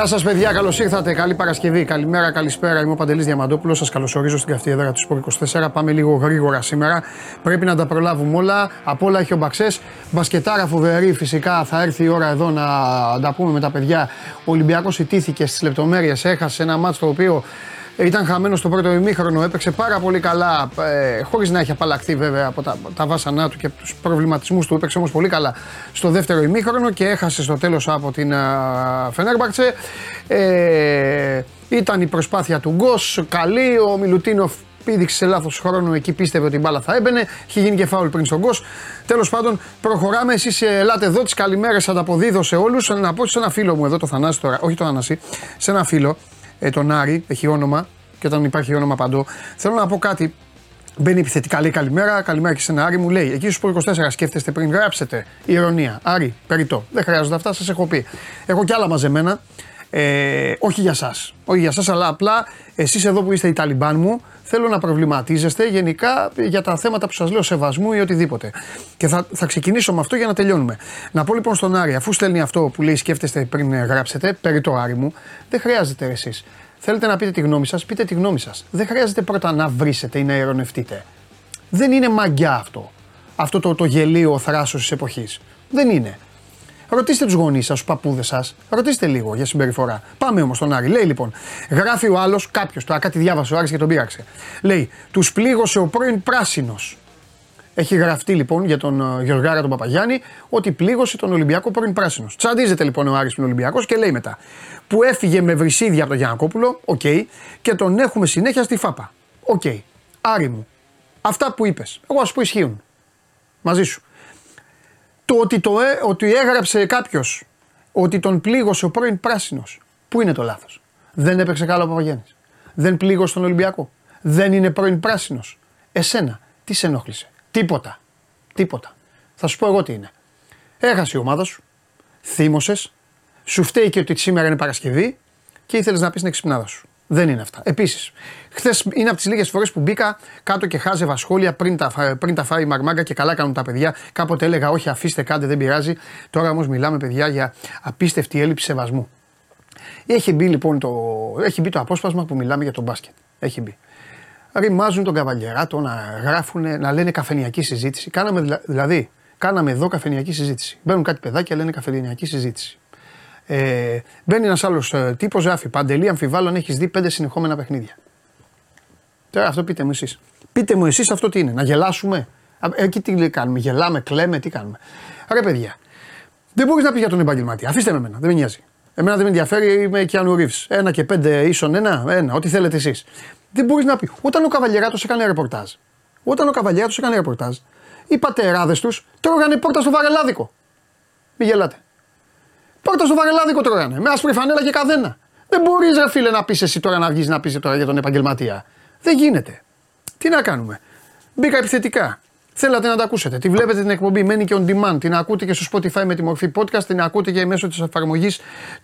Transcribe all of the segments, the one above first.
Γεια σας, παιδιά, καλώς ήρθατε. Καλή Παρασκευή. Καλημέρα, καλησπέρα. Είμαι ο Παντελής Διαμαντόπουλος. Σας καλωσορίζω στην καυτή έδρα του Σπορ 24. Πάμε λίγο γρήγορα σήμερα. Πρέπει να τα προλάβουμε όλα. Απ' όλα έχει ο Μπαξές. Μπασκετάρα φοβερή, φυσικά θα έρθει η ώρα εδώ να τα πούμε με τα παιδιά. Ο Ολυμπιακός ιτήθηκε στις λεπτομέρειες. Έχασε ένα μάτσο το οποίο ήταν χαμένο στο πρώτο ημίχρονο, έπαιξε πάρα πολύ καλά, ε, χωρίς να έχει απαλλαχθεί βέβαια από τα, τα βάσανά του και τους προβληματισμούς του. Έπαιξε όμως πολύ καλά στο δεύτερο ημίχρονο και έχασε στο τέλος από την Φενέρμπαρτσε. Ε, ήταν η προσπάθεια του Γκος, καλή. Ο Μιλουτίνοφ πήδηξε σε λάθος χρόνο εκεί, πίστευε ότι η μπάλα θα έμπαινε. Είχε γίνει και φάουλ πριν στον Γκος. Τέλος πάντων, προχωράμε. Εσείς ελάτε εδώ, τις καλημέρες ανταποδίδω σε όλους. Να πω σε ένα φίλο μου εδώ, το Θανάση τώρα, όχι το Θανάση, σε ένα φίλο, ε, τον Άρη, έχει όνομα και όταν υπάρχει όνομα παντού. Θέλω να πω κάτι. Μπαίνει επιθετικά, λέει καλημέρα, καλημέρα και σε ένα Άρη μου λέει: Εκεί στους 24 σκέφτεστε πριν γράψετε. Ηρωνία. Άρη, περιττό. Δεν χρειάζονται αυτά, σας έχω πει. Έχω κι άλλα μαζεμένα. Ε, όχι για εσά. Όχι για εσά, αλλά απλά εσείς εδώ που είστε οι Ταλιμπάν μου, θέλω να προβληματίζεστε γενικά για τα θέματα που σας λέω σεβασμού ή οτιδήποτε. Και θα, θα ξεκινήσω με αυτό για να τελειώνουμε. Να πω λοιπόν στον Άρη, αφού στέλνει αυτό που λέει σκέφτεστε πριν γράψετε, περί το Άρη μου, δεν χρειάζεται εσείς. Θέλετε να πείτε τη γνώμη σας, πείτε τη γνώμη σας. Δεν χρειάζεται πρώτα να βρίσετε ή να ειρωνευτείτε. Δεν είναι μαγκιά αυτό. Αυτό το, το γελίο θράσος της εποχής. Δεν είναι. Ρωτήστε τους γονείς σας, τους παππούδες σας. Ρωτήστε λίγο για συμπεριφορά. Πάμε όμως στον Άρη. Λέει λοιπόν, γράφει ο άλλος, κάποιος τώρα κάτι διάβασε ο Άρης και τον πείραξε. Λέει, τους πλήγωσε ο πρώην πράσινος. Έχει γραφτεί λοιπόν για τον uh, Γεωργάρα τον Παπαγιάννη ότι πλήγωσε τον Ολυμπιακό πρώην πράσινος. Τσαντίζεται λοιπόν ο Άρης τον Ολυμπιακό και λέει μετά που έφυγε με βρισίδια από τον Γιανακόπουλο, OK, okay, και τον έχουμε συνέχεια στη φάπα. OK. Okay. Άρη μου, αυτά που είπες, εγώ ας πω ισχύουν. Μαζί σου. Το ότι, το, ε, ότι έγραψε κάποιος ότι τον πλήγωσε ο πρώην πράσινος. Πού είναι το λάθος; Δεν έπαιξε καλά ο Παπαγιάννη. Δεν πλήγωσε τον Ολυμπιακό. Δεν είναι πρώην πράσινος. Εσένα, τι σε ενόχλησε; Τίποτα. Τίποτα. Θα σου πω εγώ τι είναι. Έχασε η ομάδα σου. Θύμωσες. Σου φταίει και ότι σήμερα είναι Παρασκευή και ήθελες να πεις την εξυπνάδα σου. Δεν είναι αυτά. Επίσης, χθες είναι από τις λίγες φορές που μπήκα κάτω και χάζευα σχόλια πριν τα, πριν τα φάει η Μαρμάγκα και καλά κάνουν τα παιδιά. Κάποτε έλεγα Όχι, αφήστε κάντε, δεν πειράζει. Τώρα όμως μιλάμε, παιδιά, για απίστευτη έλλειψη σεβασμού. Έχει μπει λοιπόν το, έχει μπει το απόσπασμα που μιλάμε για τον μπάσκετ. Έχει μπει. Ρημάζουν τον καβαλιεράτο να γράφουν, να λένε καφενιακή συζήτηση. Κάναμε δηλαδή, κάναμε εδώ καφενιακή συζήτηση. Μπαίνουν κάτι παιδάκια, λένε καφενιακή συζήτηση. Ε, μπαίνει ένας άλλος ε, τύπος, γράφει Παντελή, αμφιβάλλω αν έχεις δει πέντε συνεχόμενα παιχνίδια. Τώρα αυτό πείτε μου εσείς. Πείτε μου εσείς αυτό τι είναι, να γελάσουμε; Εκεί τι κάνουμε, γελάμε, κλαίμε, τι κάνουμε; Ρε παιδιά, δεν μπορείς να πεις για τον επαγγελματία. Αφήστε με εμένα, δεν με νοιάζει. Εμένα δεν με ενδιαφέρει, είμαι και Ανού Ένα και πέντε ίσον ένα, ένα, ό,τι θέλετε εσείς. Δεν μπορείς να πεις. Όταν ο Καβαλιεράτος έκανε ρεπορτάζ, όταν ο Καβαλιεράτος έκανε ρεπορτάζ, οι πατεράδες τους τρώγανε πόρτα στο βαρελάδικο. Μην γελάτε. Πόρτα στο βαρελάδικο τρώγανε. Με άσπρη φανέλα και καδένα. Δεν μπορείς, ρε φίλε, να πεις εσύ τώρα να βγεις να πεις τώρα για τον επαγγελματία. Δεν γίνεται. Τι να κάνουμε; Μπήκα επιθετικά. Θέλατε να τα ακούσετε. Τη βλέπετε την εκπομπή, μένει και on demand. Την ακούτε και στο Spotify με τη μορφή podcast. Την ακούτε και μέσω της εφαρμογής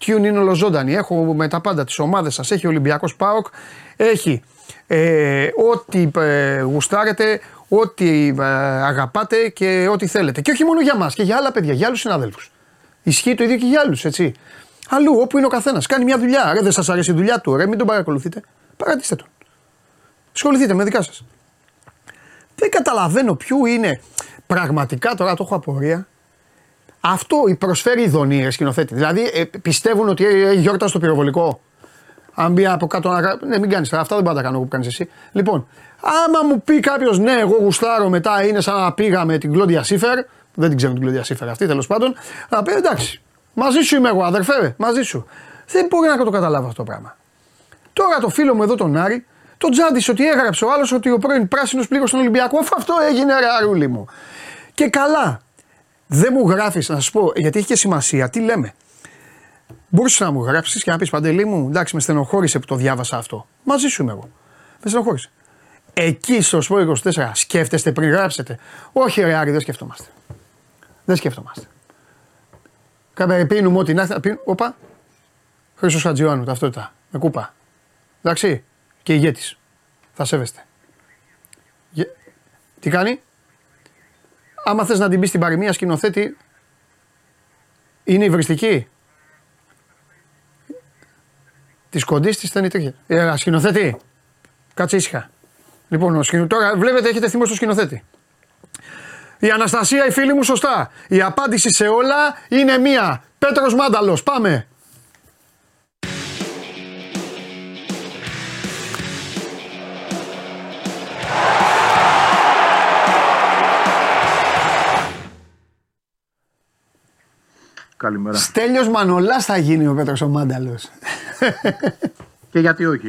Tune in ολοζώντανη. Έχω με τα πάντα τις ομάδες σας. Έχει Ολυμπιακός Πάοκ. Έχει ε, ό,τι ε, γουστάρετε, ό,τι ε, αγαπάτε και ό,τι θέλετε. Και όχι μόνο για μας και για άλλα παιδιά, για άλλους συναδέλφους. Ισχύει το ίδιο και για άλλους, έτσι. Αλλού, όπου είναι ο καθένας. Κάνει μια δουλειά. Ρε, δεν σας αρέσει η δουλειά του, ρε, μην τον παρακολουθείτε. Παρατήστε τον. Ασχοληθείτε με δικά σας. Δεν καταλαβαίνω ποιο είναι πραγματικά τώρα το έχω απορία. Αυτό προσφέρει ειδονή, σκηνοθέτη. Δηλαδή ε, πιστεύουν ότι έχει γιόρτα στο πυροβολικό. Αν μπει από κάτω να. Ναι, μην κάνεις αυτά, δεν πάντα κάνω εγώ που κάνεις εσύ. Λοιπόν, άμα μου πει κάποιος ναι, εγώ γουστάρω μετά είναι σαν να πήγαμε την Κλόντια Σίφερ, δεν την ξέρω την κλειδιά σύμφωνα αυτή τέλος πάντων. Να πει εντάξει, μαζί σου είμαι εγώ, αδερφέ, μαζί σου. Δεν μπορεί να το καταλάβω αυτό το πράγμα. Τώρα το φίλο μου εδώ τον Άρη, τον τζάντισε ότι έγραψε ο άλλος ότι ο πρώην πράσινος πλήγωσε στον Ολυμπιακό. Αφού αυτό έγινε, ρε αρούλι μου. Και καλά. Δεν μου γράφεις, να σου πω, γιατί έχει και σημασία, τι λέμε. Μπορούσες να μου γράψεις και να πεις Παντελή μου, εντάξει, με στενοχώρησε που το διάβασα αυτό. Μαζί σου είμαι εγώ. Με στενοχώρησε. Εκεί στο Σπόρο 24 σκέφτεστε πριν γράψετε. Όχι, ρε Άρη, δεν σκεφτόμαστε. Δεν σκέφτομαστε. Πίνουμε ό,τι να έρθει. Οπα. Χρήσο Χατζιωάννου, ταυτότητα. Με κούπα. Εντάξει. Και ηγέτης. Θα σέβεστε. Τι κάνει; Άμα θες να την πεις στην παροιμία σκηνοθέτη. Είναι υβριστική. Της κοντής της ήταν η τρίχα. Ε, σκηνοθέτη. Κάτσε ήσυχα. Λοιπόν, ο σκηνο... τώρα βλέπετε έχετε θυμό στο σκηνοθέτη. Η Αναστασία, η φίλη μου, σωστά. Η απάντηση σε όλα είναι μία. Πέτρος Μάνταλος, πάμε. Καλημέρα. Στέλιος Μανολάς θα γίνει ο Πέτρος ο Μάνταλος. Και γιατί όχι;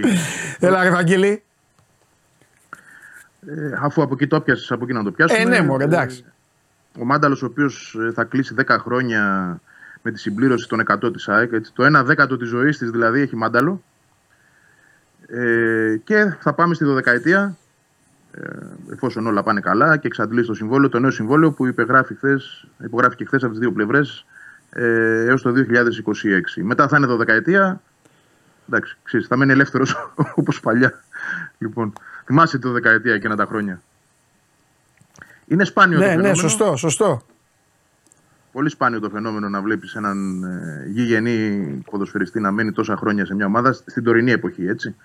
Έλα, Ευαγγελή. Ε, αφού από εκεί το πιάσεις, από εκεί να το πιάσουμε. Ε, ναι, μωρέ, εντάξει. Ο Μάνταλος ο οποίος ε, θα κλείσει 10 χρόνια με τη συμπλήρωση των 100 της ΑΕΚ. Έτσι, το 1 δέκατο της ζωής της δηλαδή έχει Μάνταλο. Ε, και θα πάμε στη δωδεκαετία ε, εφόσον όλα πάνε καλά και εξαντλήσει το συμβόλαιο, το νέο συμβόλαιο που υπεγράφει χθες, υπογράφηκε χθες από τις δύο πλευρές ε, έως το 2026. Μετά θα είναι δωδεκαετία. Εντάξει, ξέρεις, θα μένει ελεύθερος όπως παλιά. Λοιπόν, θυμάσαι το δεκαετία εκείνα τα χρόνια. Είναι σπάνιο Ναι, το ναι, φαινόμενο. σωστό, σωστό. Πολύ σπάνιο το φαινόμενο να βλέπεις έναν ε, γηγενή ποδοσφαιριστή να μένει τόσα χρόνια σε μια ομάδα στην τωρινή εποχή, έτσι.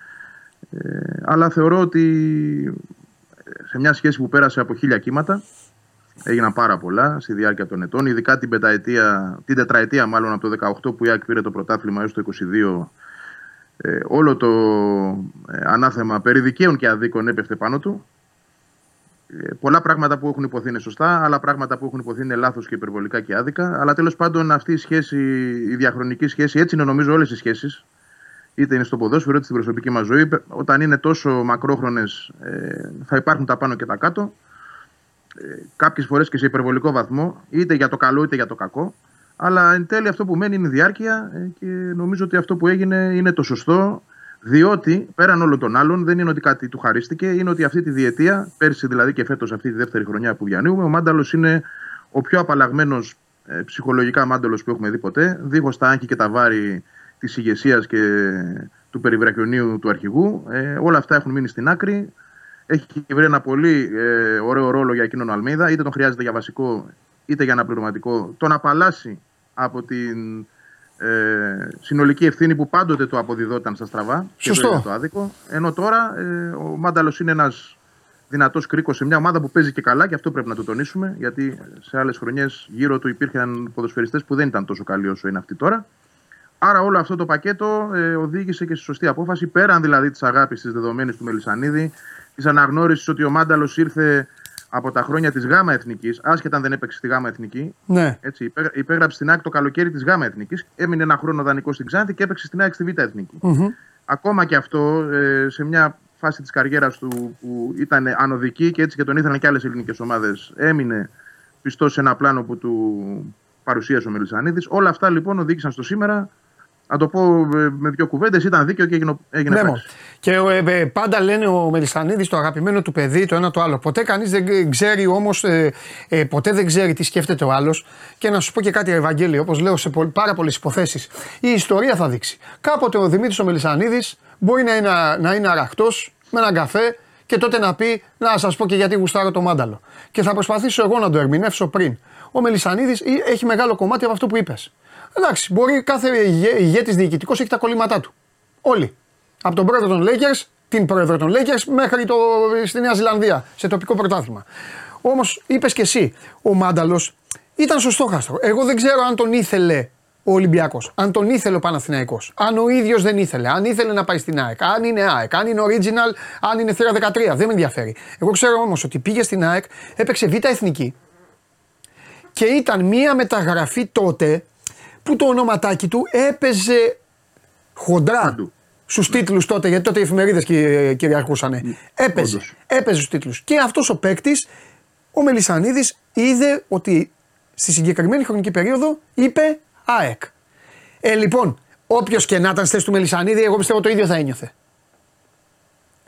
Ε, αλλά θεωρώ ότι ε, σε μια σχέση που πέρασε από χίλια κύματα έγιναν πάρα πολλά στη διάρκεια των ετών, ειδικά την, πενταετία, την τετραετία μάλλον από το 18 που η ΑΕΚ πήρε το πρωτάθλημα έως το 22 ε, όλο το ε, ανάθεμα περί δικαίων και αδίκων έπεφτε πάνω του. Ε, πολλά πράγματα που έχουν υποθεί είναι σωστά, άλλα πράγματα που έχουν υποθεί είναι λάθος και υπερβολικά και άδικα. Αλλά τέλος πάντων αυτή η σχέση, η διαχρονική σχέση, έτσι είναι νομίζω όλες οι σχέσεις, είτε είναι στο ποδόσφαιρο είτε στην προσωπική μας ζωή, όταν είναι τόσο μακρόχρονες, ε, θα υπάρχουν τα πάνω και τα κάτω. Ε, Κάποιες φορές και σε υπερβολικό βαθμό, είτε για το καλό είτε για το κακό. Αλλά εν τέλει αυτό που μένει είναι η διάρκεια ε, και νομίζω ότι αυτό που έγινε είναι το σωστό. Διότι πέραν όλων των άλλων δεν είναι ότι κάτι του χαρίστηκε, είναι ότι αυτή τη διετία, πέρσι δηλαδή και φέτος αυτή τη δεύτερη χρονιά που διανύουμε, ο Μάνταλος είναι ο πιο απαλλαγμένος ε, ψυχολογικά μάνταλος που έχουμε δει ποτέ, δίχως τα άγχη και τα βάρη της ηγεσίας και του περιβραχιονίου του αρχηγού. Ε, όλα αυτά έχουν μείνει στην άκρη. Έχει βρει ένα πολύ ε, ωραίο ρόλο για εκείνον ο Αλμίδα, είτε τον χρειάζεται για βασικό είτε για αναπληρωματικό. Τον απαλλάσσει από την ε, συνολική ευθύνη που πάντοτε το αποδιδόταν στα στραβά. Σωστό. Και το, το άδικο. Ενώ τώρα ε, ο Μάνταλος είναι ένας δυνατός κρίκος σε μια ομάδα που παίζει και καλά και αυτό πρέπει να το τονίσουμε. Γιατί σε άλλες χρονιές γύρω του υπήρχαν ποδοσφαιριστές που δεν ήταν τόσο καλοί όσο είναι αυτοί τώρα. Άρα όλο αυτό το πακέτο ε, οδήγησε και στη σωστή απόφαση, πέραν δηλαδή της αγάπης της δεδομένης του Μελισανίδη, της αναγνώρισης ότι ο Μάνταλος ήρθε από τα χρόνια της ΓΑΜΑ Εθνικής, άσχετα αν δεν έπαιξε στη ΓΑΜΑ Εθνική. Ναι. Έτσι, υπέγρα- υπέγραψε στην ΑΕΚ το καλοκαίρι της ΓΑΜΑ Εθνικής, έμεινε ένα χρόνο δανεικό στην Ξάνθη και έπαιξε στην ΑΕΚ στη Β' Εθνική. Μμμ. Ακόμα και αυτό ε, σε μια φάση της καριέρας του που ήταν ανωδική και έτσι και τον ήθελαν και άλλες ελληνικές ομάδες, έμεινε πιστός σε ένα πλάνο που του παρουσίασε ο Μελισανίδης. Όλα αυτά λοιπόν οδήγησαν στο σήμερα. Να το πω ε, με δύο κουβέντες, ήταν δίκαιο και έγινε, έγινε Ναι, πράξη. μο. και ε, ε, πάντα λένε ο Μελισανίδης το αγαπημένο του παιδί το ένα το άλλο. Ποτέ κανείς δεν ξέρει όμως, ε, ε, ποτέ δεν ξέρει τι σκέφτεται ο άλλος. Και να σου πω και κάτι, Ευαγγέλιο, όπως λέω σε πολλ- πάρα πολλές υποθέσεις, η ιστορία θα δείξει. Κάποτε ο Δημήτρης ο Μελισανίδης μπορεί να είναι, να είναι αραχτός με έναν καφέ και τότε να πει Να σας πω και γιατί γουστάρω το μάνταλο. Και θα προσπαθήσω εγώ να το ερμηνεύσω πριν. Ο Μελισανίδης έχει μεγάλο κομμάτι από αυτό που είπες. Εντάξει, μπορεί κάθε ηγέ- ηγέτης διοικητικός έχει τα κολλήματά του. Όλοι. Από τον πρόεδρο των Lakers, την πρόεδρο των Lakers, μέχρι το, στη Νέα Ζηλανδία, σε τοπικό πρωτάθλημα. Όμως, είπες και εσύ, ο Μάνταλος ήταν στο στόχαστρο. Εγώ δεν ξέρω αν τον ήθελε ο Ολυμπιακός, αν τον ήθελε ο Παναθηναϊκός, αν ο ίδιος δεν ήθελε, αν ήθελε να πάει στην ΑΕΚ, αν είναι ΑΕΚ, αν είναι original, αν είναι θύρα 13. Δεν με ενδιαφέρει. Εγώ ξέρω όμως ότι πήγε στην ΑΕΚ, έπαιξε β' εθνική και ήταν μία μεταγραφή τότε που το ονοματάκι του έπαιζε χοντρά Παντού. στους τίτλους τότε, γιατί τότε οι εφημερίδες κυριαρχούσαν. Έπαιζε. Όντως. Έπαιζε στους τίτλους. Και αυτός ο παίκτης, ο Μελισανίδης, είδε ότι στη συγκεκριμένη χρονική περίοδο είπε ΑΕΚ. Ε, λοιπόν, όποιος και να ήταν στη θέση του Μελισανίδη, εγώ πιστεύω το ίδιο θα ένιωθε.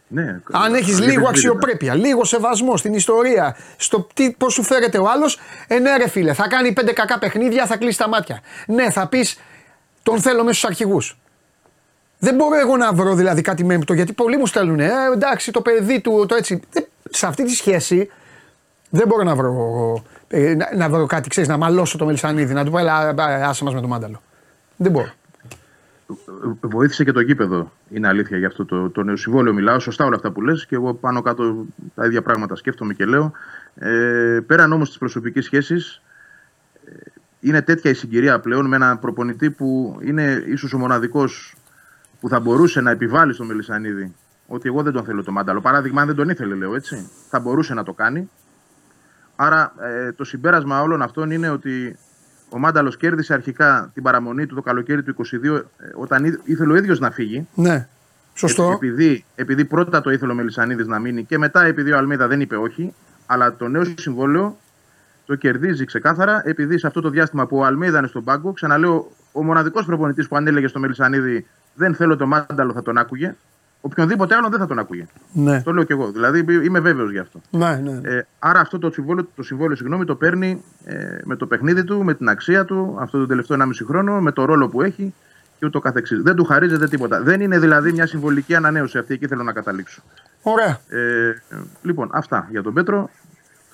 Ναι, Αν έχεις αδιαφεσβήτητα. λίγο αξιοπρέπεια, λίγο σεβασμό στην ιστορία, στο πώς σου φέρεται ο άλλος, ε, ναι, ρε φίλε, θα κάνει πέντε κακά παιχνίδια, θα κλείσει τα μάτια. Ναι, θα πεις τον θέλω μέσα στους αρχηγούς. Δεν μπορώ εγώ να βρω δηλαδή κάτι μέμπτο γιατί πολλοί μου στέλνουν. Ε, εντάξει, το παιδί του, το έτσι. Δεν- σε αυτή τη σχέση δεν μπορώ να βρω, ε, να, να βρω κάτι, ξέρεις, να μαλώσω το Μελισανίδη, να του πω, έλα, α, άσε μας με το μάνταλο. Δεν μπορώ. Βοήθησε και το γήπεδο. Είναι αλήθεια για αυτό το, το νέο συμβόλαιο. Μιλάω σωστά όλα αυτά που λες και εγώ πάνω κάτω τα ίδια πράγματα σκέφτομαι και λέω. Ε, πέραν όμως της προσωπικής σχέσης, ε, είναι τέτοια η συγκυρία πλέον με έναν προπονητή που είναι ίσως ο μοναδικός που θα μπορούσε να επιβάλλει στο Μελισανίδη ότι εγώ δεν τον θέλω το μάνταλο. Παράδειγμα, αν δεν τον ήθελε, λέω έτσι, θα μπορούσε να το κάνει. Άρα ε, το συμπέρασμα όλων αυτών είναι ότι ο Μάνταλος κέρδισε αρχικά την παραμονή του το καλοκαίρι του 22 ε, όταν ήθελε ο ίδιος να φύγει. Ναι. Σωστό. Επειδή, επειδή πρώτα το ήθελε ο Μελισανίδης να μείνει και μετά επειδή ο Αλμίδα δεν είπε όχι, αλλά το νέο συμβόλαιο το κερδίζει ξεκάθαρα επειδή σε αυτό το διάστημα που ο Αλμίδα είναι στον πάγκο, ξαναλέω, ο μοναδικός προπονητής που αν έλεγε στο Μελισανίδη δεν θέλω το Μάνταλο θα τον άκουγε. Οποιονδήποτε άλλο δεν θα τον ακούγε. Ναι. Το λέω κι εγώ. Δηλαδή είμαι βέβαιος γι' αυτό. Ναι, ναι. Ε, άρα αυτό το συμβόλαιο, το συμβόλαιο συγγνώμη, το παίρνει ε, με το παιχνίδι του, με την αξία του, αυτό το τελευταίο 1,5 χρόνο, με το ρόλο που έχει και ούτω καθεξής. Δεν του χαρίζεται τίποτα. Δεν είναι δηλαδή μια συμβολική ανανέωση αυτή, εκεί θέλω να καταλήξω. Ωραία. Ε, λοιπόν, αυτά για τον Πέτρο.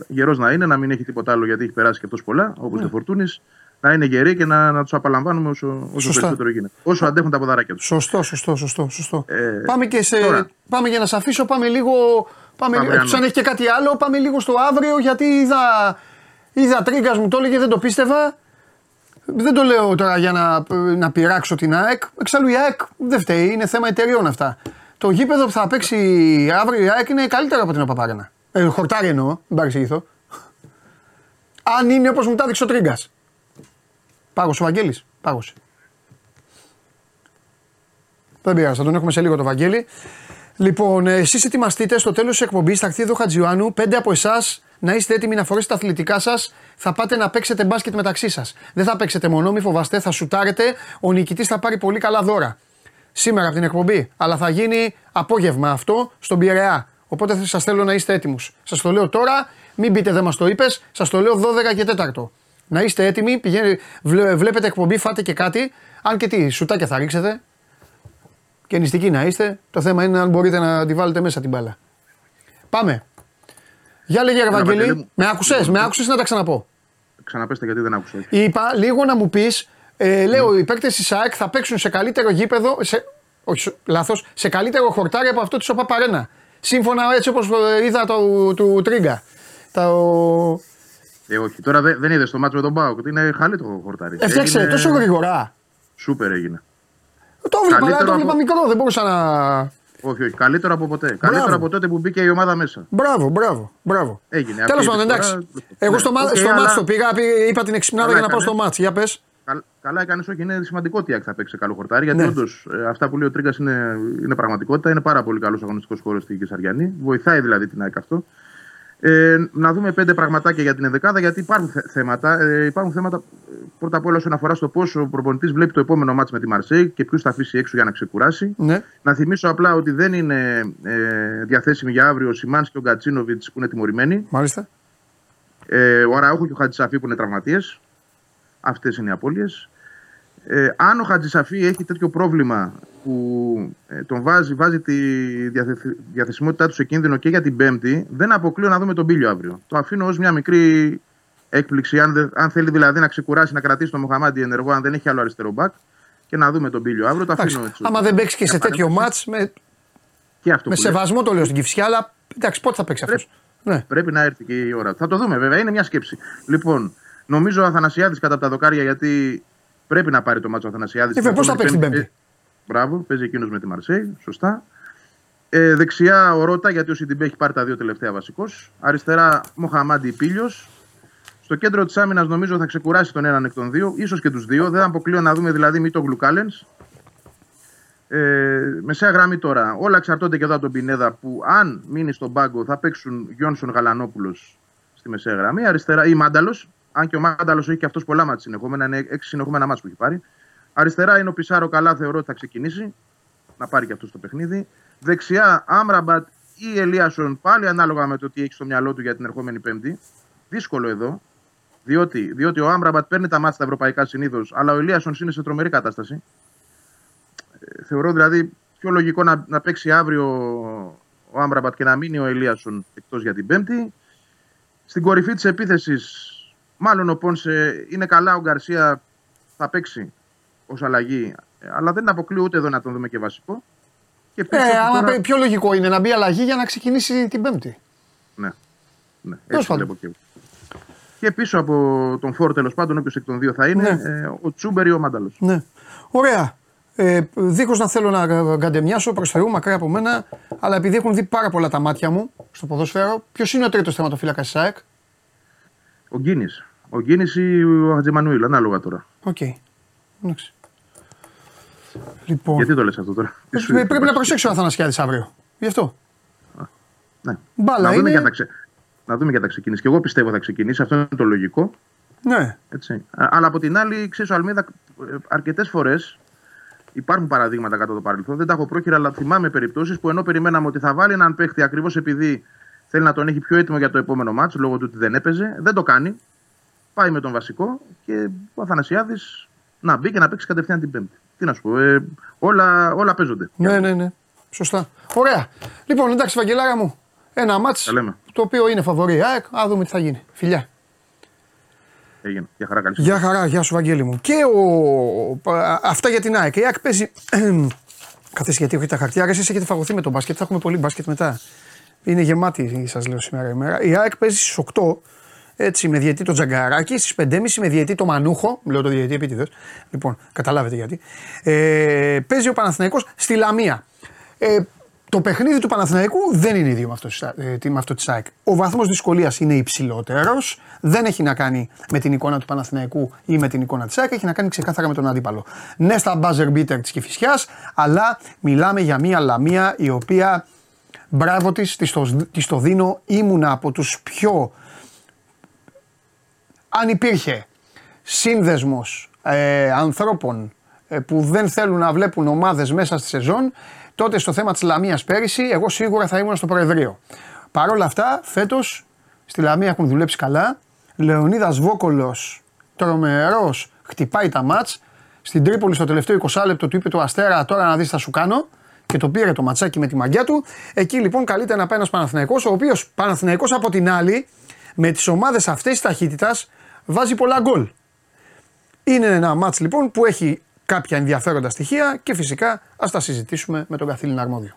Γερός να είναι, να μην έχει τίποτα άλλο γιατί έχει περάσει και αυτός πολλά, όπως ναι. το Φορτούνης να είναι γεροί και να, να τους απαλαμβάνουμε όσο, όσο περισσότερο γίνεται. Όσο αντέχουν τα ποδαράκια τους. Σωστό, σωστό, σωστό. σωστό. Ε, πάμε, και σε, πάμε για να σε αφήσω, πάμε λίγο. Πάμε, πάμε εκτός αν έχει και κάτι άλλο, πάμε λίγο στο αύριο γιατί είδα, είδα τρίγκα μου το έλεγε, δεν το πίστευα. Δεν το λέω τώρα για να, να πειράξω την ΑΕΚ. Εξάλλου η ΑΕΚ δεν φταίει, είναι θέμα εταιριών αυτά. Το γήπεδο που θα παίξει αύριο η ΑΕΚ είναι καλύτερο από την Παπάρανα. Ε, χορτάρι εννοώ, μην παρεξηγηθώ. Αν είναι όπως μου τα έδειξε ο Τρίγκα. Πάγωσε ο Βαγγέλης. Πάγωσε. Δεν πειράζει, θα τον έχουμε σε λίγο το Βαγγέλη. Λοιπόν, εσείς ετοιμαστείτε στο τέλος της εκπομπής. Θα έρθει εδώ Χατζιουάνου. Πέντε από εσάς να είστε έτοιμοι να φορέσετε τα αθλητικά σας. Θα πάτε να παίξετε μπάσκετ μεταξύ σας. Δεν θα παίξετε μόνο, μη φοβάστε, θα σουτάρετε. Ο νικητής θα πάρει πολύ καλά δώρα. Σήμερα από την εκπομπή. Αλλά θα γίνει απόγευμα αυτό στον Πειραιά. Οπότε σας θέλω να είστε έτοιμους. Σας το λέω τώρα, μην πείτε δεν μας το είπες. Σας το λέω 12 και 4. Να είστε έτοιμοι, πηγαίνει, βλέπετε εκπομπή, φάτε και κάτι. Αν και τι, σουτάκια θα ρίξετε. Και νηστικοί να είστε. Το θέμα είναι αν μπορείτε να τη βάλετε μέσα την μπάλα. Πάμε. Γεια λέγε Ευαγγελή. Με άκουσες, με άκουσες να τα ξαναπώ. Ξαναπέστε γιατί δεν άκουσα. Είπα λίγο να μου πεις, ε, λέω, οι παίκτες της ΣΑΕΚ θα παίξουν σε καλύτερο γήπεδο. Σε, όχι, λάθος, σε καλύτερο χορτάρι από αυτό της ΟΠΑ Σύμφωνα έτσι όπως ε, είδα το, του Τρίγκα. Το, ε, όχι. Τώρα δεν, δεν είδες το μάτσο με τον Μπάουκ. Είναι χαλή το χορτάρι. Έφτιαξε έγινε... τόσο γρήγορα. Σούπερ έγινε. Το βλέπα, αλλά το βλέπα από... μικρό. Δεν μπορούσα να. Όχι, όχι. Καλύτερο από ποτέ. Μπράβο. Καλύτερο από τότε που μπήκε η ομάδα μέσα. Μπράβο, μπράβο. μπράβο. Έγινε. Τέλος πάντων, εντάξει. Εγώ στο, okay, στο αλλά... μάτς το πήγα, είπα την εξυπνάδα για να πάω στο μάτς. Για πες. Καλά έκανες, όχι. Είναι σημαντικό ότι θα παίξει καλό χορτάρι. Γιατί ναι. όντως ε, αυτά που λέει ο Τρίγκας είναι, είναι πραγματικότητα. Είναι πάρα πολύ καλός αγωνιστικός χώρο στη Κεσαριανή. Βοηθάει δηλαδή την ΑΕΚ αυτό. Ε, να δούμε πέντε πραγματάκια για την ενδεκάδα, γιατί υπάρχουν θέματα. Ε, υπάρχουν θέματα ε, πρώτα απ' όλα όσον αφορά στο πώ ο προπονητής βλέπει το επόμενο μάτι με τη Μαρσέη και ποιους θα αφήσει έξω για να ξεκουράσει. Ναι. Να θυμίσω απλά ότι δεν είναι ε, διαθέσιμοι για αύριο ο Σιμάνς και ο Γκατσίνοβιτς που είναι τιμωρημένοι. Μάλιστα. Ε, ο Αραούχο και ο Χατζησαφή που είναι τραυματίες. Αυτές είναι οι απώλειες. Ε, αν ο Χατζησαφή έχει τέτοιο πρόβλημα που ε, τον βάζει, βάζει τη διαθεσιμότητά του σε κίνδυνο και για την Πέμπτη, δεν αποκλείω να δούμε τον Πίλιο αύριο. Το αφήνω ως μια μικρή έκπληξη. Αν, αν θέλει δηλαδή να ξεκουράσει, να κρατήσει τον Μοχαμάντι ενεργό, αν δεν έχει άλλο αριστερό μπακ, και να δούμε τον Πίλιο αύριο. Το αφήνω έτσι. Άμα δεν παίξει και σε τέτοιο μάτς, με, και αυτό με σεβασμό το λέω στην Κυφσιά, αλλά εντάξει, πότε θα παίξει αυτός; Ναι. Πρέπει να έρθει και η ώρα. Θα το δούμε βέβαια, είναι μια σκέψη. Λοιπόν, νομίζω ο Αθανασιάδης κατά τα δοκάρια γιατί πρέπει να πάρει το μάτσο ο Αθανασιάδης. Ε, πώς θα παίξει την Πέμπτη. Μπράβο, παίζει εκείνος με τη Μαρσέη. Σωστά. Ε, δεξιά ο Ρότα, γιατί ο Σιντιμπέ έχει πάρει τα δύο τελευταία βασικός. Αριστερά Μοχαμάντι Πίλιο. Στο κέντρο της άμυνας νομίζω θα ξεκουράσει τον έναν εκ των δύο, ίσως και τους δύο. Δεν αποκλείω να δούμε δηλαδή μη τον Γλουκάλενς. Ε, μεσαία γραμμή τώρα. Όλα εξαρτώνται και εδώ από τον Πινέδα που αν μείνει στον πάγκο θα παίξουν Γιόνσον Γαλανόπουλος στη μεσαία γραμμή. Αριστερά ή Μάνταλος. Αν και ο Μάνταλος έχει και αυτός πολλά μάτια συνεχόμενα, είναι έξι συνεχόμενα μάτια που έχει πάρει. Αριστερά είναι ο Πισάρο, καλά θεωρώ ότι θα ξεκινήσει. Να πάρει και αυτός το παιχνίδι. Δεξιά Άμραμπατ ή Ελίασον, πάλι ανάλογα με το τι έχει στο μυαλό του για την ερχόμενη Πέμπτη. Δύσκολο εδώ. Διότι, διότι ο Άμραμπατ παίρνει τα μάτια στα ευρωπαϊκά συνήθως, αλλά ο Ελίασον είναι σε τρομερή κατάσταση. Ε, θεωρώ δηλαδή πιο λογικό να, να παίξει αύριο ο Άμραμπατ και να μείνει ο Ελίασον εκτός για την Πέμπτη. Στην κορυφή της επίθεσης, μάλλον ο Πόνσε είναι καλά, ο Γκαρσία θα παίξει ως αλλαγή. Ε, αλλά δεν αποκλείω ούτε εδώ να τον δούμε και βασικό. Και ε, αλλά τώρα... πιο λογικό είναι να μπει αλλαγή για να ξεκινήσει την Πέμπτη. Ναι. ναι. Έτσι βλέπω και Και πίσω από τον Φόρ τέλος πάντων, όποιος εκ των δύο θα είναι, ναι. ε, ο Τσούμπερ ή ο Μάνταλος. Ναι. Ωραία. Ε, Δίχως να θέλω να γκαντεμιάσω προς Θεού, μακριά από μένα, αλλά επειδή έχουν δει πάρα πολλά τα μάτια μου στο ποδόσφαιρο, ποιος είναι ο τρίτος τερματοφύλακας της ΑΕΚ. Ο Γκίνης. Ο Γκίνης ή ο Χατζημανουήλ, ανάλογα τώρα. OK. Okay. Λοιπόν, Γιατί το λες αυτό τώρα; Ε, πρέπει να προσέξω ο Αθανασιάδης αύριο. Γι' αυτό. Α, ναι. Μπάλα να, δούμε είναι... για τα ξε... να δούμε για θα ξεκινήσει. Και εγώ πιστεύω θα ξεκινήσει. Αυτό είναι το λογικό. Ναι. Έτσι. Αλλά από την άλλη, ξέρεις, ο Αλμίδα ε, αρκετές φορές Υπάρχουν παραδείγματα κατά το παρελθόν, δεν τα έχω πρόχειρα, αλλά θυμάμαι περιπτώσεις που ενώ περιμέναμε ότι θα βάλει έναν παίχτη ακριβώς επειδή θέλει να τον έχει πιο έτοιμο για το επόμενο μάτσο λόγω του ότι δεν έπαιζε, δεν το κάνει. Πάει με τον βασικό και ο Αθανασιάδης να μπει και να παίξει κατευθείαν την Πέμπτη. Τι να σου πω, ε, όλα, όλα παίζονται. Ναι, ναι, ναι. Σωστά. Ωραία. Λοιπόν, εντάξει, Βαγγελάρα μου. Ένα μάτσο το οποίο είναι φαβορή. Α δούμε τι θα γίνει. Φιλιά. Έγινε. Γεια χαρά, καλή Γεια χαρά, γεια σου Βαγγέλη μου. Και ο... αυτά για την ΑΕΚ. Η ΑΕΚ παίζει... Καθίστε γιατί όχι τα χαρτιά, εσείς έχετε φαγωθεί με τον μπάσκετ, θα έχουμε πολύ μπάσκετ μετά. Είναι γεμάτη, σας λέω σήμερα η μέρα. Η ΑΕΚ παίζει στις 8 έτσι, με διαιτή το Τζαγκαράκι, στις 5.30 με διαιτή το Μανούχο. Λέω το διαιτή επίτηδε. Λοιπόν, καταλάβετε γιατί. Ε, παίζει ο Παναθηναϊκός στη Λαμία. Ε, το παιχνίδι του Παναθηναϊκού δεν είναι ίδιο με αυτό, ε, με αυτό της ΑΕΚ. Ο βαθμός δυσκολίας είναι υψηλότερος, δεν έχει να κάνει με την εικόνα του Παναθηναϊκού ή με την εικόνα της ΑΕΚ, έχει να κάνει ξεκάθαρα με τον αντίπαλο. Ναι στα buzzer beater της Κηφισιάς, αλλά μιλάμε για μια λαμία η οποία μπράβο της, της το, της το δίνω, ήμουνα από τους πιο... Αν υπήρχε σύνδεσμος ε, ανθρώπων ε, που δεν θέλουν να βλέπουν ομάδες μέσα στη σεζόν, τότε στο θέμα της Λαμίας πέρυσι, εγώ σίγουρα θα ήμουν στο Προεδρείο. Παρ' όλα αυτά, φέτος στη Λαμία έχουν δουλέψει καλά. Λεωνίδας Βόκολος, τρομερός, χτυπάει τα μάτς. Στην Τρίπολη στο τελευταίο 20 λεπτό του είπε το Αστέρα, τώρα να δεις θα σου κάνω. Και το πήρε το ματσάκι με τη μαγιά του. Εκεί λοιπόν καλείται να πάει ένας Παναθηναϊκός, ο οποίος Παναθηναϊκός από την άλλη, με τις ομάδες αυτή της ταχύτητας, βάζει πολλά γκολ. Είναι ένα μάτς λοιπόν που έχει κάποια ενδιαφέροντα στοιχεία και φυσικά ας τα συζητήσουμε με τον καθήλυνα αρμόδιο.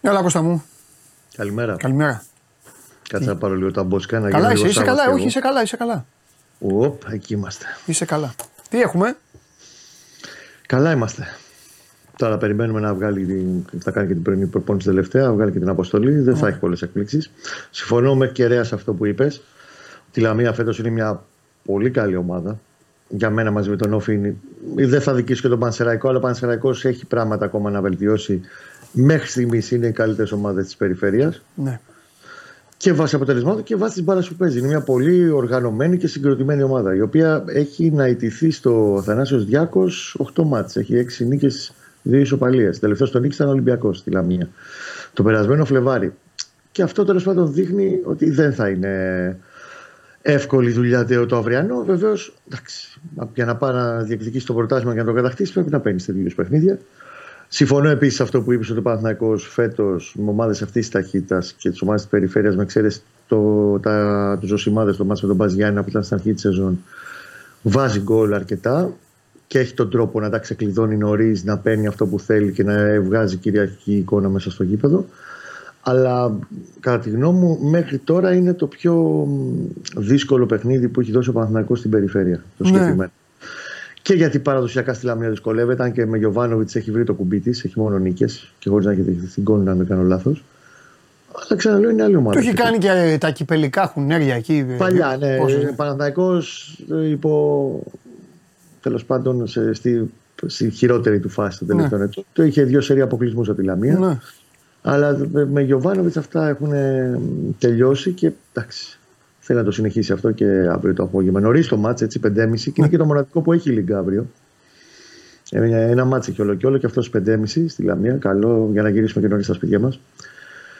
Έλα Κώστα μου. Καλημέρα. Καλημέρα. Κάτσε να πάρω λίγο τα μπόσκα να Καλά είσαι, είσαι καλά, όχι είσαι καλά, είσαι καλά. Οπ, εκεί είμαστε. Είσαι καλά. Τι έχουμε; Καλά είμαστε. Τώρα περιμένουμε να βγάλει, την, θα κάνει και την πρωινή προπόνηση τελευταία, να βγάλει και την αποστολή. Δεν θα έχει πολλές εκπλήξεις. Συμφωνώ με κεραίας σε αυτό που είπες. Τη Λαμία φέτος είναι μια πολύ καλή ομάδα. Για μένα μαζί με τον Όφη Δεν θα δικήσω και τον Πανσεραϊκό, αλλά ο Πανσεραϊκός έχει πράγματα ακόμα να βελτιώσει. Μέχρι στιγμής είναι οι καλύτερες ομάδες της περιφέρειας. Ναι. Και βάσει αποτελεσμάτων και βάσει της μπάλας που παίζει. Είναι μια πολύ οργανωμένη και συγκροτημένη ομάδα. Η οποία έχει να ιτηθεί στο Θανάσιο Διάκος 8 μάτς. Έχει 6 νίκες δύο ισοπαλίες. Τελευταίος στον νίκη ήταν Ολυμπιακός στη Λαμία. Το περασμένο Φλεβάρι. Και αυτό τέλος πάντων δείχνει ότι δεν θα είναι εύκολη δουλειά το αυριανό. Βεβαίως, για να πάει να διεκδικήσει το πρωτάθλημα και να το κατακτήσει, πρέπει να παίρνεις τέτοιους παιχνίδια. Συμφωνώ επίσης αυτό που είπες ότι ο Παναθυνακό φέτος με ομάδες αυτής της ταχύτητας και τις ομάδες της περιφέρειας, με εξαίρεση το, τους Ζωσιμάδε, το μάτι με τον Μπαζιάννα που ήταν στην αρχή της σεζόν, βάζει γκολ αρκετά και έχει τον τρόπο να τα ξεκλειδώνει νωρίς, να παίρνει αυτό που θέλει και να βγάζει κυριαρχική εικόνα μέσα στο γήπεδο. Αλλά κατά τη γνώμη μου, μέχρι τώρα είναι το πιο δύσκολο παιχνίδι που έχει δώσει ο Παναθηναϊκός στην περιφέρεια. Το ναι. συγκεκριμένο. Και γιατί παραδοσιακά στη Λαμία δυσκολεύεται, αν και με Γιωβάνοβιτς έχει βρει το κουμπί της, έχει μόνο νίκες και χωρίς να έχει δεχθεί την να μην κάνω λάθος. Αλλά ξαναλέω είναι άλλη ομάδα. Το έχει κάνει και τα κυπελικά χουνέρια εκεί. Παλιά, ναι. Παναθηναϊκός υπό τέλος πάντων σε, στη, στη, χειρότερη του φάση των τελευταίων ναι. ετών. Το είχε δύο σερία αποκλεισμούς από τη Λαμία. Ναι. Αλλά με Γιωβάνοβιτς αυτά έχουν τελειώσει και εντάξει. Θέλει να το συνεχίσει αυτό και αύριο το απόγευμα. Νωρίς το μάτς, έτσι 5.30 ναι. και είναι και το μοναδικό που έχει η Λίγκα αύριο. Ένα, ένα μάτς έχει όλο και όλο και αυτός 5.30 στη Λαμία. Καλό για να γυρίσουμε και νωρίς στα σπίτια μας.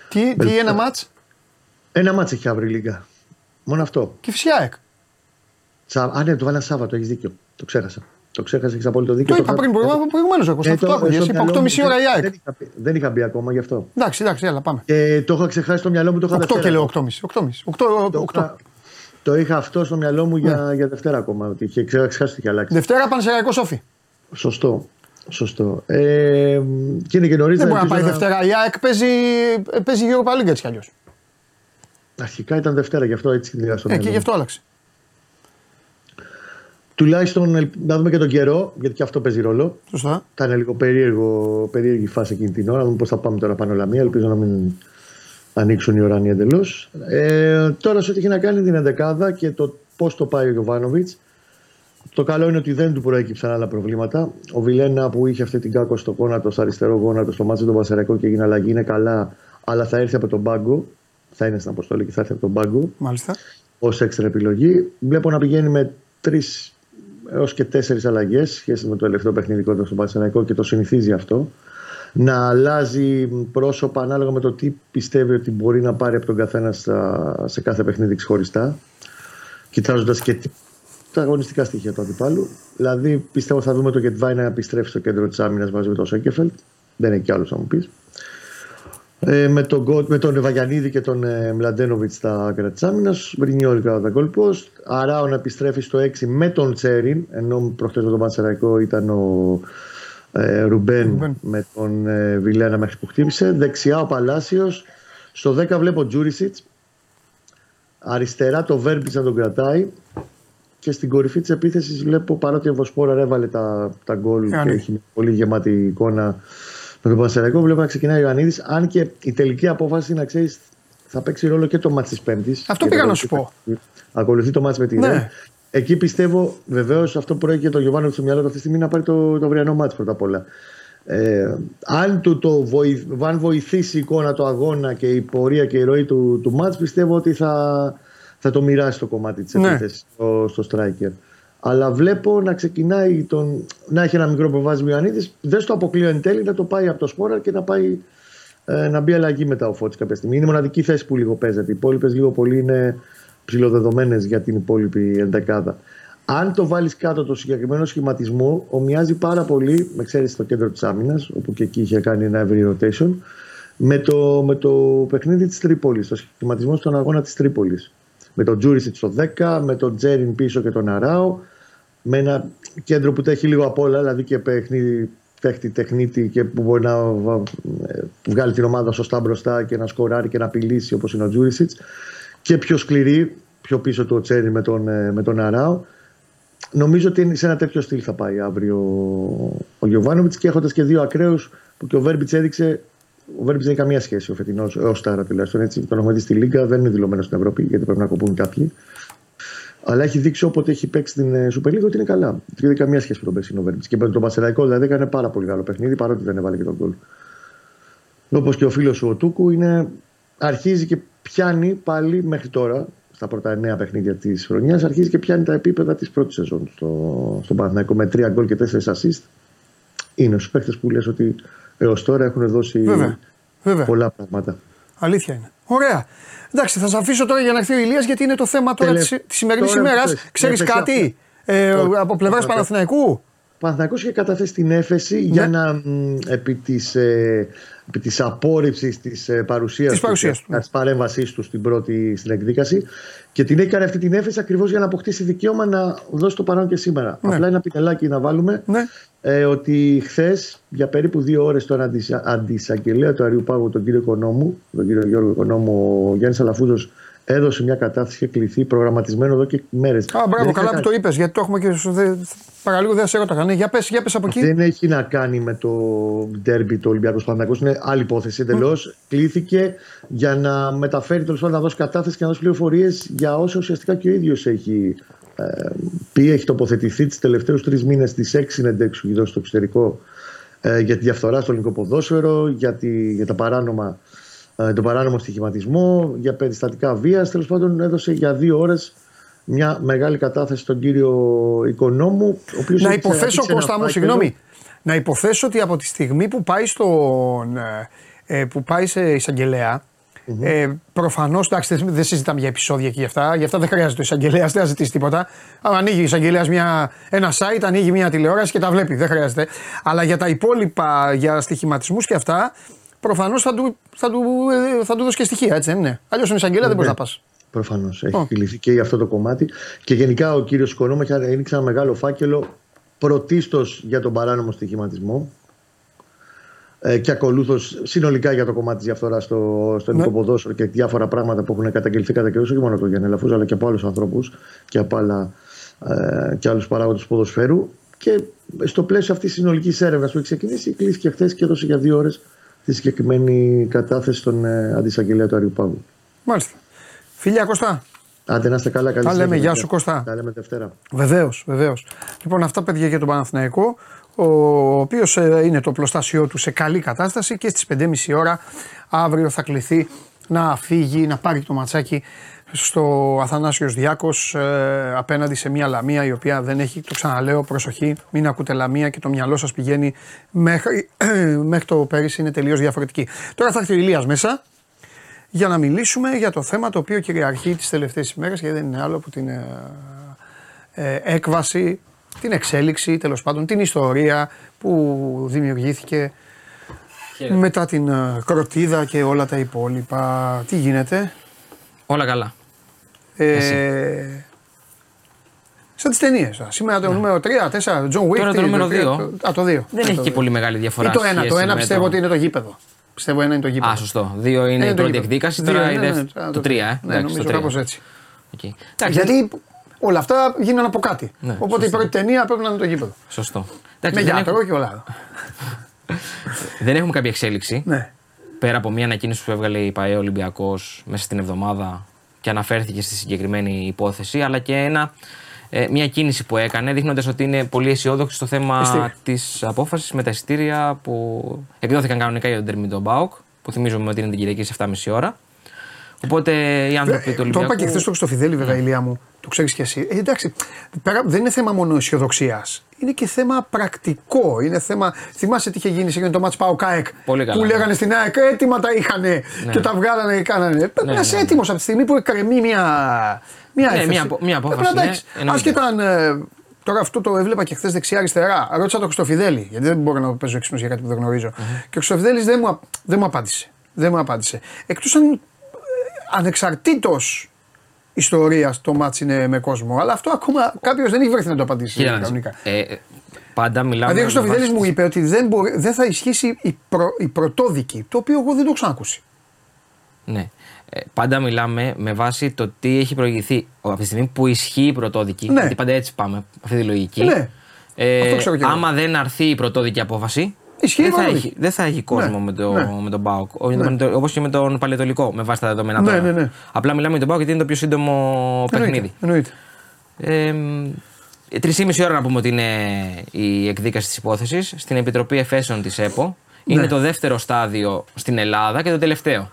Τι, τι ένα μάτς; Ένα μάτς έχει αύριο η Λίγκα. Μόνο αυτό. Και φυσικά. Α, ναι, το βάλα Σάββατο, έχεις δίκιο. Το ξέχασα. Το ξέχασες, έχεις απόλυτο δίκιο. Το είπα πριν προηγουμένως. Εγώ Ε, αυτό το- το άκουγε. στο Είπα μυαλό 8,5 μου ώρα η δεν- ΑΕΚ. Δεν είχα, πει- δεν είχα μπει ακόμα γι' αυτό. Εντάξει, εντάξει, έλα πάμε. Και το είχα ξεχάσει στο μυαλό μου, το είχα 8 Δευτέρα. και λέω ακόμα. 8,5. 8,5. 8, Το, 8. είχα, το είχα αυτό στο μυαλό μου για, Ναι. για Δευτέρα ακόμα. Ότι είχε ξεχάσει ότι είχε αλλάξει. Δευτέρα πάνε σε Ραϊκό Σόφι. Σωστό. Σωστό. Ε, και είναι και νωρίς. Δεν μπορεί να πάει Δευτέρα. Η ΑΕΚ παίζει, παίζει Europa League έτσι κι αλλιώς. Αρχικά ήταν Δευτέρα, γι' αυτό έτσι την είδα στο Ε, και μυαλό γι' μου. αυτό άλλαξε. Τουλάχιστον ελ- να δούμε και τον καιρό, γιατί και αυτό παίζει ρόλο. Σωστά. Ήταν λίγο περίεργο, περίεργη φάση εκείνη την ώρα. Να δούμε πώς θα πάμε τώρα πάνω όλα μία. Ελπίζω να μην ανοίξουν οι ουρανοί εντελώς. Ε, τώρα, σε ό,τι έχει να κάνει την ενδεκάδα και το πώς το πάει ο Γιωβάνοβιτς, το καλό είναι ότι δεν του προέκυψαν άλλα προβλήματα. Ο Βιλένα που είχε αυτή την κάκο στο γόνατο, στο αριστερό γόνατο, στο μάτσο τον Πασαρακό και έγινε αλλαγή, είναι καλά, αλλά θα έρθει από τον πάγκο. Θα είναι στην αποστολή και θα έρθει από τον πάγκο Μάλιστα. ως έξτρα επιλογή. Βλέπω να πηγαίνει με τρεις έως και τέσσερις αλλαγές σχέση με το τελευταίο παιχνίδι κοντά στον Παναθηναϊκό και το συνηθίζει αυτό. Να αλλάζει πρόσωπα ανάλογα με το τι πιστεύει ότι μπορεί να πάρει από τον καθένα στα- σε κάθε παιχνίδι ξεχωριστά. Κοιτάζοντας και τι- τα αγωνιστικά στοιχεία του αντιπάλου. Δηλαδή πιστεύω θα δούμε το Γετβάη να επιστρέψει στο κέντρο της άμυνας μαζί με τον Σέκεφελτ. Δεν έχει κι άλλος να μου πεις. Ε, με, τον, Γκο- με τον Ευαγιανίδη και τον ε, Μλαντένοβιτ στα άκρα της άμυνας. Μπρινιόλ κατά τα goal post. Αράο να επιστρέφει στο 6 με τον Τσέριν. Ενώ προχθέ με τον Πανσεραϊκό ήταν ο ε, Ρουμπέν, Ρουμπέν. με τον ε, Βιλένα μέχρι που χτύπησε. Δεξιά ο Παλάσιος. Στο 10 βλέπω Τζούρισιτς. Αριστερά το Βέρμπιτς να τον κρατάει. Και στην κορυφή της επίθεσης βλέπω παρότι ο Βοσπόρα έβαλε τα, τα γκολ και Ιωαννίδη. έχει μια πολύ γεμάτη εικόνα με τον Πανσεραϊκό. Βλέπω να ξεκινάει ο Ιωαννίδης. Αν και η τελική απόφαση να ξέρεις θα παίξει ρόλο και το μάτι της Πέμπτης. Αυτό πήγα να σου πω. Ακολουθεί το μάτι με τη Ναι. Ρεν. Εκεί πιστεύω βεβαίως αυτό που προέρχεται το Γιωβάνο στο μυαλό του αυτή τη στιγμή είναι να πάρει το, το αυριανό μάτι πρώτα απ' όλα. Ε, αν, του το βοηθ, αν βοηθήσει η εικόνα του αγώνα και η πορεία και η ροή του, του μάτς πιστεύω ότι θα, θα το μοιράσει το κομμάτι της Ναι. επίθεσης στο, στο striker. Αλλά βλέπω να ξεκινάει τον, να έχει ένα μικρό προβάδισμα ο Ιωαννίδης δεν στο αποκλείω εν τέλει να το πάει από το σπόρα και να πάει ε, να μπει αλλαγή μετά ο Φώτης κάποια στιγμή. Είναι η μοναδική θέση που λίγο παίζεται. Οι υπόλοιπες λίγο πολύ είναι ψηλοδεδομένες για την υπόλοιπη ενδεκάδα. Αν το βάλεις κάτω το συγκεκριμένο σχηματισμό, ομοιάζει πάρα πολύ, με ξέρεις στο κέντρο της άμυνας, όπου και εκεί είχε κάνει ένα early rotation, με το, με το παιχνίδι της Τρίπολης, το σχηματισμό στον αγώνα της Τρίπολης. Με τον Τζούρισιτς στο 10, με τον Τζέριν πίσω και τον Αράο, με ένα κέντρο που τα έχει λίγο απ' όλα, δηλαδή και παιχνίδι παίχτη τεχνίτη και που μπορεί να βα- ε, βγάλει την ομάδα σωστά μπροστά και να σκοράρει και να απειλήσει όπως είναι ο Τζούρισιτς. Και πιο σκληρή, πιο πίσω του ο Τσέρι με τον, ε, με τον Αράο. Νομίζω ότι σε ένα τέτοιο στυλ θα πάει αύριο ο Γιωβάνοβιτς και έχοντας και δύο ακραίους που και ο Βέρμπιτς έδειξε. Ο Βέρμπιτς δεν έχει καμία σχέση ο φετινός, έω τώρα τουλάχιστον. Έτσι, τον έχουμε δει στη Λίγκα, δεν είναι δηλωμένος στην Ευρώπη γιατί πρέπει να κοπούν κάποιοι. Αλλά έχει δείξει όποτε έχει παίξει στην ε, Super League ότι είναι καλά. Δεν έχει καμία σχέση με τον περσινό Βέρμπιτς. Και με τον Πασεραϊκό δηλαδή έκανε πάρα πολύ καλό παιχνίδι παρότι δεν έβαλε και τον γκολ. Όπως και ο φίλος σου ο Τούκου είναι, αρχίζει και πιάνει πάλι μέχρι τώρα στα πρώτα εννέα παιχνίδια της χρονιάς, αρχίζει και πιάνει τα επίπεδα της πρώτης σεζόν στο, στο Παναθηναϊκό με τρία γκολ και τέσσερις assist. Είναι στους παίχτε που λες ότι έως τώρα έχουν δώσει Βέβαια. Βέβαια. πολλά πράγματα. Αλήθεια είναι. Ωραία. Εντάξει, θα σα αφήσω τώρα για να έρθει ο Ηλίας γιατί είναι το θέμα τώρα Τελε- τη σημερινής τώρα ημέρας. που θες. Ξέρεις Έπεσε κάτι; ε, Όχι. από πλευράς Όχι. Παναθηναϊκού; Ο Παναθηναϊκός είχε καταθέσει την έφεση για να μ, επί της, ε, επί της απόρριψης της ε, παρουσίας Της παρουσίας του, ναι. της παρέμβασής τους στην πρώτη στην εκδίκαση και την έχει κάνει αυτή την έφεση ακριβώς για να αποκτήσει δικαίωμα να δώσει το παρόν και σήμερα. Ναι. Απλά ένα πινελάκι να βάλουμε Ναι. ε, ότι χθες για περίπου δύο ώρες τον αντισα- αντισαγγελέα του Αριού Πάγου, τον κύριο Οικονόμου, τον κύριο Γιώργο Οικονόμου, ο Γιάννης Αλαφούζος έδωσε μια κατάθεση και κληθεί προγραμματισμένο εδώ και μέρες. Α, μπράβο, Δεν καλά είχα που το είπες γιατί το έχουμε και. στο- δε- Παραλίγο δεν σε ρώταγα. Ναι, για πες για πες από εκεί. Δεν έχει να κάνει με το ντέρμπι του Ολυμπιακού Παναθηναϊκός. Είναι άλλη υπόθεση εντελώς. Κλήθηκε για να μεταφέρει τέλος πάντων να δώσει κατάθεση και να δώσει πληροφορίες για όσα ουσιαστικά και ο ίδιος έχει ε, πει. Έχει τοποθετηθεί τις τελευταίους τρεις μήνες στι έξι συνεντέξει που έχει δώσει στο εξωτερικό ε, για τη διαφθορά στο ελληνικό ποδόσφαιρο, για, τη, για τα παράνομα, ε, τον παράνομο στοιχηματισμό, για περιστατικά βίας. Τέλος πάντων, έδωσε για δύο ώρες μια μεγάλη κατάθεση στον κύριο Οικονόμου. Ο οποίος Να έχει υποθέσω, ξαναδείξει ένα Κώστα μου, φάκελο. συγγνώμη. Να υποθέσω ότι από τη στιγμή που πάει, στον, ε, που πάει σε εισαγγελέα, Ε, Προφανώς, εντάξει, δεν- δεν συζητάμε για επεισόδια και για αυτά. Γι' αυτά δεν χρειάζεται ο εισαγγελέας, δεν θα ζητήσει τίποτα. Αν ανοίγει ο εισαγγελέας ένα site, ανοίγει μια τηλεόραση και τα βλέπει. Δεν χρειάζεται. Αλλά για τα υπόλοιπα, για στοιχηματισμούς και αυτά, προφανώς θα του, θα, του, ε, θα του δώσει και στοιχεία, έτσι δεν είναι. Αλλιώς στον εισαγγελέα δεν μπορείς να πας. Προφανώς. Έχει Ω. κληθεί και για αυτό το κομμάτι. Και γενικά ο κύριος Οικονόμου έδειξε ένα μεγάλο φάκελο πρωτίστως για τον παράνομο στοιχηματισμό ε, και ακολούθως συνολικά για το κομμάτι της διαφθοράς στο, στο Ναι. ελληνικό ποδόσφαιρο και διάφορα πράγματα που έχουν καταγγελθεί κατά καιρούς, όχι μόνο από τον Γιάννη Λαφούζο, αλλά και από άλλους ανθρώπους και από άλλα, ε, και άλλους παράγοντες του ποδοσφαίρου. Και στο πλαίσιο αυτής της συνολικής έρευνας που έχει ξεκινήσει, κλείστηκε χθες και έδωσε για δύο ώρες τη συγκεκριμένη κατάθεση στον ε, αντισαγγελέα του Αριού Πάγου. Μάλιστα. Φιλιά Κωστά. Άντε να είστε καλά, καλή Τα λέμε. συνέχεια. Γεια σου, Κώστα. Τα λέμε Δευτέρα. Βεβαίως, βεβαίως. Λοιπόν, αυτά παιδιά για τον Παναθηναϊκό, ο οποίος είναι το πλωστάσιό του σε καλή κατάσταση και στις 5.30 ώρα αύριο θα κληθεί να φύγει, να πάρει το ματσάκι στο Αθανάσιος Διάκος ε, απέναντι σε μια λαμία η οποία δεν έχει, το ξαναλέω, προσοχή, μην ακούτε λαμία και το μυαλό σας πηγαίνει μέχρι, μέχρι το πέρυσι είναι τελείως διαφορετική. Τώρα θα έρθει ο Ηλίας μέσα για να μιλήσουμε για το θέμα το οποίο κυριαρχεί τις τελευταίες ημέρες γιατί δεν είναι άλλο από την ε, ε, έκβαση, την εξέλιξη, τέλος πάντων την ιστορία που δημιουργήθηκε μετά την ε, κροτίδα και όλα τα υπόλοιπα. Τι γίνεται; Όλα καλά. Ε, σαν τις ταινίες. τώρα. Σήμερα το νούμερο 3, 4, John Wick. Τώρα το τι, νούμερο τρία, δύο. το- Α, το 2. Δεν έχει και πολύ μεγάλη διαφορά. Ή το 1. σχέση Το 1 με πιστεύω το- ότι είναι το γήπεδο. Πιστεύω ένα είναι το γήπεδο. Α, σωστό. Δύο είναι Είναι η το πρώτη γήπεδο. εκδίκαση, Δύο, τώρα ναι, η ναι, δεύτερη. ναι, Το τρία, ε. Ναι, Εντάξει, νομίζω το τρία. κάπως έτσι. Εκεί. Εντάξει, Γιατί όλα αυτά γίνανε από κάτι. Ναι, Οπότε η σωστό. πρώτη ταινία πρέπει να είναι το γήπεδο. Σωστό. Με Εντάξει, δεν, γιατρό έχουμε, και όλα. δεν έχουμε κάποια εξέλιξη. Ναι. Πέρα από μια ανακοίνωση που έβγαλε η ΠαΕ Ολυμπιακός μέσα στην εβδομάδα και αναφέρθηκε στη συγκεκριμένη υπόθεση, αλλά και ένα, ε, μια κίνηση που έκανε, δείχνοντας ότι είναι πολύ αισιόδοξη στο θέμα Ειστήρια. της απόφασης με τα εισιτήρια που εκδόθηκαν κανονικά για τον Τέρμι τον Μπάουκ, που θυμίζουμε ότι είναι την Κυριακή σε 7.30 ώρα. Οπότε οι άνθρωποι του Ε, Το Ολυμπιακού. είπα και χθες στο Χρυστοφιδέλη, βέβαια, ηλία μου. Το ξέρεις κι εσύ. Ε, εντάξει, πέρα, δεν είναι θέμα μόνο αισιοδοξίας. Είναι και θέμα πρακτικό. Είναι θέμα. Θυμάσαι τι είχε γίνει σε εκείνο το μάτς Πάο ΚΑΕΚ. Πολύ καλά, Που ναι. λέγανε στην ΑΕΚ έτοιμα τα είχαν και τα βγάλανε και κάνανε. Πρέπει να ναι, είσαι ναι. έτοιμος από τη στιγμή που εκκρεμεί μια, μια Ναι, έφεση. μια απο- μια Πρέπει απόφαση, να ναι, εντάξει. εννοείται. Άσχετα αν. ε, Τώρα αυτό το έβλεπα και χθες δεξιά-αριστερά. Ρώτησα τον Χρυστοφιδέλη, γιατί δεν μπορώ να παίζω έξυπνος για κάτι που δεν γνωριζω Και ο Χρυστοφιδέλης δεν, μου, α- δεν μου απάντησε. Δεν μου απάντησε. Εκτός αν ανεξαρτήτως ιστορίας το μάτς είναι με κόσμο. Αλλά αυτό ακόμα κάποιος δεν έχει βρεθεί να το απαντήσει Κοίτα να δεις. κανονικά. Ε, ε, πάντα μιλάμε. Δηλαδή, ο με Χρυστοφιδέλη βάση μου τις- είπε ότι δεν, μπορεί, δεν θα ισχύσει η, προ, η πρωτόδικη, το οποίο εγώ δεν το έχω ξανακούσει. Ναι. Ε, πάντα μιλάμε με βάση το τι έχει προηγηθεί. Ο- Από τη στιγμή που ισχύει η πρωτόδικη, Ναι. γιατί πάντα έτσι πάμε, αυτή τη λογική. Ναι. Ε, Αυτό ξέρω κι εγώ. άμα δεν αρθεί η πρωτόδικη απόφαση, Ισχύει δεν, η θα μονοδική. έχει, δεν θα έχει κόσμο Ναι. με, το, Ναι. με τον Μπάουκ. Όπως και με τον Παλαιτολικό, με βάση τα δεδομένα Ναι, τώρα. ναι, ναι. Απλά μιλάμε για τον Μπάουκ γιατί είναι το πιο σύντομο παιχνίδι. Εννοείται. Ε, Τρεις ή μισή ώρα να πούμε ότι είναι η εκδίκαση της υπόθεσης στην Επιτροπή Εφέσεων της ΕΠΟ. Είναι Ναι. το δεύτερο στάδιο στην Ελλάδα και το τελευταίο.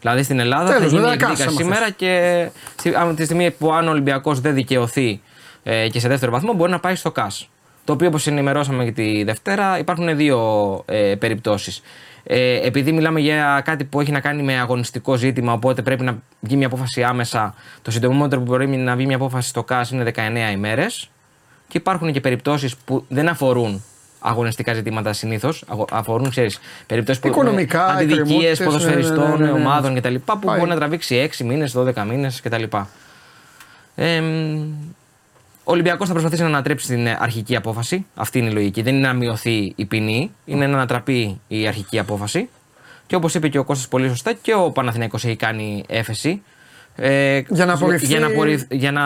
Δηλαδή στην Ελλάδα Τέλος, θα γίνει η μετά κάσα, εκδίκαση άμα σήμερα και στη- άμα τη στιγμή που αν ο Ολυμπιακός δεν δικαιωθεί ε, και σε δεύτερο βαθμό μπορεί να πάει στο ΚΑΣ. Το οποίο όπως ενημερώσαμε και τη Δευτέρα υπάρχουν δύο ε, περιπτώσεις. Ε, επειδή μιλάμε για κάτι που έχει να κάνει με αγωνιστικό ζήτημα, οπότε πρέπει να βγει μια απόφαση άμεσα. Το συντομότερο που μπορεί να βγει μια απόφαση στο ΚΑΣ είναι 19 ημέρες. Και υπάρχουν και περιπτώσεις που δεν αφορούν αγωνιστικά ζητήματα συνήθως. Αφορούν, ξέρεις, περιπτώσεις που. Οικονομικά, Αντιδικίες εκκρεμότητες, ποδοσφαιριστών, ναι, ναι, ναι, ναι. ομάδων κτλ. Που Πάει. μπορεί να τραβήξει 6 μήνες, 12 μήνες κτλ. Ε, ο Ολυμπιακός θα προσπαθήσει να ανατρέψει την αρχική απόφαση. Αυτή είναι η λογική. Δεν είναι να μειωθεί η ποινή, είναι να ανατραπεί η αρχική απόφαση. Και όπως είπε και ο Κώστας πολύ σωστά, και ο Παναθηναϊκός έχει κάνει έφεση. Ε, Για να απορριφθεί- Για να, απορριφ- για να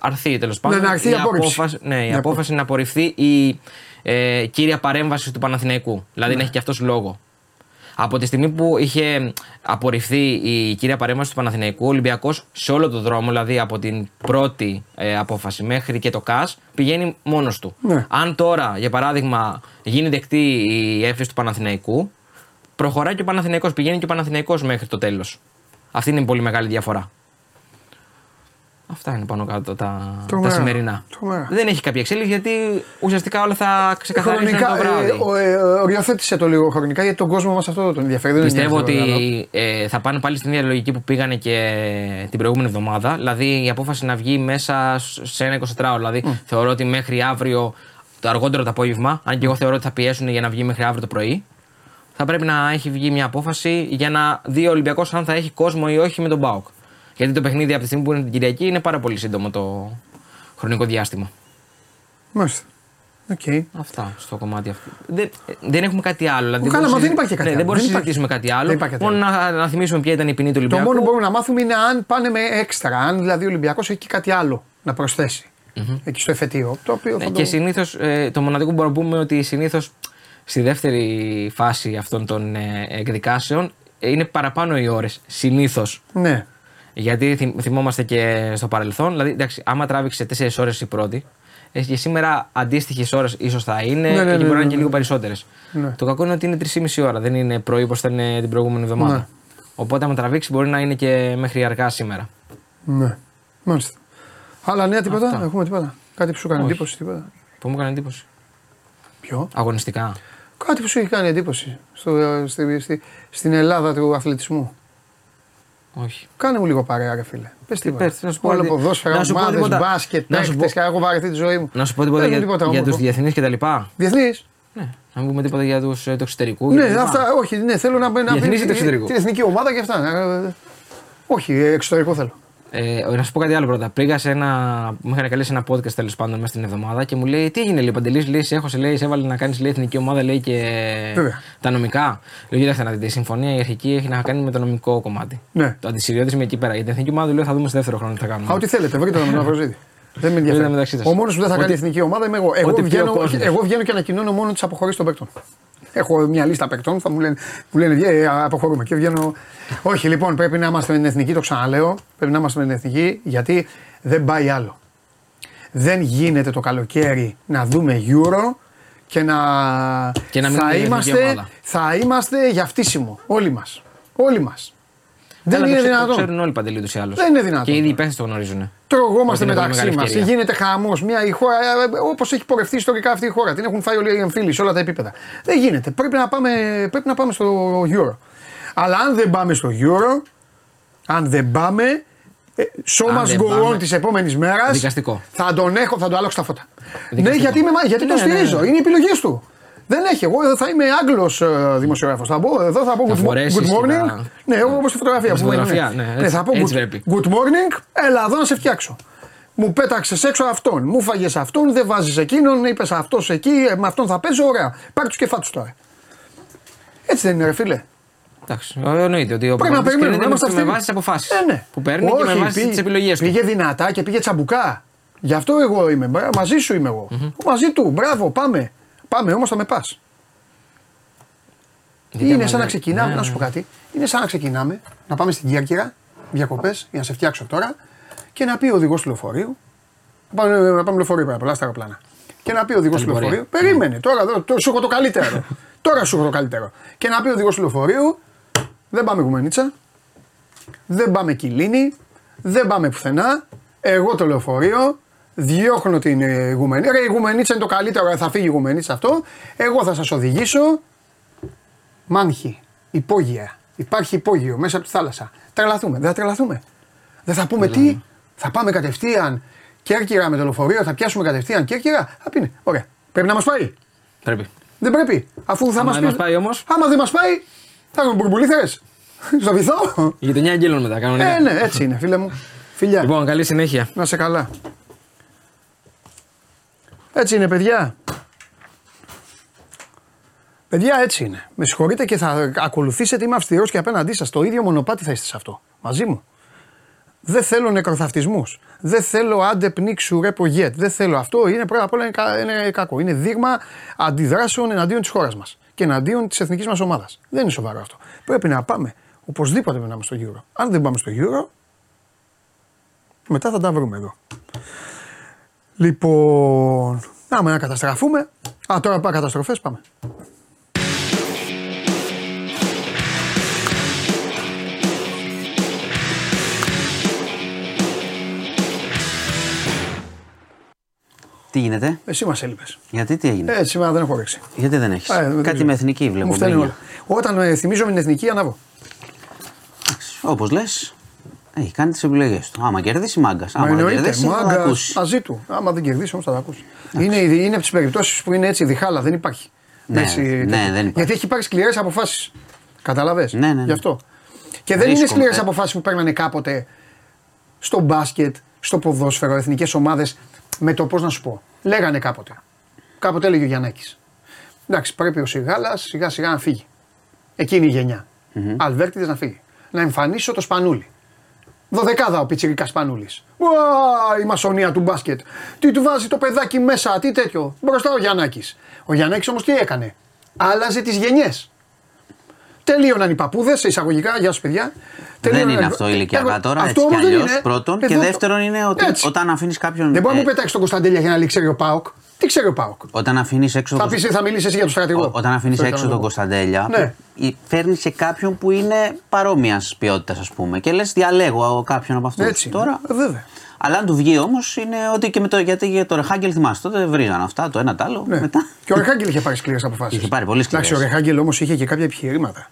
αρθεί τέλος πάντων. να αρθεί η απόρριψη. απόφαση, ναι, η Ναι, απόφαση να απορριφθεί η ε, κύρια παρέμβαση του Παναθηναϊκού. Δηλαδή Ναι. να έχει και αυτός λόγο. Από τη στιγμή που είχε απορριφθεί η κύρια παρέμβαση του Παναθηναϊκού, ο Ολυμπιακός σε όλο το δρόμο, δηλαδή από την πρώτη ε, απόφαση μέχρι και το ΚΑΣ, πηγαίνει μόνος του. Ναι. Αν τώρα, για παράδειγμα, γίνει δεκτή η έφεση του Παναθηναϊκού, προχωράει και ο Παναθηναϊκός, πηγαίνει και ο Παναθηναϊκός μέχρι το τέλος. Αυτή είναι η πολύ μεγάλη διαφορά. Αυτά είναι πάνω κάτω τα, Τρομερά. τα σημερινά. Τρομερά. Δεν έχει κάποια εξέλιξη γιατί ουσιαστικά όλα θα ξεκαθαρίσουν το Χρονικά, βράδυ. ε, ο- ε, οριοθέτησε το λίγο χρονικά γιατί τον κόσμο μας αυτό τον ενδιαφέρει. Δεν Πιστεύω ενδιαφέρει το άλλο. ότι ε, θα πάνε πάλι στην ίδια λογική που πήγανε και την προηγούμενη εβδομάδα. Δηλαδή η απόφαση να βγει μέσα σε ένα 24ωρο. Δηλαδή θεωρώ ότι μέχρι αύριο, το αργότερο το απόγευμα, αν και εγώ θεωρώ ότι θα πιέσουν για να βγει μέχρι αύριο το πρωί, θα πρέπει να έχει βγει μια απόφαση για να δει ο Ολυμπιακός αν θα έχει κόσμο ή όχι με τον ΠΑΟΚ. Γιατί το παιχνίδι από τη στιγμή που είναι την Κυριακή είναι πάρα πολύ σύντομο το χρονικό διάστημα. Μάλιστα. Οκ. Αυτά στο κομμάτι αυτό. Δεν, δεν έχουμε κάτι άλλο. Δηλαδή, Καλά, μπορούμε μα να δεν συζη- υπάρχει και κάτι ναι, άλλο. Δεν μπορούμε να Δεν υπάρχει. συζητήσουμε κάτι άλλο. Δεν υπάρχει κάτι Μόνο να, να θυμίσουμε ποια ήταν η ποινή του Το Ολυμπιακού. μόνο που μπορούμε να μάθουμε είναι αν πάνε με έξτρα. Αν δηλαδή ο Ολυμπιακός έχει και κάτι άλλο να προσθέσει. Εκεί στο εφετείο. Το οποίο θα Ναι, το... και συνήθω το μοναδικό που μπορούμε να πούμε ότι συνήθως στη δεύτερη φάση αυτών των ε, εκδικάσεων ε, είναι παραπάνω οι ώρες. Συνήθως. Ναι. Γιατί θυμ- θυμόμαστε και στο παρελθόν. Δηλαδή, εντάξει, άμα τράβηξε 4 ώρες η πρώτη, ε, και σήμερα αντίστοιχες ώρες ίσως θα είναι Ναι, ναι, και ναι, μπορεί να ναι, είναι και ναι. λίγο περισσότερες. Ναι. Το κακό είναι ότι είναι 3,5 ώρα, δεν είναι πρωί όπως ήταν ε, την προηγούμενη εβδομάδα. Ναι. Οπότε, άμα τραβήξει, μπορεί να είναι και μέχρι αργά σήμερα. ναι. Μάλιστα. Άλλα νέα τίποτα; Αυτά. Έχουμε τίποτα; Κάτι που σου κάνει Όχι. εντύπωση. Τίποτα; Που μου έκανε εντύπωση. Ποιο; Αγωνιστικά. Κάτι που σου έχει κάνει εντύπωση στο, στη, στη, στην Ελλάδα του αθλητισμού. Όχι. Κάνε μου λίγο παρέα, ρε φίλε. Πες τίποτα. πες, να σου πω Όλο ότι- ποδόσφαιρα, να σου πω ομάδες, τίποτα- μπάσκετ, να σου παίχτες, πω- και έχω βαρεθεί τη ζωή μου. Να σου πω τίποτα για, για όμορφο. τους διεθνείς κτλ. Διεθνείς; Ναι. Να μην πούμε τίποτα για τους του εξωτερικού. Ναι, κτλ. αυτά, όχι, ναι, θέλω να, να Διεθνείς ή το εξωτερικό; την εθνική ομάδα και αυτά. Ε, όχι, εξωτερικό θέλω. Ε, να σου πω κάτι άλλο πρώτα. Πήγα σε ένα. Μου είχαν καλέσει ένα podcast τέλος πάντων μέσα στην εβδομάδα και μου λέει: Τι έγινε, λέει Παντελής, λέει, σε έχω, σε λέει, σε έβαλε να κάνεις λέει, εθνική ομάδα, λέει και Βέβαια. τα νομικά. Λέω: Κοιτάξτε να δείτε, η συμφωνία η αρχική έχει να κάνει με το νομικό κομμάτι. Ναι. Το αντισυριώδης είμαι εκεί πέρα. Για την εθνική ομάδα λέω: Θα δούμε στο δεύτερο χρόνο τι θα κάνουμε. Α, ό,τι θέλετε, βρείτε το Μαυροζήτη. Δεν με μεταξύ ενδιαφέρει. σας. Ο μόνος που δεν θα κάνει Ό,τι- εθνική ομάδα είμαι εγώ. Εγώ ό,τι πει ο βγαίνω, κόσμος. εγώ βγαίνω και ανακοινώνω μόνο τις αποχωρήσεις των παίκτων. Έχω μια λίστα παίκτων, θα μου λένε, μου λένε «Ε, αποχωρούμε και βγαίνω. Όχι, λοιπόν, πρέπει να είμαστε με την εθνική, το ξαναλέω. Πρέπει να είμαστε με την εθνική γιατί δεν πάει άλλο. Δεν γίνεται το καλοκαίρι να δούμε Euro και να, Και να μην θα, είναι η εθνική είμαστε, ομάδα. θα είμαστε για φτύσιμο. Όλοι μας. Όλοι μας. Δεν Καλά, είναι το ξέ- Το δυνατόν. ξέρουν όλοι παντελή του ή άλλως. Δεν είναι δυνατόν. Και ήδη οι παίχτες το γνωρίζουν. Τρογόμαστε Ότι είναι πολύ μεταξύ μεγάλη μας. ευκαιρία. Γίνεται χαμός. Μια η χώρα, όπως έχει πορευτεί ιστορικά αυτή η χώρα, την έχουν φάει όλοι οι εμφύλοι σε όλα τα επίπεδα. Δεν γίνεται. Πρέπει να πάμε, πρέπει να πάμε στο Euro. Αλλά αν δεν πάμε στο Euro, αν δεν πάμε, ε, show Αν must δεν go πάμε, on της επόμενης μέρας. δικαστικό. Θα τον έχω, θα το αλλάξω τα φώτα. Δικαστικό. Ναι, γιατί, είμαι, γιατί τον Ναι, ναι, ναι. στηρίζω. Είναι οι επιλογές του. Δεν έχει. Εγώ θα είμαι Άγγλος δημοσιογράφος. Θα μπω εδώ, θα πω Θα good, mo- φορέσεις good και morning. θα- Ναι, εγώ όπως τη φωτογραφία Στη που είναι. φωτογραφία, ναι, έτσι- θα πω έτσι good, πρέπει. good morning, έλα εδώ να σε φτιάξω. Μου πέταξες έξω αυτόν, μου φάγες αυτόν, δεν βάζεις εκείνον, είπες αυτός εκεί, ε, με αυτόν θα παίζω, ωραία. Πάρε τους κεφάτου τώρα. Έτσι δεν είναι, ρε φίλε. Εντάξει, εννοείται ότι ο Πρέπει να προπονητής περιμένουμε να κρίνεται είμαστε με αυτοί. βάση τις αποφάσεις Ε, ναι. που παίρνει και με Όχι, βάση πήγε- τι επιλογές του. Πήγε δυνατά και πήγε τσαμπουκά. Γι' αυτό εγώ είμαι. μπρα- Μαζί σου είμαι εγώ. Μαζί του. Μπράβο, πάμε. Πάμε, όμως θα με πας. Γιατί Είναι άμα σαν να δεν- ξεκινάμε, Ναι, να σου πω ναι. κάτι. Είναι σαν να ξεκινάμε, να πάμε στην Κέρκυρα, διακοπές, για να σε φτιάξω τώρα και να πει ο οδηγός του λεωφορείου. Να πάμε, να πάμε λεωφορείο πέρα, πολλά στα αεροπλάνα. Και να πει ο οδηγός του Ταλαιπωρία. λεωφορείου, περίμενε, τώρα εδώ, το, σου έχω το καλύτερο. τώρα σου έχω το καλύτερο. Και να πει ο οδηγός του λεωφορείου, δεν πάμε Γουμενίτσα, δεν πάμε Κιλίνη, δεν πάμε πουθενά. Εγώ το λεωφορείο, διώχνω την ε, Γουμενίτσα. Ρε, η Γουμενίτσα είναι το καλύτερο, θα φύγει η Γουμενίτσα αυτό. Εγώ θα σας οδηγήσω Μάνχη, υπόγεια. Υπάρχει υπόγειο μέσα από τη θάλασσα. Τρελαθούμε. Δεν θα τρελαθούμε. Δεν θα πούμε τι. Θα πάμε κατευθείαν Κέρκυρα με το λεωφορείο, θα πιάσουμε κατευθείαν Κέρκυρα. Θα πει. Ωραία. Πρέπει να μας πάει. Πρέπει. Δεν πρέπει. Αφού θα Άμα μας δεν μας πάει όμως. Άμα δεν μας πάει, θα έχουμε μπουρμπουλίθερε. Στο βυθό. Η γειτονιά αγγέλων μετά, κανονικά. ε, ναι, έτσι είναι, φίλε μου. Φιλιά. Λοιπόν, καλή συνέχεια. Να σε καλά. Έτσι είναι, παιδιά. Παιδιά, έτσι είναι. Με συγχωρείτε και θα ακολουθήσετε. Είμαι αυστηρός και απέναντί σας. Το ίδιο μονοπάτι θα είστε σε αυτό. Μαζί μου. Δεν θέλω νεκροθαυτισμούς. Δεν θέλω άντε πνίξου ρε πογέτ. Δεν θέλω αυτό. Είναι πρώτα απ' όλα είναι, κα- είναι κακό. Είναι δείγμα αντιδράσεων εναντίον της χώρας μας και εναντίον της εθνικής μας ομάδας. Δεν είναι σοβαρό αυτό. Πρέπει να πάμε. Οπωσδήποτε πρέπει να είμαστε στο Euro. Αν δεν πάμε στο Euro, μετά θα τα βρούμε εδώ. Λοιπόν, άμα να καταστραφούμε. Α, τώρα πάμε καταστροφές, πάμε. Τι γίνεται; Εσύ μας έλειπες. Γιατί τι έγινε; Έσυμα σήμερα δεν έχω όρεξη. Γιατί δεν έχεις; ε, Κάτι με εθνική βλέπω. Μου. Όταν ε, θυμίζω με την εθνική, ανάβω. Όπως λες έχει κάνει τις επιλογές του. Άμα κερδίσει, μάγκας. Μα Άμα δεν εννοείται. κερδίσει, θα τα Μάγκας, ακούσει. μαζί του. Άμα δεν κερδίσει, όμως θα τα ακούσει. Είναι, είναι από τις περιπτώσεις που είναι έτσι διχάλα, δεν υπάρχει. Ναι, Έτσι, ναι, τέτοιο. δεν υπάρχει. Γιατί έχει πάρει σκληρές αποφάσεις. Καταλαβέ. Ναι, ναι, ναι. Γι' αυτό. Και δεν είναι Ρίσκο, σκληρές ε. αποφάσεις που παίρνανε κάποτε στο μπάσκετ, στο ποδόσφαιρο, εθνικές ομάδες με το πώς να σου πω. Λέγανε κάποτε. Κάποτε έλεγε ο Γιαννάκης. Εντάξει, πρέπει ο Σιγάλας σιγά σιγά να φύγει. Εκείνη η γενιά. Αλβέρτιδες να φύγει. Να εμφανίσω το Σπανούλι. Δωδεκάδα ο πιτσιρικάς Σπανούλη. η μασονία του μπάσκετ. Τι του βάζει το παιδάκι μέσα, τι τέτοιο. Μπροστά ο Γιαννάκης. Ο Γιαννάκης όμως τι έκανε; Άλλαζε τις γενιές. Τελείωναν οι παππούδες, εισαγωγικά, γεια σου παιδιά. Δεν Τελείωναν- είναι αυτό ηλικιακά Ε, τώρα, αυτό έτσι κι όμως δεν αλλιώς. είναι. Πρώτον. Εδώ Και το- δεύτερον είναι ότι Έτσι. όταν αφήνεις κάποιον. Δεν μπορεί να ε, μου πετάξεις τον Κωνσταντέλια για να λέει ξέρει ο Πάοκ. Τι ξέρει ο Πάοκ; Όταν αφήνεις έξω. Θα, τον- πεις, θα μιλήσεις εσύ για τον στρατηγό. Ό- Όταν αφήνεις Αυτό έξω ήθελα τον να πω. Κωνσταντέλια, Ναι. φέρνεις και κάποιον που είναι παρόμοιας ποιότητας, ας πούμε. Και λες, διαλέγω κάποιον από αυτούς. Έτσι. Τώρα. Ε, βέβαια. Αλλά αν του βγει όμως είναι ότι και με το. Γιατί για το Ρεχάγκελ θυμάστε, τότε βρίζαν αυτά το ένα το άλλο. Ναι. Μετά. Και ο Ρεχάγκελ είχε πάρει σκληρές αποφάσεις. Είχε πάρει πολύ σκληρές. Εντάξει, ο Ρεχάγκελ όμως είχε και κάποια επιχειρήματα.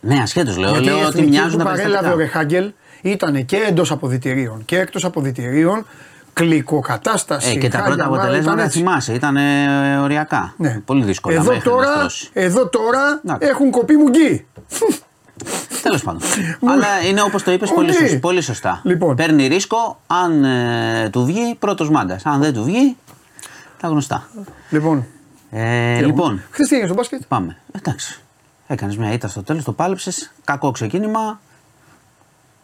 Ναι, ασχέτως λέω. Γιατί η λέω ότι εθνική μοιάζουν που τα παρέλαβε ο περιστατικά. Ρεχάγκελ ήταν και εντός αποδητηρίων και εκτός αποδητηρίων. Κλικοκατάσταση. Ε, και τα χάλια, πρώτα μάλλον, αποτελέσματα ήταν έτσι. θυμάσαι, ήταν ε, οριακά. Ναι. Πολύ δύσκολα. Εδώ μέχρι να τώρα, στρώσει. εδώ τώρα Εντάξει. έχουν κοπεί μουγγί. Τέλος πάντων. Αλλά είναι όπως το είπες Οκ. πολύ, σωσ- πολύ σωστά. Λοιπόν. Παίρνει ρίσκο αν ε, του βγει πρώτος μάγκα. Αν δεν του βγει, τα γνωστά. Λοιπόν, Ε, λοιπόν, χθε τι έγινε στο μπάσκετ; πάμε. Εντάξει. Έκανες μια ήττα στο τέλος, το πάλεψες. Κακό ξεκίνημα.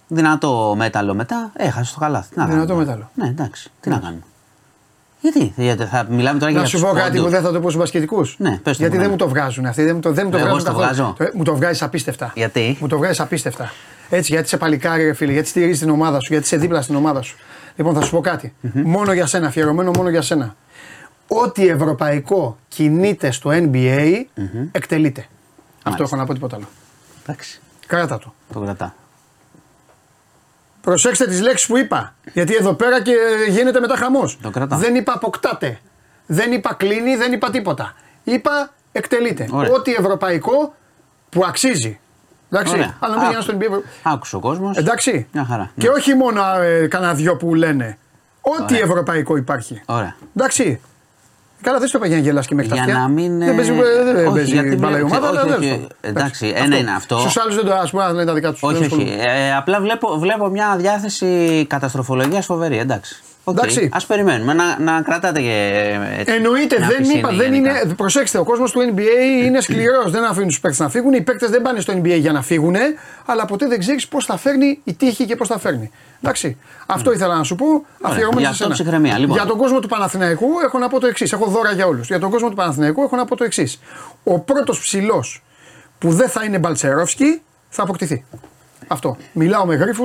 Δυνατό μέταλλο μετά. Έχασες το καλάθι. Τι να Δυνατό κάνουμε. μέταλλο. Ναι, εντάξει. Τι να κάνουμε. Γιατί, γιατί θα μιλάμε τώρα Να για σου τους πω κάτι πόντους. που δεν θα το πω στου μπασκετικού. Ναι, πες το Γιατί μου, δεν ναι. μου το βγάζουν αυτοί. Δεν μου το, δεν μου το Εγώ βγάζουν στο καθόλου. βγάζω. Το- Μου το βγάζει απίστευτα. Γιατί; Μου το βγάζει απίστευτα. Έτσι, γιατί είσαι παλικάρι, ρε φίλε, γιατί στηρίζεις την ομάδα σου, γιατί είσαι δίπλα στην ομάδα σου. Λοιπόν, θα σου πω κάτι. Μόνο για σένα, αφιερωμένο μόνο για σένα. Ό,τι ευρωπαϊκό κινείται στο NBA εκτελείται. Αυτό έχω να πω τίποτα άλλο. Εντάξει. Κράτα το. Το κρατά. Προσέξτε τις λέξεις που είπα. Γιατί εδώ πέρα και γίνεται μετά χαμός. Το κρατάω. Δεν είπα αποκτάτε. Δεν είπα κλείνει, δεν είπα τίποτα. Είπα εκτελείται. Ωραία. Ό,τι ευρωπαϊκό που αξίζει. Εντάξει. Ωραία. Αλλά μην Άκου- γίνει στον NBA. Άκουσε ο κόσμος. Εντάξει. Μια χαρά. Και Ναι. όχι μόνο ε, κανένα δυο που λένε. Ό,τι Ωραία. ευρωπαϊκό υπάρχει. Ωραία. Εντάξει. Καλά, δεν σου είπα για να γελάσει και με Για αυτιά. να μην, Δεν ε, παίζει, δεν όχι, παίζει γιατί μπάλα η βλέπω- ομάδα, όχι, αλλά όχι, δεν εντάξει, ένα είναι αυτό. Στους άλλους δεν το ας πούμε, να λένε τα δικά τους. Όχι, όχι. Ε, απλά βλέπω, βλέπω μια διάθεση καταστροφολογίας φοβερή. Εντάξει. Οκ. Εντάξει. Ας περιμένουμε να, να κρατάτε και. ε, Έτσι, Εννοείται, μια δεν πισίνη είπα, δεν γενικά. είναι. Προσέξτε, ο κόσμος του NBA είναι σκληρός. δεν αφήνουν τους παίκτες να φύγουν. Οι παίκτες δεν πάνε στο NBA για να φύγουν, αλλά ποτέ δεν ξέρεις πώς θα φέρνει η τύχη και πώς θα φέρνει. Εντάξει. Αυτό ήθελα να σου πω. Αφιερωμένο Για σε αυτό σένα. ψυχραιμία, λοιπόν. Για τον κόσμο του Παναθηναϊκού έχω να πω το εξής. Έχω δώρα για όλους. Για τον κόσμο του Παναθηναϊκού έχω να πω το εξής. Ο πρώτος ψηλός που δεν θα είναι Μπαλτσερόφσκι θα αποκτηθεί. Αυτό. Μιλάω με γρήφου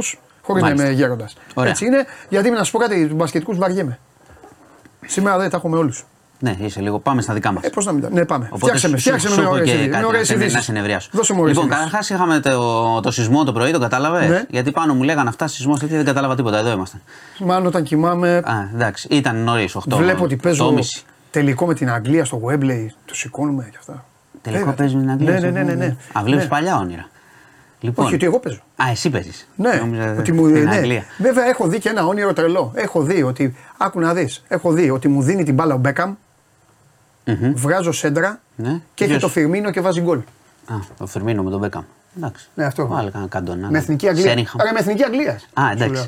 χωρίς να Μάλιστα. είμαι γέροντας. Ωραία. Έτσι είναι. Γιατί να σου πω κάτι, τους μπασκετικούς βαριέμαι. Σήμερα δεν τα έχουμε όλους. Ναι, είσαι λίγο. Πάμε στα δικά μας. Ε, πώς να μην τα. Ναι, πάμε. Οπότε φτιάξε με, σου- φτιάξε σου με με έχω ωραίες και ειδήσεις. Με κάτι ωραίες να, σε- ειδήσεις. να συνεδριάσω. Δώσε μου ωραίες Λοιπόν, ειδήσεις. καταρχάς είχαμε το, το σεισμό το πρωί, το κατάλαβες; Ναι. Γιατί πάνω μου λέγανε αυτά σεισμός, γιατί δεν κατάλαβα τίποτα. Εδώ ήμασταν. Μάλλον όταν κοιμάμαι, Α, εντάξει, ήταν νωρίς, 8. βλέπω ότι παίζω 8.30. τελικό με την Αγγλία στο Webley. Το σηκώνουμε και αυτά. Τελικό Βέβαια. παίζεις με την Αγγλία. Ναι, στο ναι, ναι. ναι, ναι. Α, βλέπεις Ναι. παλιά όνειρα. Λοιπόν, Όχι, ότι εγώ παίζω. Α, εσύ παίζεις. Ναι, ότι μου, στην ναι. Αγγλία. Βέβαια έχω δει και ένα όνειρο τρελό. Έχω δει ότι. Άκου να δεις. Έχω δει ότι μου δίνει την μπάλα ο Μπέκαμ, Μμμ. βγάζω σέντρα Ναι. και έχει Ποιος; το Φιρμίνο και βάζει γκολ. Α, το Φερμίνο με τον Μπέκαμ. Εντάξει. Ναι, αυτό. Βάλε κανένα καντόνα. Με εθνική Αγγλία. Σέριγχαμ. Άρα με εθνική Αγγλία. Α, εντάξει. σου λέω.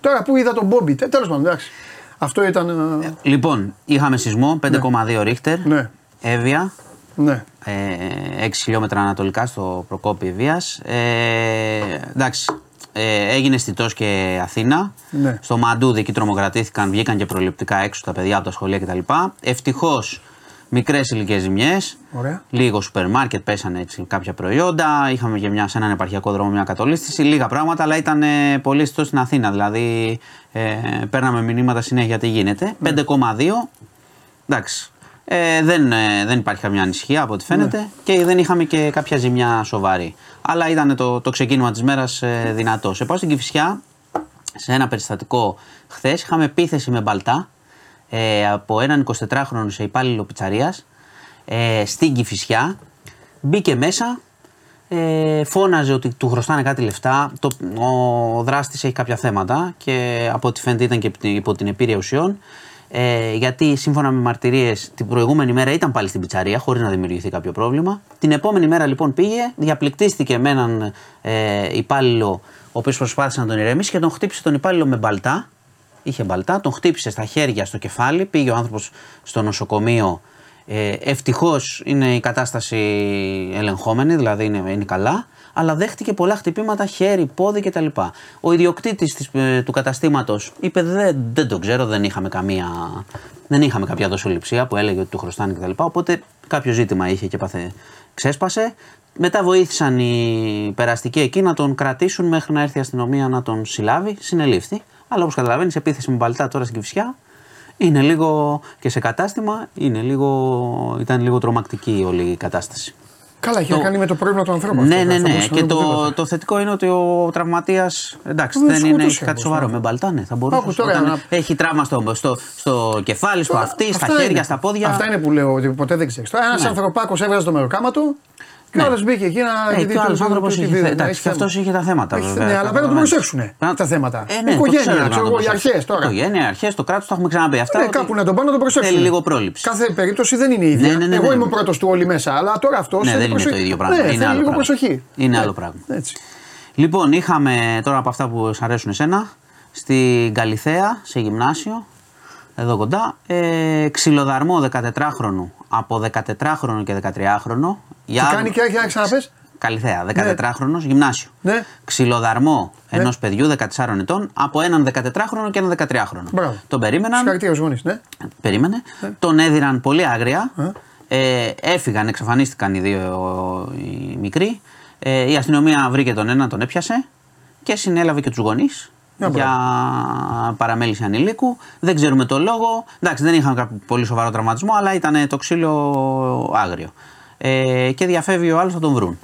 Τώρα που είδα τον Μπόμπι, τέλος πάντων, εντάξει. Αυτό ήταν. ε, Λοιπόν, είχαμε σεισμό 5,2 ρίχτερ. Ναι. Εύβοια. Ναι. Ε, 6 χιλιόμετρα ανατολικά στο Προκόπη Βίας. Ε, εντάξει, ε, έγινε Στιτός και Αθήνα. Ναι. Στο Μαντούδι εκεί τρομοκρατήθηκαν, βγήκαν και προληπτικά έξω τα παιδιά από τα σχολεία κτλ. Ευτυχώς μικρές ηλικίε ζημιές. Ωραία. Λίγο σούπερ μάρκετ, πέσανε έτσι κάποια προϊόντα. Είχαμε και μια, σε έναν επαρχιακό δρόμο μια κατολίσθηση. Λίγα πράγματα, αλλά ήταν ε, πολύ στό στην Αθήνα. Δηλαδή, ε, παίρναμε μηνύματα συνέχεια τι γίνεται. 5,2. Εντάξει. Ε, δεν, ε, δεν υπάρχει καμιά ανησυχία από ό,τι φαίνεται και δεν είχαμε και κάποια ζημιά σοβαρή. Αλλά ήταν το, το ξεκίνημα της μέρας ε, δυνατός. Σε πάω στην Κυφυσιά, σε ένα περιστατικό χθες, είχαμε επίθεση με μπαλτά. ε, από έναν 24χρονο σε υπάλληλο πιτσαρίας ε, στην Κηφισιά. Μπήκε μέσα, ε, φώναζε ότι του χρωστάνε κάτι λεφτά. Το, ο δράστης έχει κάποια θέματα και από ό,τι φαίνεται ήταν και υπό την επίρρεια ουσιών. Ε, γιατί σύμφωνα με μαρτυρίες την προηγούμενη μέρα ήταν πάλι στην πιτσαρία χωρίς να δημιουργηθεί κάποιο πρόβλημα. Την επόμενη μέρα λοιπόν πήγε, διαπληκτίστηκε με έναν ε, υπάλληλο ο οποίος προσπάθησε να τον ηρεμήσει και τον χτύπησε τον υπάλληλο με μπαλτά. Είχε μπαλτά, τον χτύπησε στα χέρια, στο κεφάλι. Πήγε ο άνθρωπος στο νοσοκομείο. Ε, Ευτυχώς είναι η κατάσταση ελεγχόμενη, δηλαδή είναι, είναι καλά. Αλλά δέχτηκε πολλά χτυπήματα χέρι, πόδι κτλ. Ο ιδιοκτήτης ε, του καταστήματος είπε: δεν, δεν το ξέρω, δεν είχαμε, καμία, δεν είχαμε κάποια δοσοληψία που έλεγε ότι του χρωστάνε κτλ. Οπότε κάποιο ζήτημα είχε και πάθε, ξέσπασε. Μετά βοήθησαν οι περαστικοί εκεί να τον κρατήσουν μέχρι να έρθει η αστυνομία να τον συλλάβει. Συνελήφθη. Αλλά όπως καταλαβαίνεις, επίθεση με παλτά τώρα στην Κυφσιά είναι λίγο και σε κατάστημα είναι λίγο, ήταν λίγο τρομακτική όλη η κατάσταση. Καλά, έχει Το- να κάνει με το πρόβλημα του ανθρώπου. Ναι, αυτό, ναι, θα ναι. μπορούσε να Και είναι το, οπουδήποτε. το θετικό είναι ότι ο τραυματίας. Εντάξει, Δεν δεν είναι σκότωσε έχει κάτι όμως, σοβαρό. ναι. Με μπαλτά, ναι, θα μπορούσε. Άκου τώρα όταν να- Έχει τραύμα στο, στο, στο κεφάλι, στο αυτή, στα Αυτά χέρια, είναι. στα πόδια. Αυτά είναι που λέω ότι ποτέ δεν ξέρεις. Τώρα ένας Ναι. ανθρωπάκος έβγαζε το μεροκάμα του και ο Ναι. άλλο μπήκε εκεί να. Ε, γιατί και ο του- άλλο του- άνθρωπος του- είχε. του- θε- του- Εντάξει, έχει και αυτός θέμα. είχε τα θέματα. Έχει- βέβαια, Ναι, αλλά πρέπει να το καταλαβαίνεις. προσέξουν Πρέπει τα θέματα. Ε, ναι, το Οικογένεια, ξέρω, ξέρω πρέπει εγώ, να οι το αρχές προσέξουν. τώρα. Οικογένεια, αρχές, το κράτος, τα έχουμε ξαναπεί αυτά. Ναι, ότι κάπου να τον πάνε να τον προσέξουν. Θέλει λίγο πρόληψη. Κάθε περίπτωση δεν είναι ίδια. Ναι, ναι, ναι, Εγώ ναι. είμαι ο πρώτος του όλοι μέσα. Αλλά τώρα αυτός. Ναι, δεν είναι το ίδιο πράγμα. Ναι, είναι θέλει άλλο λίγο πράγμα. προσοχή. Είναι Ναι. άλλο πράγμα. Έτσι. Λοιπόν, είχαμε τώρα από αυτά που σ' αρέσουν εσένα, στην Καλιθέα, σε γυμνάσιο, εδώ κοντά, ε, ξυλοδαρμό 14χρονου από 14χρονο και 13χρονο. Τι κάνει και για να ξαναπες. Καλιθέα, 14χρονο, γυμνάσιο. Ναι. Ξυλοδαρμό ενός παιδιού 14 ετών από έναν 14χρονο και έναν 13χρονο. Μπράβο. Τον περίμεναν. Συγχαρητήρια στου γονεί. Ναι. Περίμενε. Τον έδιραν πολύ άγρια. Ε, έφυγαν, εξαφανίστηκαν οι δύο οι μικροί. Ε, η αστυνομία βρήκε τον ένα, τον έπιασε και συνέλαβε και τους γονείς Να, μπράβο. για παραμέληση ανηλίκου. Δεν ξέρουμε το λόγο. Εντάξει, δεν είχαν κάποιο πολύ σοβαρό τραυματισμό, αλλά ήταν το ξύλο άγριο. Ε, και διαφεύγει ο άλλος, θα τον βρουν.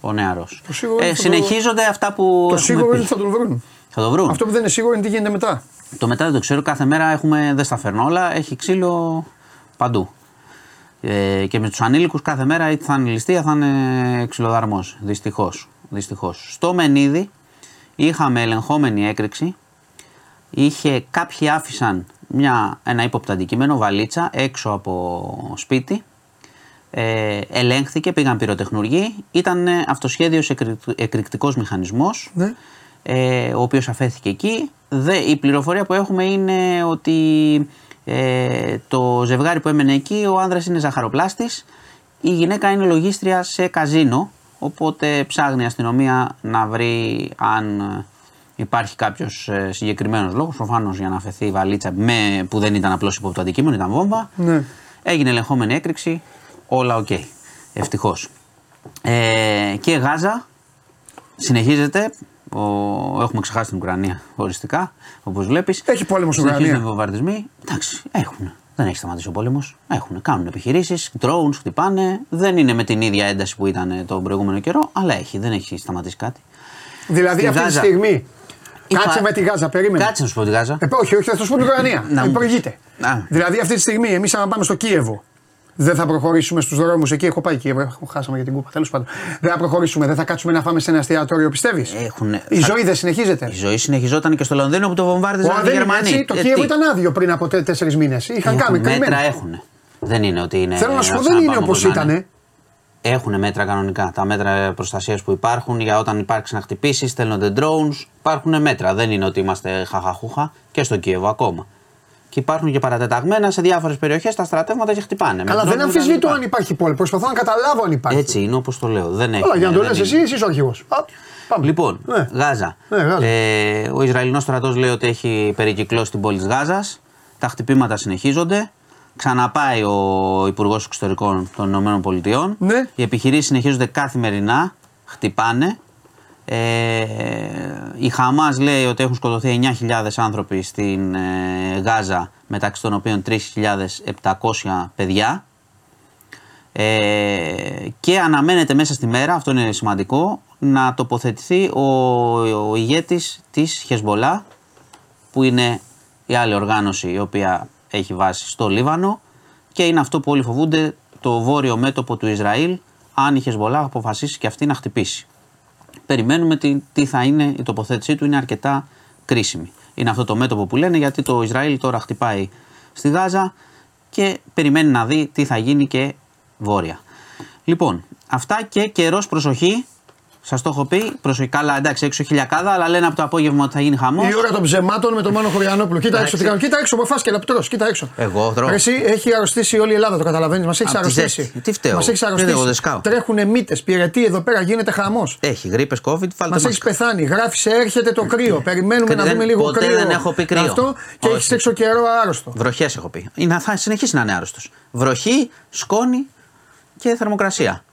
Ο νεαρός. Το σίγουρο είναι Ε, θα το- συνεχίζονται αυτά που. Το έχουμε σίγουρο πει. είναι ότι θα τον βρουν. Θα το βρουν. Αυτό που δεν είναι σίγουρο είναι τι γίνεται μετά. Το μετά δεν το ξέρω. Κάθε μέρα έχουμε, δεν στα φέρνω όλα. Έχει ξύλο παντού. Ε, και με τους ανήλικους κάθε μέρα είτε θα είναι ληστεία θα είναι ξυλοδαρμός. Δυστυχώς. Δυστυχώς. Στο Μενίδη είχαμε ελεγχόμενη έκρηξη. Είχε, κάποιοι άφησαν μια, ένα ύποπτο αντικείμενο, βαλίτσα, έξω από σπίτι. Ε, ελέγχθηκε, πήγαν πυροτεχνουργοί. Ήταν αυτοσχέδιος εκρηκτικός μηχανισμός Ναι. ε, ο οποίος αφέθηκε εκεί. Δε, η πληροφορία που έχουμε είναι ότι ε, το ζευγάρι που έμενε εκεί, ο άνδρας είναι ζαχαροπλάστης, η γυναίκα είναι λογίστρια σε καζίνο, οπότε ψάχνει η αστυνομία να βρει αν ε, υπάρχει κάποιος ε, συγκεκριμένος λόγος, προφανώς για να αφαιθεί η βαλίτσα με, που δεν ήταν απλώς υπό το αντικείμενο, ήταν βόμβα. Ναι. Έγινε ελεγχόμενη έκρηξη, όλα οκ. Ευτυχώς. Ε, και Γάζα συνεχίζεται. Ο, έχουμε ξεχάσει την Ουκρανία οριστικά, όπως βλέπεις. Έχει πόλεμος στην Συνεχίζονται Ουκρανία. οι βομβαρδισμοί. Εντάξει, έχουν. Δεν έχει σταματήσει ο πόλεμος. Έχουν. Κάνουν επιχειρήσεις, drones, χτυπάνε. Δεν είναι με την ίδια ένταση που ήταν τον προηγούμενο καιρό, αλλά έχει. Δεν έχει σταματήσει κάτι. Δηλαδή Στη αυτή τη Γάζα. στιγμή. Είπα- Κάτσε με τη Γάζα, περίμενε. Κάτσε να σου πω τη Γάζα. Ε, όχι, όχι, θα το σου πω την Ουκρανία. Να Ε, μου- προηγείται. Α. Δηλαδή αυτή τη στιγμή, εμείς αν πάμε στο Κίεβο, δεν θα προχωρήσουμε στους δρόμους εκεί. Έχω πάει Κίεβο, έχω- χάσαμε για την κούπα. Τέλος πάντων. Δεν θα προχωρήσουμε, δεν θα κάτσουμε να φάμε σε ένα εστιατόριο, πιστεύεις; Έχουν- Η θα- ζωή δεν συνεχίζεται. Η ζωή συνεχιζόταν και στο Λονδίνο που το βομβάρδιζαν Ω, οι δεν είναι Γερμανοί. έτσι. Το Ε, Κίεβο τι; ήταν άδειο πριν από τέσσερις μήνες. Είχαν Έχουν κάνει μέτρα κρυμμένοι. έχουν. Δεν είναι ότι είναι. Θέλω να σου πω, σαν δεν είναι πάμε όπως όπως να είναι. ήταν. Έχουν μέτρα κανονικά. Τα μέτρα προστασίας που υπάρχουν για όταν υπάρξεις να χτυπήσεις, στέλνονται drones. Υπάρχουν μέτρα. Δεν είναι ότι είμαστε χαχαχούχα και στο Κίεβο ακόμα. Και υπάρχουν και παρατεταγμένα σε διάφορες περιοχές τα στρατεύματα και χτυπάνε. με Αλλά drones δεν κτλ. αμφισβητώ αν υπάρχει πόλεμο. Προσπαθώ να καταλάβω αν υπάρχει. Έτσι είναι όπως το λέω. Δεν έχει. Όλα, για να το δεν λες είναι. εσύ, εσύ είσαι ο αρχηγός. Πάμε. Λοιπόν, Ναι. Γάζα. Ναι, Γάζα. Ε, ο Ισραηλινός στρατός λέει ότι έχει περικυκλώσει την πόλη της Γάζας. Τα χτυπήματα συνεχίζονται. Ξαναπάει ο Υπουργός Εξωτερικών των Ηνωμένων Πολιτειών. Ναι. Οι επιχειρήσεις συνεχίζονται καθημερινά. Χτυπάνε. Ε, η Χαμάς λέει ότι έχουν σκοτωθεί 9.000 άνθρωποι στην ε, Γάζα, μεταξύ των οποίων 3.700 παιδιά. Ε, και αναμένεται μέσα στη μέρα, αυτό είναι σημαντικό, να τοποθετηθεί ο, ο ηγέτης της Χεσμολά, που είναι η άλλη οργάνωση η οποία έχει βάση στο Λίβανο και είναι αυτό που όλοι φοβούνται το βόρειο μέτωπο του Ισραήλ αν η Χεσμολά αποφασίσει και αυτή να χτυπήσει. Περιμένουμε τι, τι θα είναι η τοποθέτησή του, είναι αρκετά κρίσιμη. Είναι αυτό το μέτωπο που λένε γιατί το Ισραήλ τώρα χτυπάει στη Γάζα και περιμένει να δει τι θα γίνει και βόρεια. Λοιπόν, αυτά και καιρός προσοχή Σας το έχω πει. Προσοχή. Καλά, εντάξει, έξω χιλιακάδα, αλλά λένε από το απόγευμα ότι θα γίνει χαμός. Η ώρα των ψεμάτων με τον Μάνο Χωριανόπουλο. Κοίτα έξω, τι κάνω. Κοίτα έξω, με φάσκελα, πτρό. Κοίτα έξω. Εγώ τρώω. Εσύ έχει αρρωστήσει όλη η Ελλάδα, το καταλαβαίνεις. Μας έχει Απ' τη αρρωστήσει. ζέστη. Τι φταίω. Μας έχει Δεν εγώ δεν αρρωστήσει. σκάω. Τρέχουν μύτες, πυρετή εδώ πέρα, γίνεται χαμός. Έχει γρήπες, COVID, Μας βάλτε έχει μάσκα. πεθάνει. Γράφει, έρχεται το κρύο. Περιμένουμε Και να δεν- δούμε λίγο ποτέ κρύο. δεν έχω πει κρύο. Αυτό και Όχι. έχεις έξω καιρό άρρωστο. Βροχές έχω πει. Είναι, θα συνεχίσει να είναι άρρωστος. Βροχή, σκόνη και θερμοκρασία.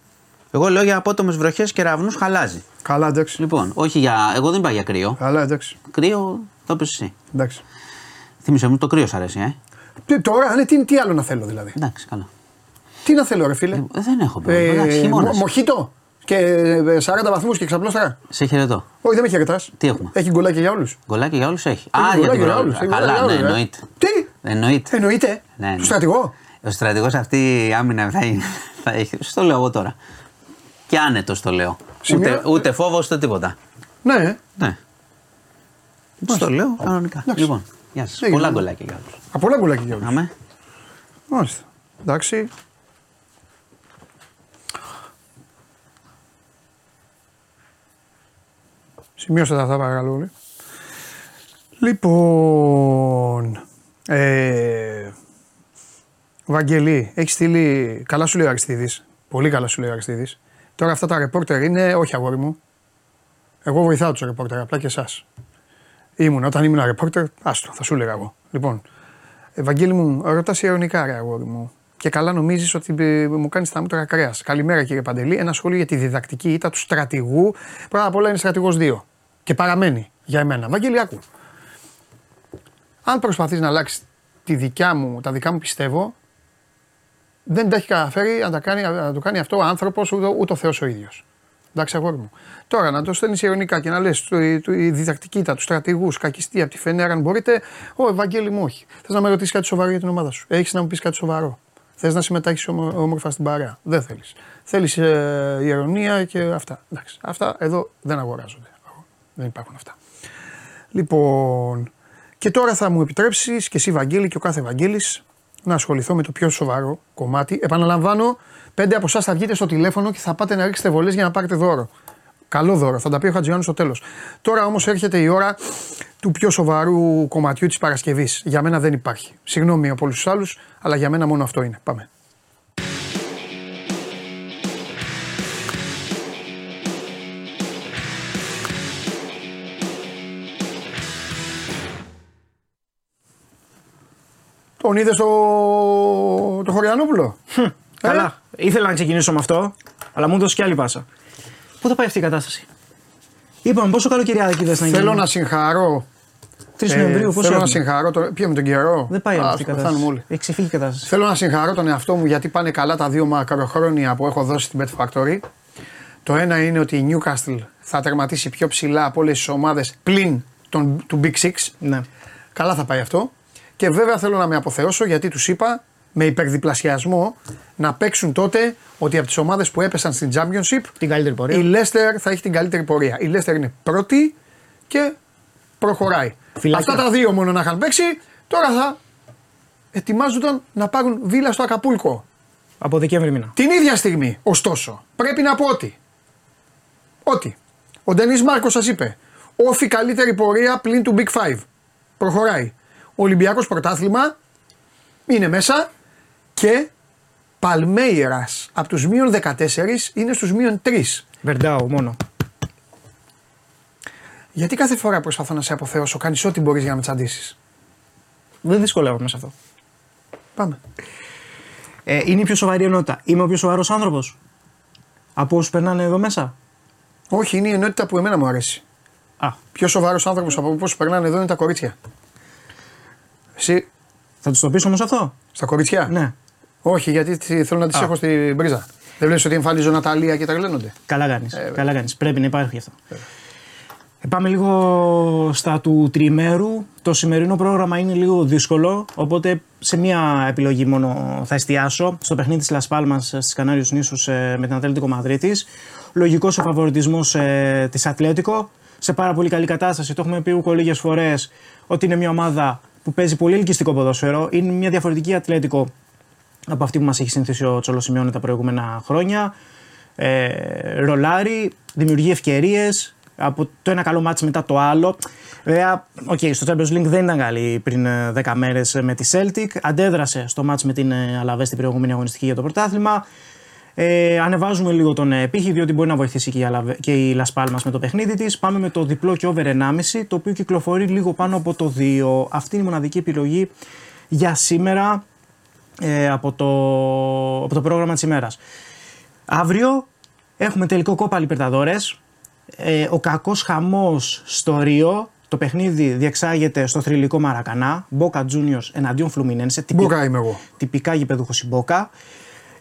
Εγώ λέω για απότομες βροχές και ραυνού χαλάζει. Καλά, εντάξει. Λοιπόν, όχι για. Εγώ δεν πάω για κρύο. Καλά, εντάξει. Κρύο το πες εσύ. εντάξει. Θύμισε μου, το κρύο σ' αρέσει, ε. Τι, τώρα, ναι, τι, τι άλλο να θέλω δηλαδή; Εντάξει, καλά. Τι να θέλω, ρε φίλε; Ε, δεν έχω Ε, πρόβλημα. Εντάξει, χειμώνας. μο- μοχίτο και ε, 40 βαθμούς και ξαπλώστρα. Σε χαιρετώ. Όχι, δεν με χαιρετάς. Τι έχουμε; Έχει γκολάκια για όλους. Γκολάκι για όλους έχει. Έχει Α, για γκολάκια την για πρώτη. όλους, έχει Καλά, γκολάκια ναι, για όλους, ε. εννοείται. Τι, Εννοείται. εννοείται. Ναι, ναι. Στο στρατηγός. Ο στρατηγός αυτή η άμυνα θα, είναι- θα έχει. Στο λέω εγώ τώρα. Και άνετος το λέω. Σημείο- Ούτε, ούτε φόβος ούτε τίποτα. Ναι, ε. Ναι. Στο λέω κανονικά. Εντάξει. Λοιπόν, γεια σας. Έγινε. Πολλά γκολάκια για όλους. Από πολλά γκολάκια για όλους. Αμέ. Μάλιστα. Εντάξει. Σημείωστε τα αυτά παρακαλώ όλοι. Λοιπόν, ε, Βαγγελή, έχεις στείλει, καλά σου λέει ο Αριστίδης, πολύ καλά σου λέει ο Αριστίδης. Τώρα αυτά τα ρεπόρτερ είναι, όχι αγόρι μου, εγώ βοηθάω τους ρεπόρτερ, απλά και εσάς. Ήμουν, όταν ήμουν ρεπόρτερ, άστο, θα σου έλεγα εγώ. Λοιπόν, Ευαγγέλη μου, ρωτάς ειρωνικά, ρε αγόρι μου. Και καλά νομίζεις ότι ε, μου κάνεις τα μούτρα κρέας. Καλημέρα κύριε Παντελή. Ένα σχόλιο για τη διδακτική ήττα του στρατηγού. Πρώτα απ' όλα είναι στρατηγός 2. Και παραμένει για εμένα. Βαγγέλη, άκου. Αν προσπαθείς να αλλάξεις τη δικιά μου, τα δικά μου πιστεύω, δεν τα έχει καταφέρει να, τα κάνει, να το κάνει αυτό ο άνθρωπος ούτε, ούτε ο Θεός ο ίδιος. Εντάξει, αγόρι μου. Τώρα να το στέλνεις ειρωνικά και να λες η διδακτική ήττα τους στρατηγούς, κακιστή από τη Φενέρα, αν μπορείτε. Ω Ευαγγέλη μου, όχι. Θες να με ρωτήσεις κάτι σοβαρό για την ομάδα σου. Έχεις να μου πεις κάτι σοβαρό. Θες να συμμετάχει όμορφα στην παρέα. Δεν θέλεις. Θέλεις ε, ηρωνία και αυτά. Εντάξει. Αυτά εδώ δεν αγοράζονται. Δεν υπάρχουν αυτά. Λοιπόν, και τώρα θα μου επιτρέψεις και εσύ, Βαγγέλη, και ο κάθε Βαγγέλη να ασχοληθώ με το πιο σοβαρό κομμάτι. Επαναλαμβάνω, πέντε από εσάς θα βγείτε στο τηλέφωνο και θα πάτε να ρίξετε βολές για να πάρετε δώρο. Καλό δώρο, θα τα πει ο Χατζιάννη στο τέλος. Τώρα όμως έρχεται η ώρα του πιο σοβαρού κομματιού της Παρασκευής. Για μένα δεν υπάρχει. Συγγνώμη από όλους τους άλλους, αλλά για μένα μόνο αυτό είναι. Πάμε. Τον είδες το, το Χωριανόπουλο; Ε; Καλά. Ήθελα να ξεκινήσω με αυτό, αλλά μου έδωσε και άλλη πάσα. Πού θα πάει αυτή η κατάσταση; Είπαμε πόσο καλοκαιριάδικη δες να γίνει; Θέλω να συγχαρώ. 3 ε, Νοεμβρίου, πόσο θέλω να έχουμε. συγχαρώ. Το, ποιο με τον καιρό; Δεν πάει Α, αυτή η θα πεθάνουμε κατάσταση. όλοι. Έχει ξεφύγει η κατάσταση. Θέλω να συγχαρώ τον εαυτό μου γιατί πάνε καλά τα δύο μακροχρόνια που έχω δώσει στην Bet Factory. Το ένα είναι ότι η Newcastle θα τερματίσει πιο ψηλά από όλες τις ομάδες πλην των, του Big Six. Ναι. Καλά θα πάει αυτό. Και βέβαια θέλω να με αποθεώσω γιατί τους είπα με υπερδιπλασιασμό να παίξουν τότε ότι από τις ομάδες που έπεσαν στην Championship Την καλύτερη πορεία. η Leicester θα έχει την καλύτερη πορεία. Η Leicester είναι πρώτη και προχωράει. Φυλάκια. Αυτά τα δύο μόνο να είχαν παίξει, τώρα θα ετοιμάζονταν να πάρουν βίλα στο Ακαπούλκο. Από Δεκέμβρη μήνα. Την ίδια στιγμή, ωστόσο, πρέπει να πω ότι. Ότι. Ο Ντενής Μάρκος σας είπε. Όφη καλύτερη πορεία πλην του Big Five. Προχωράει. Ο Ολυμπιακός πρωτάθλημα είναι μέσα και Παλμέιρας από τους μείον 14 είναι στους μείον 3. Βερντάου μόνο. Γιατί κάθε φορά προσπαθώ να σε αποθεώσω, κάνεις ό,τι μπορείς για να με τσαντήσει. Δεν δυσκολεύομαι σε αυτό. Πάμε. Ε, είναι η πιο σοβαρή ενότητα. Είμαι ο πιο σοβαρός άνθρωπος; Από όσους περνάνε εδώ μέσα; Όχι, είναι η ενότητα που εμένα μου αρέσει. Α, Πιο σοβαρός άνθρωπος από όσου περνάνε εδώ είναι τα κορίτσια. Εσύ, θα τους το πεις όμως αυτό; στα κορίτσια. Ναι. Όχι, γιατί τι- θέλω να τις Α. έχω στην πρίζα. Δεν βλέπεις ότι εμφανίζω Ναταλία και τα γλένονται. Καλά κάνεις. Ε, Καλά κάνεις. Πρέπει να υπάρχει αυτό. Ε, Πάμε λίγο στα του τριημέρου. Το σημερινό πρόγραμμα είναι λίγο δύσκολο, οπότε σε μία επιλογή μόνο θα εστιάσω. Στο παιχνίδι της Las Palmas στις Κανάριους νήσους ε, με την Ατλέτικο Μαδρίτης. Λογικός ο φαβοριτισμός ε, της Ατλέτικο. Σε πάρα πολύ καλή κατάσταση. Το έχουμε πει ούκο λίγες φορές ότι είναι μια ομάδα που παίζει πολύ ελκυστικό ποδόσφαιρο. Είναι μια διαφορετική Ατλέτικο από αυτή που μας έχει συνηθίσει ο Τσόλο Σιμεώνε τα προηγούμενα χρόνια. Ε, ρολάρι, δημιουργεί ευκαιρίες. Από το ένα καλό μάτς μετά το άλλο. Βέβαια, okay, στο Champions League δεν ήταν καλή πριν ε, 10 μέρες με τη Celtic. Αντέδρασε στο μάτς με την ε, Αλαβές στην προηγούμενη αγωνιστική για το πρωτάθλημα. Ε, ανεβάζουμε λίγο τον ε, πύχη, διότι μπορεί να βοηθήσει και η, Αλαβέ, και η Las Palmas με το παιχνίδι της. Πάμε με το διπλό και over 1,5, το οποίο κυκλοφορεί λίγο πάνω από το 2. Αυτή είναι η μοναδική επιλογή για σήμερα ε, από, το, από το πρόγραμμα της ημέρας. Αύριο έχουμε τελικό κόπα Λιπερταδόρες. Ε, ο κακός χαμός στο Ρίο. Το παιχνίδι διεξάγεται στο θρηλυκό Μαρακανά. Μπόκα Juniors εναντίον Φλουμινένσε. Μπόκα είμαι εγώ. Τυπικά γηπεδούχος η Μπόκα.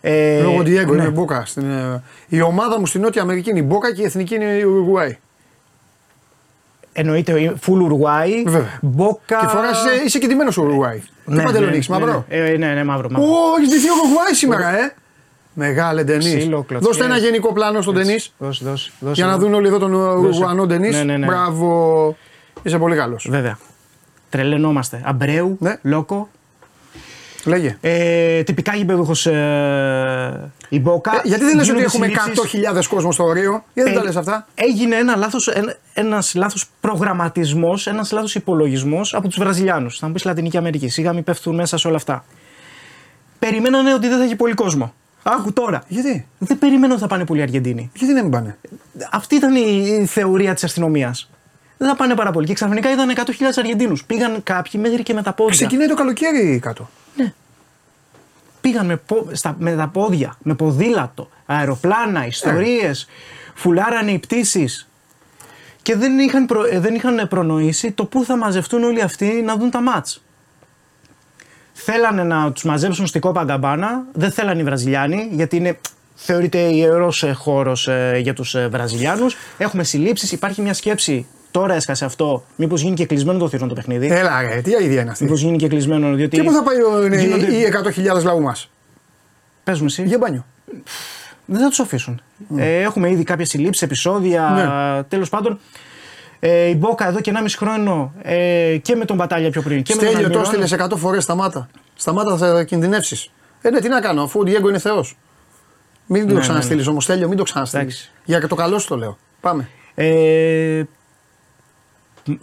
Ε, Λόγω Διέγκο ναι. είναι Μπόκα. Στην, ε, η ομάδα μου στην Νότια Αμερική είναι η Μπόκα και η εθνική είναι η Ουρουγουάη. Εννοείται η Full Ουρουάη. Βέβαια. Μπόκα. Και φορά είσαι, είσαι και ντυμένο Ουρουγουάη. Τι παντελόνι έχεις, μαύρο; Ναι, ναι, ναι, ναι, μαύρο. μαύρο. Ω, έχεις ντυθεί ο Ουρουγουάη σήμερα, ε! Μεγάλε Ντενή. Ξύλο, κλωτσιές. Δώστε ένα γενικό πλάνο στον Ντενή Δώσε, δώσε, δώσε. για να δουν όλοι εδώ τον Ουρουγουανό Ντενή. Ναι, ναι, ναι. Μπράβο. Είσαι πολύ καλός. Βέβαια. Τρελαινόμαστε. Αμπρέου, Ναι. Λόκο. Λέγε. Ε, τυπικά γηπεδούχο ε, η Μπόκα. Ε, γιατί δεν λες ότι Γίνονται έχουμε συλλήψεις. 100.000 κόσμο στο Ρίο, γιατί δεν τα Ε, λες αυτά; Έγινε ένα λάθος, ένα, ένας λάθος προγραμματισμός, ένας λάθος υπολογισμός από τους Βραζιλιάνους. Θα μου πεις Λατινική Αμερική, σιγά μην πέφτουν μέσα σε όλα αυτά. Περιμένανε ότι δεν θα έχει πολύ κόσμο. Άκου τώρα. Γιατί, Δεν περιμένω ότι θα πάνε πολλοί Αργεντίνοι. γιατί να μην πάνε; Αυτή ήταν η η θεωρία της αστυνομίας. Δεν θα πάνε πάρα πολύ. Και ξαφνικά είδαν 100.000 Αργεντίνους. Πήγαν κάποιοι μέχρι και με τα πόδια. Ξεκινάει το καλοκαίρι κάτω. Πήγαν με, πο- στα, με τα πόδια, με ποδήλατο, αεροπλάνα, ιστορίες, φουλάρανε οι πτήσεις και δεν είχαν, προ- ε, δεν είχαν προνοήσει το πού θα μαζευτούν όλοι αυτοί να δουν τα μάτς. Θέλανε να τους μαζέψουν στην Κόπα Γκαμπάνα, δεν θέλανε οι Βραζιλιάνοι γιατί είναι θεωρείται ιερός ε, χώρος ε, για τους ε, Βραζιλιάνους. Έχουμε συλλήψεις, υπάρχει μια σκέψη, τώρα έσκασε αυτό, μήπως γίνει και κλεισμένο το θηρόν το παιχνίδι; Έλα, ρε, τι αίδια είναι αυτή; Μήπως γίνει και κλεισμένο, διότι... Και πού θα πάει ο, είναι, γίνονται- οι 100.000 λαού μας; Πες μου εσύ. Για μπάνιο. Δεν θα τους αφήσουν. Ε, έχουμε ήδη κάποιε συλλήψεις, επεισόδια. Ναι. Τέλος πάντων, ε, η Μπόκα εδώ και 1,5 χρόνο ε, και με τον Μπατάλια πιο πριν. Και με Στέλιο τον το Αλμυρώνο. έστειλες 100 φορές σταμάτα. Σταμάτα θα κινδυνεύσεις. Ε, ναι, τι να κάνω, αφού ο Διέγκο είναι Θεός. Μην το ναι, ξαναστείλεις όμως, Στέλιο, μην το ξαναστείλεις. Εντάξει. Για το καλό σου το λέω. Πάμε. Ε,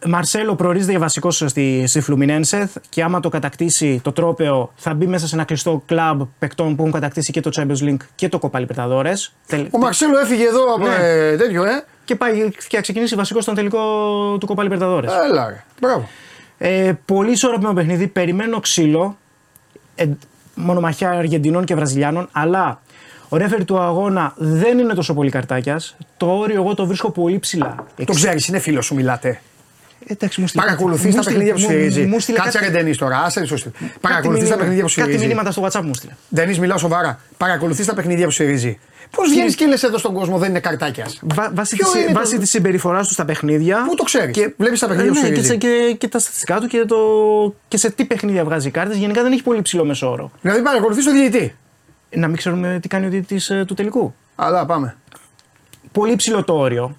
Μαρσέλο προορίζεται για βασικό στη, στη Φλουμινένσε και άμα το κατακτήσει το τρόπεο θα μπει μέσα σε ένα κλειστό κλαμπ παικτών που έχουν κατακτήσει και το Champions League και το Copa Libertadores. Τελ- Ο Μαρσέλο έφυγε εδώ από Ναι. ε, τέτοιο, ε. Και πάει και θα ξεκινήσει βασικός στον τελικό του Copa Libertadores. Έλα, ρε. Μπράβο. Ε, πολύ ισορροπημένο παιχνίδι. Περιμένω ξύλο. Ε, μονομαχιά Αργεντινών και Βραζιλιάνων. Αλλά ο ρέφερ του αγώνα δεν είναι τόσο πολύ καρτάκιας. Το όριο εγώ το βρίσκω πολύ ψηλά. Το ξέρεις, είναι φίλος σου, μιλάτε. Εντάξει, μου στείλε- Παρακολουθείς μου τα στείλε- παιχνίδια που μου- σφυρίζει. μου στείλε Κάτσε κάτι- ρε Ντενή τώρα, άσε σωστή. κάτι Παρακολουθείς τα μήνυμα- παιχνίδια που Κάτι σφυρίζει. μηνύματα στο WhatsApp μου στείλε. Ντενή, μιλάω σοβαρά. Παρακολουθείς τα παιχνίδια που σφυρίζει. Πώς βγαίνεις και λες εδώ στον κόσμο δεν είναι καρτάκιας. Βά, βάσει Ποιο της, είναι το- βάσει της συμπεριφοράς τους στα παιχνίδια. Πού το ξέρεις; Και, Βλέπεις τα παιχνίδια Ε, που ναι, και, σφυρίζει. σε- και, και τα στατιστικά του και, το, και σε τι παιχνίδια βγάζει κάρτες. Γενικά δεν έχει πολύ ψηλό μεσόωρο. Δηλαδή παρακολουθείς το διαιτητή. Να μην ξέρουμε τι κάνει ο διαιτητής ε, του τελικού. Αλλά πάμε. πολύ ψηλό το όριο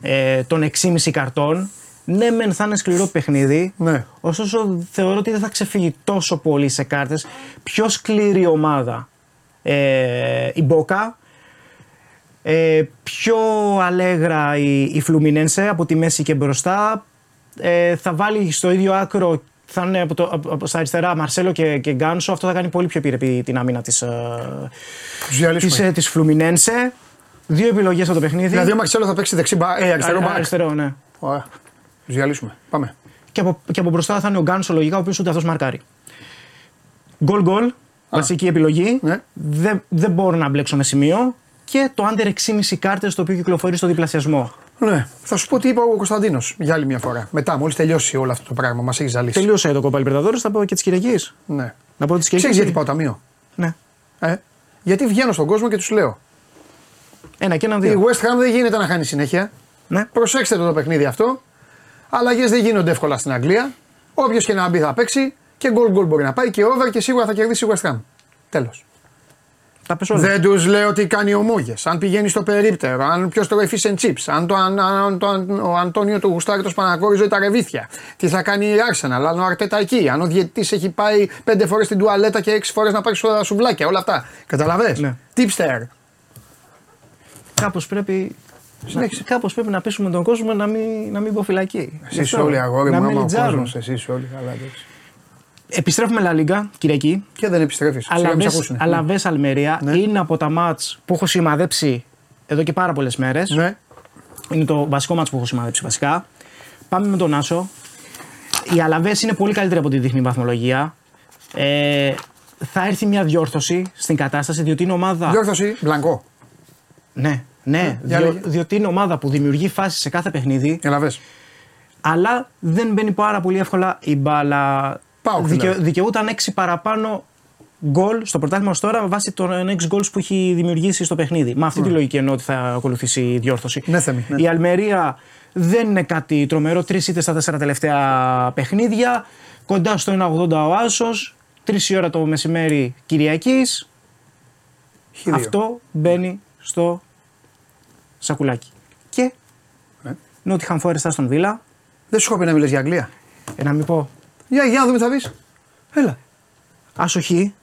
ε, των 6,5 καρτών. Ναι, μεν θα είναι σκληρό παιχνίδι. Ναι. Ωστόσο, θεωρώ ότι δεν θα ξεφύγει τόσο πολύ σε κάρτες. Πιο σκληρή ομάδα ε, η Μπόκα. Ε, πιο αλέγρα η, η Φλουμινένσε από τη μέση και μπροστά. Ε, θα βάλει στο ίδιο άκρο, θα είναι από, το, από, από στα αριστερά Μαρσέλο και, και Γκάνσο. Αυτό θα κάνει πολύ πιο επιρρεπή την άμυνα της, ε, Τους διαλύσουμε. της, ε, της Φλουμινένσε. Δύο επιλογές από το παιχνίδι. Δηλαδή ο Μαξέλο θα παίξει δεξί μπα, ε, αριστερό Α- μπακ. Αριστερό, ναι. Ωραία. Τους διαλύσουμε. Πάμε. Και από, και από μπροστά θα είναι ο Γκάνσο λογικά, ο οποίος ούτε αυτός μαρκάρει. Γκολ γκολ, βασική επιλογή. Ναι. Δεν, δεν μπορώ να μπλέξω με σημείο. Και το under 6,5 κάρτες το οποίο κυκλοφορεί στο διπλασιασμό. Ναι. Θα σου πω τι είπε ο Κωνσταντίνος για άλλη μια φορά. Μετά, μόλις τελειώσει όλο αυτό το πράγμα, μας έχει ζαλίσει. Τελείωσε το κόπα Libertadores, θα πω και της Κυριακής. Ναι. Να πω της Ξέρεις Κυριακή. γιατί πάω ταμείο; Ναι. Ε; Γιατί βγαίνω στον κόσμο και τους λέω. Ένα και ένα Η δύο. West Ham δεν γίνεται να χάνει συνέχεια. Ναι. Προσέξτε το το παιχνίδι αυτό. Αλλαγές δεν γίνονται εύκολα στην Αγγλία. Όποιος και να μπει θα παίξει και γκολ γκολ μπορεί να πάει και over και σίγουρα θα κερδίσει η West Ham. Τέλος. Τα πες όλα. Δεν τους λέω τι κάνει ο Μόγε. Αν πηγαίνει στο περίπτερο, αν ποιος τρώει fish and chips, αν, το, αν, αν το, αν, ο Αντώνιο του γουστάρει το σπανακόριζο τα ρεβίθια, τι θα κάνει η Arsenal, αν ο Αρτέτα εκεί, αν ο διαιτητής έχει πάει πέντε φορές στην τουαλέτα και έξι φορές να πάρει στα σουβλάκια, όλα αυτά. Καταλαβέ. Ναι. Tipster. Κάπως πρέπει. Συνέχισε. Κάπως πρέπει να πείσουμε τον κόσμο να μην, να μην μποφυλακεί. Εσείς όλοι αγόρι να μου, μην άμα ο λιτζάρουν. κόσμος, εσείς όλοι καλά. εντάξει. Επιστρέφουμε La Liga, Κυριακή. Και δεν επιστρέφεις. Αλαβές, Αλαβές Αλμερία Ναι. είναι από τα μάτς που έχω σημαδέψει εδώ και πάρα πολλές μέρες. Ναι. Είναι το βασικό μάτς που έχω σημαδέψει βασικά. Πάμε με τον Άσο. Οι Αλαβές είναι πολύ καλύτεροι από τη δείχνει η βαθμολογία. Ε, θα έρθει μια διόρθωση στην κατάσταση διότι είναι ομάδα. Διόρθωση, μπλανκό. Ναι, ναι, για διο- λέγε. διότι είναι ομάδα που δημιουργεί φάσεις σε κάθε παιχνίδι, Ελαβέ. αλλά δεν μπαίνει πάρα πολύ εύκολα η μπάλα. Πάω, Δικαι, δηλαδή. δικαιούταν 6 παραπάνω γκολ στο πρωτάθλημα ως τώρα με βάση των 6 γκολς που έχει δημιουργήσει στο παιχνίδι. Με αυτή τη λογική εννοώ ότι θα ακολουθήσει η διόρθωση. Ναι, Θέμη, ναι. Η Αλμερία δεν είναι κάτι τρομερό. Τρεις είτε στα τέσσερα τελευταία παιχνίδια. Κοντά στο 1,80 ο Άσος. Τρεις η ώρα το μεσημέρι Κυριακής. Χίλιο. Αυτό μπαίνει στο σακουλάκι. Και Ναι. Νότιχαμ Φόρεστα στον Βίλα. Δεν σου έχω πει να μιλέ για Αγγλία. Ε, να μην πω. Για, για να δούμε τι θα πεις. Έλα. Άσοχη.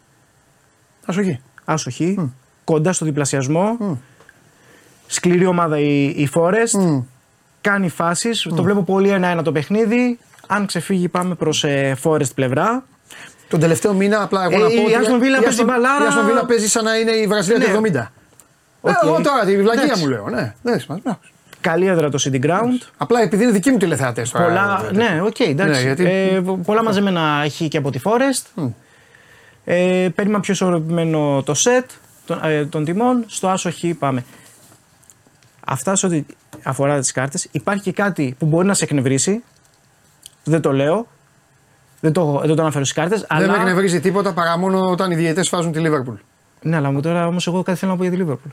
Άσοχη. Άσοχη. Κοντά στο διπλασιασμό. Σκληρή ομάδα η, η Forest. Κάνει φάσεις. Το βλέπω πολύ ένα-ένα το παιχνίδι. Αν ξεφύγει πάμε προς ε, Forest πλευρά. Τον τελευταίο μήνα, απλά εγώ Ε, να η πω. ότι Aston Villa η παίζει Aston- μπαλάρα. Η Aston Villa παίζει σαν να είναι η Βραζιλία Ναι. του 70. Οκ. Ε, εγώ τώρα τη βλακεία Εντάξει. μου λέω. Ναι, δεν έχει σημασία. Καλή έδρα το City Ground. Απλά επειδή είναι δικοί μου τηλεθεατές τώρα. Πολλά, ε, ναι, οκ, εντάξει. Ναι, γιατί- ε, πολλά μαζεμένα έχει και από τη Forest. Ε, περίμενα πιο ισορροπημένο το set των, ε, των τιμών. Άσ' το, όχι, πάμε. Αυτά σε ό,τι αφορά τις κάρτες. Υπάρχει και κάτι που μπορεί να σε εκνευρίσει. Δεν το λέω. Δεν το, δεν το αναφέρω στις κάρτες. Δεν αλλά... με εκνευρίζει τίποτα παρά μόνο όταν οι διαιτητές σφάζουν τη Λίβερπουλ. Ναι, αλλά μου τώρα όμως εγώ κάτι θέλω να πω για τη Liverpool.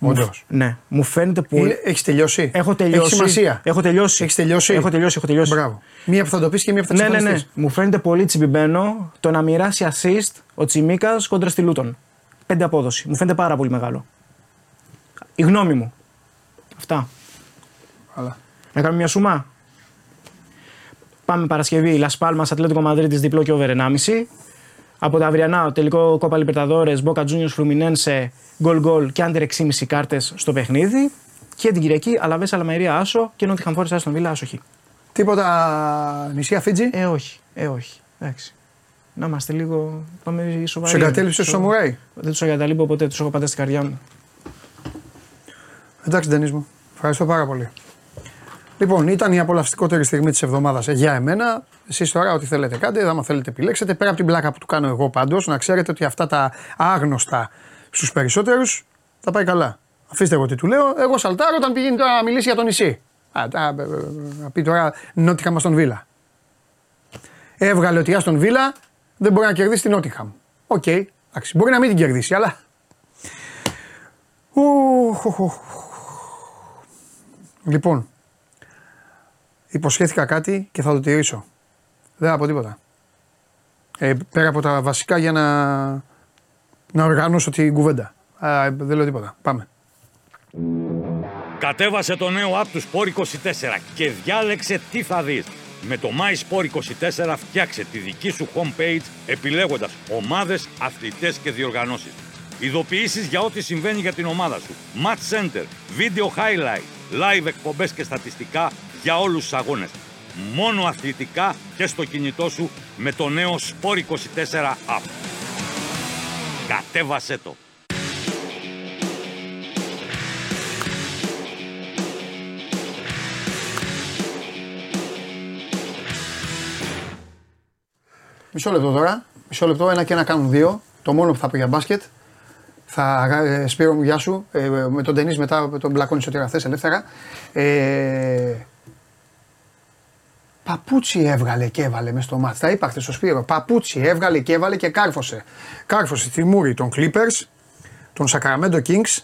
Όντω. Ναι, μου φαίνεται πολύ... Έχεις τελειώσει; Έχω τελειώσει. Έχει σημασία. Έχω τελειώσει. Έχεις τελειώσει; Έχω τελειώσει, έχω τελειώσει. Μπράβο. Μία που θα το πεις και μία που θα Ναι, ναι, ναι. ξεφανιστείς. Μου φαίνεται πολύ τσιμπημένο το να μοιράσει assist ο Τσιμίκας κόντρα στη Λούτον. Πέντε απόδοση. Μου φαίνεται πάρα πολύ μεγάλο. Η γνώμη μου. Αυτά. Αλλά. Να κάνουμε μια σουμά. Πάμε Παρασκευή. Λα Πάλμα, Ατλέτικο Μαδρίτη, διπλό και over 1,5. Από τα αυριανά, ο τελικό Κόπα Λιπερταδόρε, Μπόκα Τζούνιο Φλουμινένσε, γκολ γκολ και άντερ 6,5 κάρτες στο παιχνίδι. Και την Κυριακή, Αλαβές Αλαμερία Άσο και Νότιχαμ Φόρε Άστον Βίλα Άσοχη. Τίποτα νησιά Φίτζι. Ε, όχι. Ε, όχι. Εντάξει. Να είμαστε λίγο. Πάμε σοβαροί. Σου εγκατέλειψε ο Σο- Σαμουράι. Δεν τους εγκαταλείπω ποτέ, τους έχω πάντα στην καρδιά μου. Εντάξει, Ντενή μου. Ευχαριστώ πάρα πολύ. Λοιπόν, ήταν η απολαυστικότερη στιγμή της εβδομάδας για εμένα. Εσείς τώρα, ό,τι θέλετε κάντε, άμα θέλετε επιλέξετε. Πέρα από την πλάκα που του κάνω εγώ πάντως, να ξέρετε ότι αυτά τα άγνωστα στους περισσότερους θα πάει καλά. Αφήστε εγώ τι του λέω. Εγώ σαλτάρω όταν πηγαίνει τώρα να μιλήσει για το νησί. Α, τα- ε, ε, να πει τώρα Νότιγχαμ Άστον Βίλα. Έβγαλε ότι η Άστον Βίλα δεν μπορεί να κερδίσει την Νότιγχαμ. Οκ, εντάξει, μπορεί να μην την κερδίσει, αλλά. Ουχ, οχ, οχ. Λοιπόν, υποσχέθηκα κάτι και θα το τηρήσω. Δεν θα πω τίποτα. Ε, πέρα από τα βασικά για να, να οργανώσω την κουβέντα. Α, δεν λέω τίποτα. Πάμε. Κατέβασε το νέο app του Sport 24 και διάλεξε τι θα δεις. Με το My Sport 24 φτιάξε τη δική σου homepage επιλέγοντας ομάδες, αθλητές και διοργανώσεις. Ειδοποιήσεις για ό,τι συμβαίνει για την ομάδα σου. Match Center, Video Highlight, Live εκπομπές και στατιστικά για όλους τους αγώνες. Μόνο αθλητικά και στο κινητό σου με το νέο Sport 24 app. Κατέβασέ το! Μισό λεπτό τώρα. Μισό λεπτό. Ένα και ένα κάνουν δύο. Το μόνο που θα πω για μπάσκετ. Θα, ε, Σπύρο μου, γεια σου. Ε, με τον Τενής μετά τον μπλακώνεις ότι χθε ελεύθερα. Ε, παπούτσι έβγαλε και έβαλε μες στο μάτι. Τα είπα χθες στο Σπύρο. Παπούτσι έβγαλε και έβαλε και κάρφωσε. Κάρφωσε τη μούρη των Clippers, των Sacramento Kings,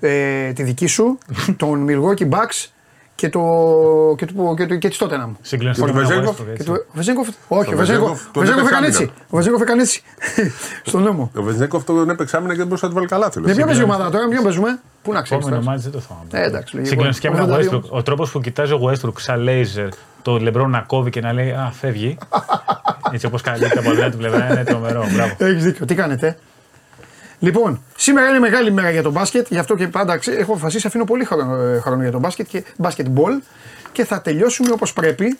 ε, τη δική σου, τον Milwaukee Bucks και, το, και, το, και, το, και της Tottenham. Συγκλονιστικό Και του με τον Βεζέγκοφ. Westbrook, Και έτσι. το, ο Βεζέγκοφ, όχι, ο Ο Βεζέγκοφ, Βεζέγκοφ ο τον Βεζέγκοφ έκανε έπαιξε έτσι. Ο Βεζέγκοφ έκανε έτσι. Στον νόμο. Ο Βεζνέκοφ τον έπαιξε άμυνα και δεν μπορούσε να του βάλει καλά. Με ποια παίζει η ομάδα τώρα, με ποιο παίζουμε; Πού να ξέρεις. Επόμενο μάτς δεν το θυμάμαι. Ε, εντάξει, λογικό. Συγκλονιστική με τον 82. Westbrook. Ο τρόπος που κοιτάζει ο Westbrook σαν λέιζερ το λεμπρό να κόβει και να λέει Α, φεύγει. Έτσι όπως καλύπτει από την άλλη πλευρά είναι τρομερό. Μπράβο. Έχεις δίκιο. Τι κάνετε; Λοιπόν, σήμερα είναι μεγάλη μέρα για τον μπάσκετ, γι' αυτό και πάντα ξέ- έχω αποφασίσει αφήνω πολύ χρόνο, ε, χρόνο για τον μπάσκετ και μπάσκετμπολ και θα τελειώσουμε όπως πρέπει.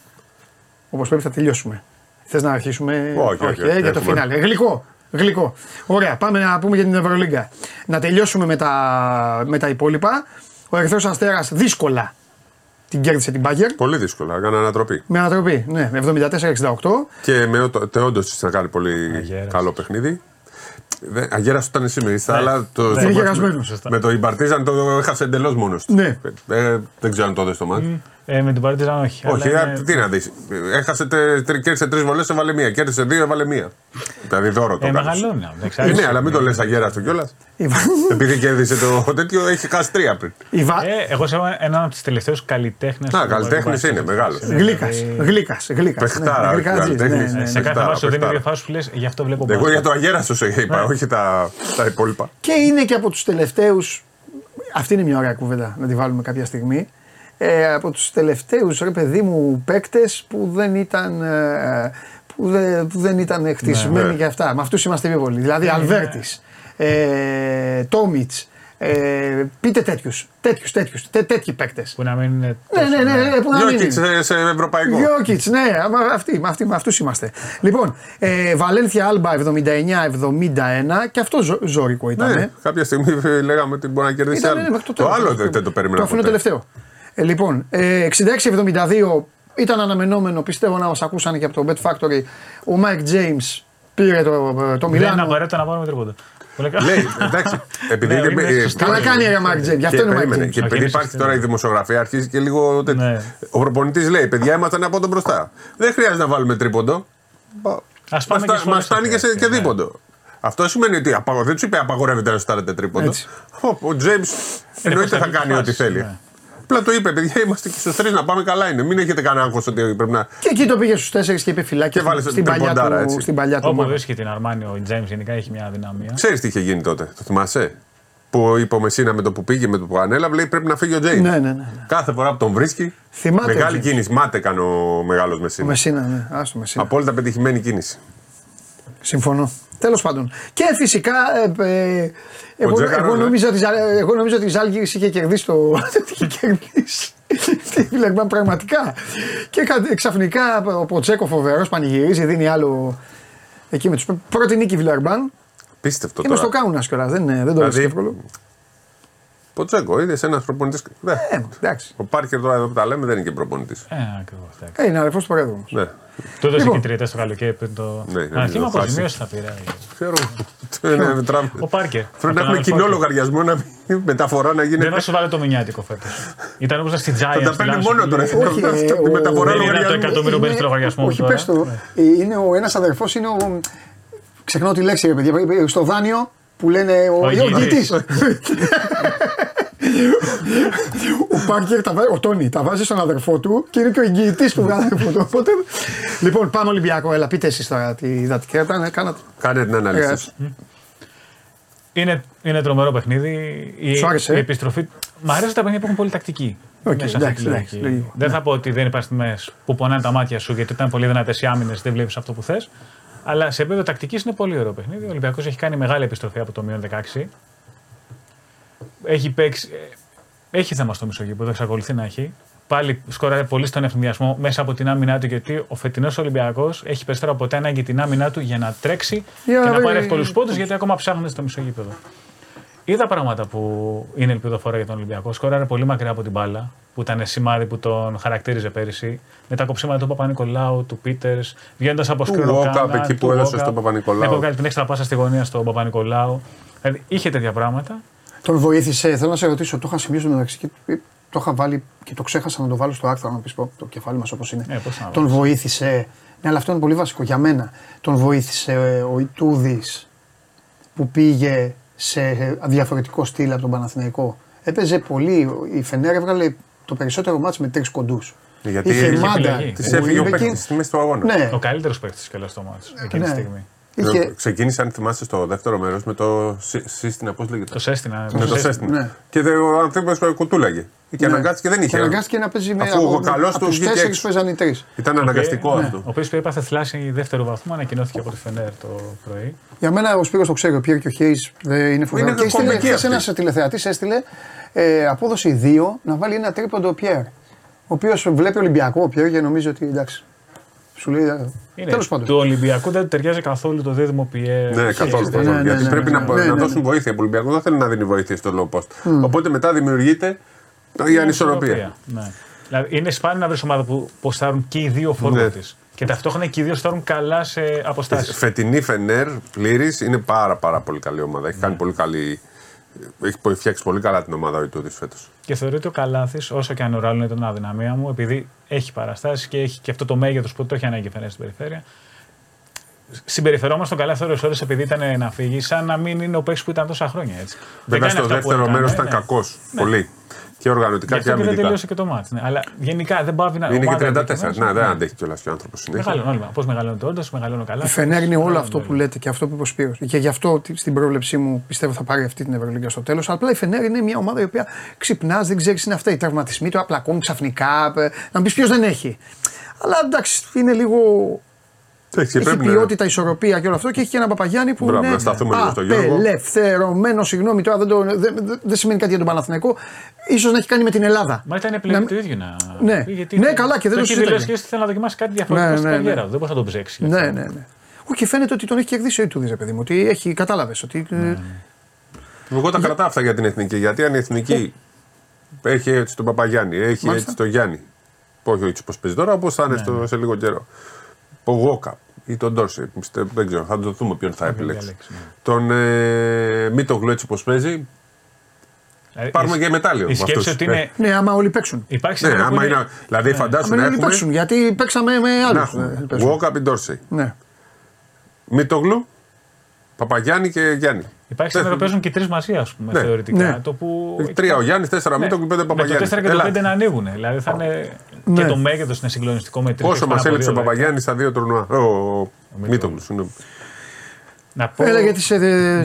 Όπως πρέπει θα τελειώσουμε. Θες να αρχίσουμε; Όχι, όχι, ε, όχι, για το έχουμε. φινάλε. Γλυκό. Γλυκό. Ωραία, πάμε να πούμε για την Ευρωλίγκα. Να τελειώσουμε με τα, με τα υπόλοιπα. Ο Ερυθρός Αστέρας δύσκολα την κέρδισε την Μπάγκερ. Πολύ δύσκολα. Έκανα ανατροπή. Με ανατροπή, ναι, με 74-68. Και με ο Τεόντο να κάνει πολύ Αγέρας. καλό παιχνίδι. Αγέρα ήταν σήμερα, στα άλλα το, Είναι στο μάτς γερασμένος. με, με το Ιμπαρτίζαν το έχασε εντελώς μόνος του. Ναι. Ε, δεν ξέρω αν το είδε το μάτι. Ε, με την Παρτίζαν όχι. Όχι, αλλά ε, είναι- τι να δεις. Έχασε, τε- τρι- κέρδισε τρεις βολές, έβαλε μία. Κέρδισε δύο, έβαλε μία. Δηλαδή δώρο το Ε, κάνεις. μεγαλώνει. εντάξει, Ε, άρεσε. ναι, αλλά μην το λες αγέρα του κιόλας. Η Βα- Επειδή κέρδισε το τέτοιο, έχει χάσει τρία πριν. η Βα- Ε, εγώ σε έναν από τους τελευταίους καλλιτέχνες. Α, καλλιτέχνης είναι, μεγάλος. Γλύκας, γλύκας, γλύκας. Παιχτάρα, Ναι, γλυκατζής, καλλιτέχνης. ναι, ναι, Σε ναι. κάθε Παιχτάρα, φάση σου δίνει παιχτάρα. δύο φάσει που λες, γι' αυτό βλέπω Εγώ για μπάσκετ. το αγέρα σου είπα, όχι τα, τα υπόλοιπα. Και είναι και από τους τελευταίους, αυτή είναι μια ωραία κουβέντα να τη βάλουμε κάποια στιγμή, ε, από τους τελευταίους ρε παιδί μου παίκτες που δεν ήταν, ε, που δεν, που δεν ήταν χτισμένοι Ναι. και αυτά. Με αυτούς είμαστε πιο πολλοί. Δηλαδή Αλβέρτης, ε, Τόμιτς, ε, πείτε τέτοιους, τέτοιους, τέτοιους, τέ, τέτοιοι παίκτες. Που να μην είναι. Ναι, τόσο, ναι, ναι, ναι, που να μην Γιώκητς είναι. σε, σε ευρωπαϊκό. Γιώκητς, ναι, άμα αυτοί, με, αυτοί, με αυτούς είμαστε. Λοιπόν, ε, Βαλένθια Άλμπα 79-71 και αυτό ζω, ζώρικο ήταν. Ναι, κάποια στιγμή ε, λέγαμε ότι μπορεί να κερδίσει Ήταν, άλλο. ναι, μέχρι το, τέλος. άλλο δεν, δεν το περίμενα. Το αφήνω ποτέ. τελευταίο. Ε, λοιπόν, ε, 66-72 ήταν αναμενόμενο, πιστεύω να μας ακούσαν και από το Bet Factory. Ο Mike James πήρε το, το Δεν είναι Μιλάνο. απαραίτητο να πάρουμε τρίποτα. Πολύ καλά. Λέει, εντάξει, επειδή Ναι, είναι, είναι ε, σωστό. Καλά κάνει ρε Mike James, γι' αυτό και, είναι ο Mike περίμενε, James. και Όχι, επειδή είναι υπάρχει σωστή, τώρα ναι. η δημοσιογραφία, αρχίζει και λίγο τέτοιο. Ναι. Ο προπονητής λέει: Παιδιά, ήμασταν από τον μπροστά. Δεν χρειάζεται να βάλουμε τρίποντο. Ας πάμε και Μας σχόλια φτάνει και σε στο και ναι. δίποντο. Αυτό σημαίνει ότι απαγο- δεν του είπε απαγορεύεται να στάρετε τρίποντο. Έτσι. Ο, ο Τζέιμ εννοείται θα προστατική κάνει ό,τι φάση, θέλει. Ναι. Απλά το είπε, παιδιά, είμαστε και στους τρεις να πάμε καλά είναι. Μην έχετε κανένα άγχος ότι πρέπει να. Και εκεί το πήγες στους 4 και είπε φυλάκι Και βάλε στην, παλιά τριποντάρα, του, έτσι. στην παλιά του. Όπου ομάδα. βρίσκει την Αρμάνι ο Τζέιμ γενικά έχει μια δυναμία. Ξέρεις τι είχε γίνει τότε, το θυμάσαι; Που είπε ο Μεσίνα με το που πήγε, με το που ανέλαβε, λέει πρέπει να φύγει ο Τζέιμ. Ναι, ναι, ναι, ναι. Κάθε φορά που τον βρίσκει. Θυμάται ο Μεγάλη James. κίνηση. Μάται έκανε ο μεγάλος Ο Μεσίνα. Μεσίνα, ναι, άστο Μεσίνα. Απόλυτα πετυχημένη κίνηση. Συμφωνώ. Τέλος πάντων. Και φυσικά. Ε, ε, εγώ, Τζέκαρος, εγώ, ναι. νομίζω ότι, η Ζα- εγώ νομίζω ότι η Ζάλγκη είχε κερδίσει το. είχε κερδίσει. Τη Βιλερμπάν πραγματικά. Και κα- ξαφνικά ο Ποτσέκο φοβερός πανηγυρίζει, δίνει άλλο. Εκεί με του. Πρώτη νίκη Βιλερμπάν. Πίστευτο Και με στο τώρα. Κάουνα κιόλα. Δεν, είναι- δεν το Δηλαδή, βρίσκει εύκολο. Ποτσέκο, είδες ένα προπονητή. Ε, εντάξει. Ο Πάρκερ τώρα εδώ που τα λέμε δεν είναι και προπονητής. Ε, ακριβώς. Ε, είναι αδερφός του Προέδρου όμως. Ναι, Του έδωσε Λοιπόν. και τριετέ το καλοκαίρι πριν το. Ναι, ναι, Αρχήμα το χάσει. αποζημίωση θα πήρε. ξέρω. Είναι τράβ- Ο Πάρκερ. Πρέπει Από να τον έχουμε αδελφό κοινό του. λογαριασμό να μην μεταφορά να Δεν γίνεται. θα σου βάλω το μηνιάτικο φέτος. Ήταν όπως στην Θα Giants. τα παίρνει μόνο τώρα. Όχι, ε, Τη ο- μεταφορά Δεν είναι το λογαριασμού. εκατομμύριο μπαίνει στο λογαριασμό Όχι, μου τώρα. πες το. Ε, Είναι ο ένας αδερφός, είναι ο. Ξεχνάω τη λέξη, ρε παιδιά. Στο δάνειο που λένε ο, Ο ο εγγυητής. εγγυητής. ο Πάρκερ, τα βάζει- ο Τόνι, τα βάζει στον αδερφό του και είναι και ο εγγυητής του αδερφού του. Οπότε, λοιπόν, πάμε Ολυμπιακό. Έλα, πείτε εσείς τώρα τι είδατε και ήταν, κάνατε. Κάνε την ανάλυση. Ε, σου. Είναι, είναι τρομερό παιχνίδι. Η, Σου άρεσε, η ε; επιστροφή. Μ' αρέσει τα παιχνίδια που έχουν πολύ τακτική. Οκ, μέσα σε αυτή εντάξει, τη εντάξει, λογική. λογικό. Δεν θα πω ότι δεν υπάρχουν στιγμές που πονάνε τα μάτια σου γιατί ήταν πολύ δυνατές οι άμυνες, δεν βλέπεις αυτό που θες. Αλλά σε επίπεδο τακτικής είναι πολύ ωραίο παιχνίδι. Ο Ολυμπιακός έχει κάνει μεγάλη επιστροφή από το μείον 16. Έχει παίξει. ε, Έχει θέμα στο μισογείπεδο, εξακολουθεί να έχει. Πάλι σκοράρει πολύ στον ευθυνδιασμό μέσα από την άμυνά του γιατί ο φετινός Ολυμπιακός έχει περισσότερο από ποτέ ανάγκη την άμυνά του για να τρέξει Για και να να πάρει βρει- εύκολους πόντους γιατί ακόμα ψάχνεται στο μισογείπεδο. Είδα πράγματα που είναι ελπιδοφόρα για τον Ολυμπιακό. Σκόραρε πολύ μακριά από την μπάλα, που ήταν σημάδι που τον χαρακτήριζε πέρυσι. Με τα κοψίματα του Παπα-Νικολάου, του Πίτερς, βγαίνοντας από Του σκρίνο Walkup, κάνα, εκεί του που έδωσε Walkup. στον Παπα-Νικολάου. Ναι, που έκανε την έξτρα πάσα στη γωνία στον Παπα-Νικολάου. Δηλαδή είχε τέτοια πράγματα. Τον βοήθησε, θέλω να σε ρωτήσω, το είχα σημειώσει μεταξύ και το είχα βάλει και το ξέχασα να το βάλω στο άρθρο να πεις πω το κεφάλι μας όπως είναι. Ε, πώς να τον βοήθησε. Ναι, αλλά αυτό είναι πολύ βασικό για μένα. Τον βοήθησε ε, ο Ιτούδης που πήγε σε διαφορετικό στυλ από τον Παναθηναϊκό. έπαιζε πολύ. Η Φενέρ έβγαλε το περισσότερο μάτς με τρεις κοντούς. Γιατί Είχε είχε μάντα. επιλογή. Της έφυγε ο Ουίμπεκιν. παίκτης στη μέσης του αγώνα. Ναι, Ο καλύτερος παίκτης και στο μάτι εκείνη Ναι. τη στιγμή. Είχε, Ξεκίνησε, αν θυμάσαι, στο δεύτερο μέρος με το Σι- σύστημα, πώς λέγεται; Το Σέστηνα. με το Σέστημα. Ναι. Και δε- ο άνθρωπος κουτούλαγε. Και Ναι. αναγκάστηκε δεν είχε. Και αναγκάστηκε να παίζει με Αφού ο καλός από τους τους βγήκε τέσσερις έξω. παίζαν οι τρεις. Ήταν αναγκαστικό Ο αυτό. οποίος έπαθε θλάση δεύτερο βαθμό, ανακοινώθηκε από τη Φενέρ το πρωί. Για μένα ο Σπύρος το ξέρει, ο Πιέρ και ο Χέις δεν είναι φοβερό. Είναι Και έστειλε, κομβική χθες αυτή. ένας τηλεθεατής έστειλε ε, απόδοση 2 να βάλει ένα τρίποντο ο Πιέρ. Ο οποίος βλέπει Ολυμπιακό ο Πιέρ και νομίζει ότι εντάξει. Σου λέει. ε, Είναι, Τέλος πάντων. Του Ολυμπιακού δεν του ταιριάζει καθόλου το δίδυμο Πιέρ. Ναι, καθόλου. ναι, καθόλου. ναι, Γιατί ναι, πρέπει ναι, να, ναι, να ναι, δώσουν ναι. βοήθεια. Ο Ολυμπιακό δεν θέλει να δίνει βοήθεια στο low post. Οπότε μετά δημιουργείται η ανισορροπία. Ναι. Δηλαδή είναι σπάνιο να βρεις ομάδα που ποστάρουν και οι δύο φόρμα Ναι. της. Και ταυτόχρονα και οι δύο στάρουν καλά σε αποστάσεις. Φετινή Φενέρ πλήρης είναι πάρα, πάρα πολύ καλή ομάδα. Έχει κάνει πολύ καλή. Έχει φτιάξει πολύ καλά την ομάδα ο Ιτούδης φέτος. Και θεωρώ ότι ο Καλάθης, όσο και αν ο Ράλλον είναι την αδυναμία μου, επειδή έχει παραστάσεις και έχει και αυτό το μέγεθος που το έχει ανάγκη η Φενέρ στην περιφέρεια. Συμπεριφερόμαστε τον Καλάθι ώρες ώρες επειδή ήταν να φύγει, σαν να μην είναι ο παίκτης που ήταν τόσα χρόνια έτσι. Δεν Βέβαια κάνει στο αυτά που δεύτερο έκανε, μέρος ήταν ναι. κακός. Πολύ. Και οργανωτικά Γι' και αυτό και δεν αμυντικά. τελείωσε και το μάτι. Ναι. Αλλά γενικά δεν πάβει να. Είναι ομάδα και 34. ενδεχομένως, Να, δεν ναι. αντέχει κιόλας και ο άνθρωπος συνέχεια. Μεγαλώνει όλοι. Πώς μεγαλώνει το όντω, μεγαλώνει ο καλά. Η Φενέρ είναι όλο αυτό που λέτε και αυτό που είπε ο Σπύρος. Και γι' αυτό ότι στην πρόβλεψή μου πιστεύω θα πάρει αυτή την Ευρωλίγκα στο τέλος. Απλά η Φενέρ είναι μια ομάδα η οποία ξυπνάς, δεν ξέρεις είναι αυτά. Οι τραυματισμοί του απλακούν ξαφνικά. ε, Να μου πεις ποιος δεν έχει. Αλλά εντάξει, είναι λίγο. Εντάξει, και Έχει πρέπει να- ποιότητα, ισορροπία και όλο αυτό και έχει και ένα Παπαγιάννη που Μπράβο, είναι να σταθούμε λίγο στο Γιώργο. απελευθερωμένο. Συγγνώμη τώρα, δεν, το, δεν, δεν- δεν σημαίνει κάτι για τον Παναθηναϊκό. σω να έχει κάνει με την Ελλάδα. Μα ήταν επιλογή Να- του ίδιου να. Ναι. πει, γιατί Ναι, καλά, και δεν το έχει συζητάμε. δηλώσει και θέλει να δοκιμάσει κάτι διαφορετικό Ναι, στην ναι, καριέρα ναι. του. Δεν μπορείς να τον ψέξεις. γι' Ναι, αυτό. ναι, ναι. Όχι, και φαίνεται ότι τον έχει κερδίσει ο Ιτούδης, παιδί μου. Ότι έχει, κατάλαβες. Ότι, Ναι, ε, Εγώ τα κρατάω αυτά για την εθνική. Γιατί αν η εθνική έχει έτσι τον Παπαγιάννη, έχει Μάλιστα. έτσι τον Γιάννη. Όχι έτσι όπως παίζει τώρα, όπως θα είναι στο, σε λίγο καιρό. Ο Γόκα ή τον Ντόρσεϊ. πιστεύω, Δεν ξέρω, θα το δούμε ποιον θα επιλέξει. διαλέξει, ναι. Τον ε, Μίτογλου έτσι όπω παίζει, Δηλαδή, πάρουμε η- και μετάλλιο. Η με σκέψη αυτούς. ότι είναι. ναι, άμα όλοι παίξουν. Υπάρχει Ναι, ένα που άμα είναι- είναι. Δηλαδή, φαντάσου Άμα να όλοι έχουμε. παίξουν. Γιατί παίξαμε με Να άλλους. έχουμε. Γόκα ή Ντόρσεϊ. Ναι. Μίτογλου, Παπαγιάννη και Γιάννη. Υπάρχει Δεν- σήμερα παίζουν και τρεις μαζί, ας πούμε, Ναι. θεωρητικά. Ναι. Το που... Τρία ο Γιάννης, τέσσερα Ναι. Μίτογλου, πέντε Με το Παπαγιάννη. 4 και το Έλα. 5 να ανοίγουν. Δηλαδή θα είναι. Ναι. Και το μέγεθος είναι συγκλονιστικό με τρεις. Πόσο μα έλειψε ο Παπαγιάννη στα δύο τουρνουά. Ο Μίτογλου, συγγνώμη. Να πω. Έλα γιατί σε. σε,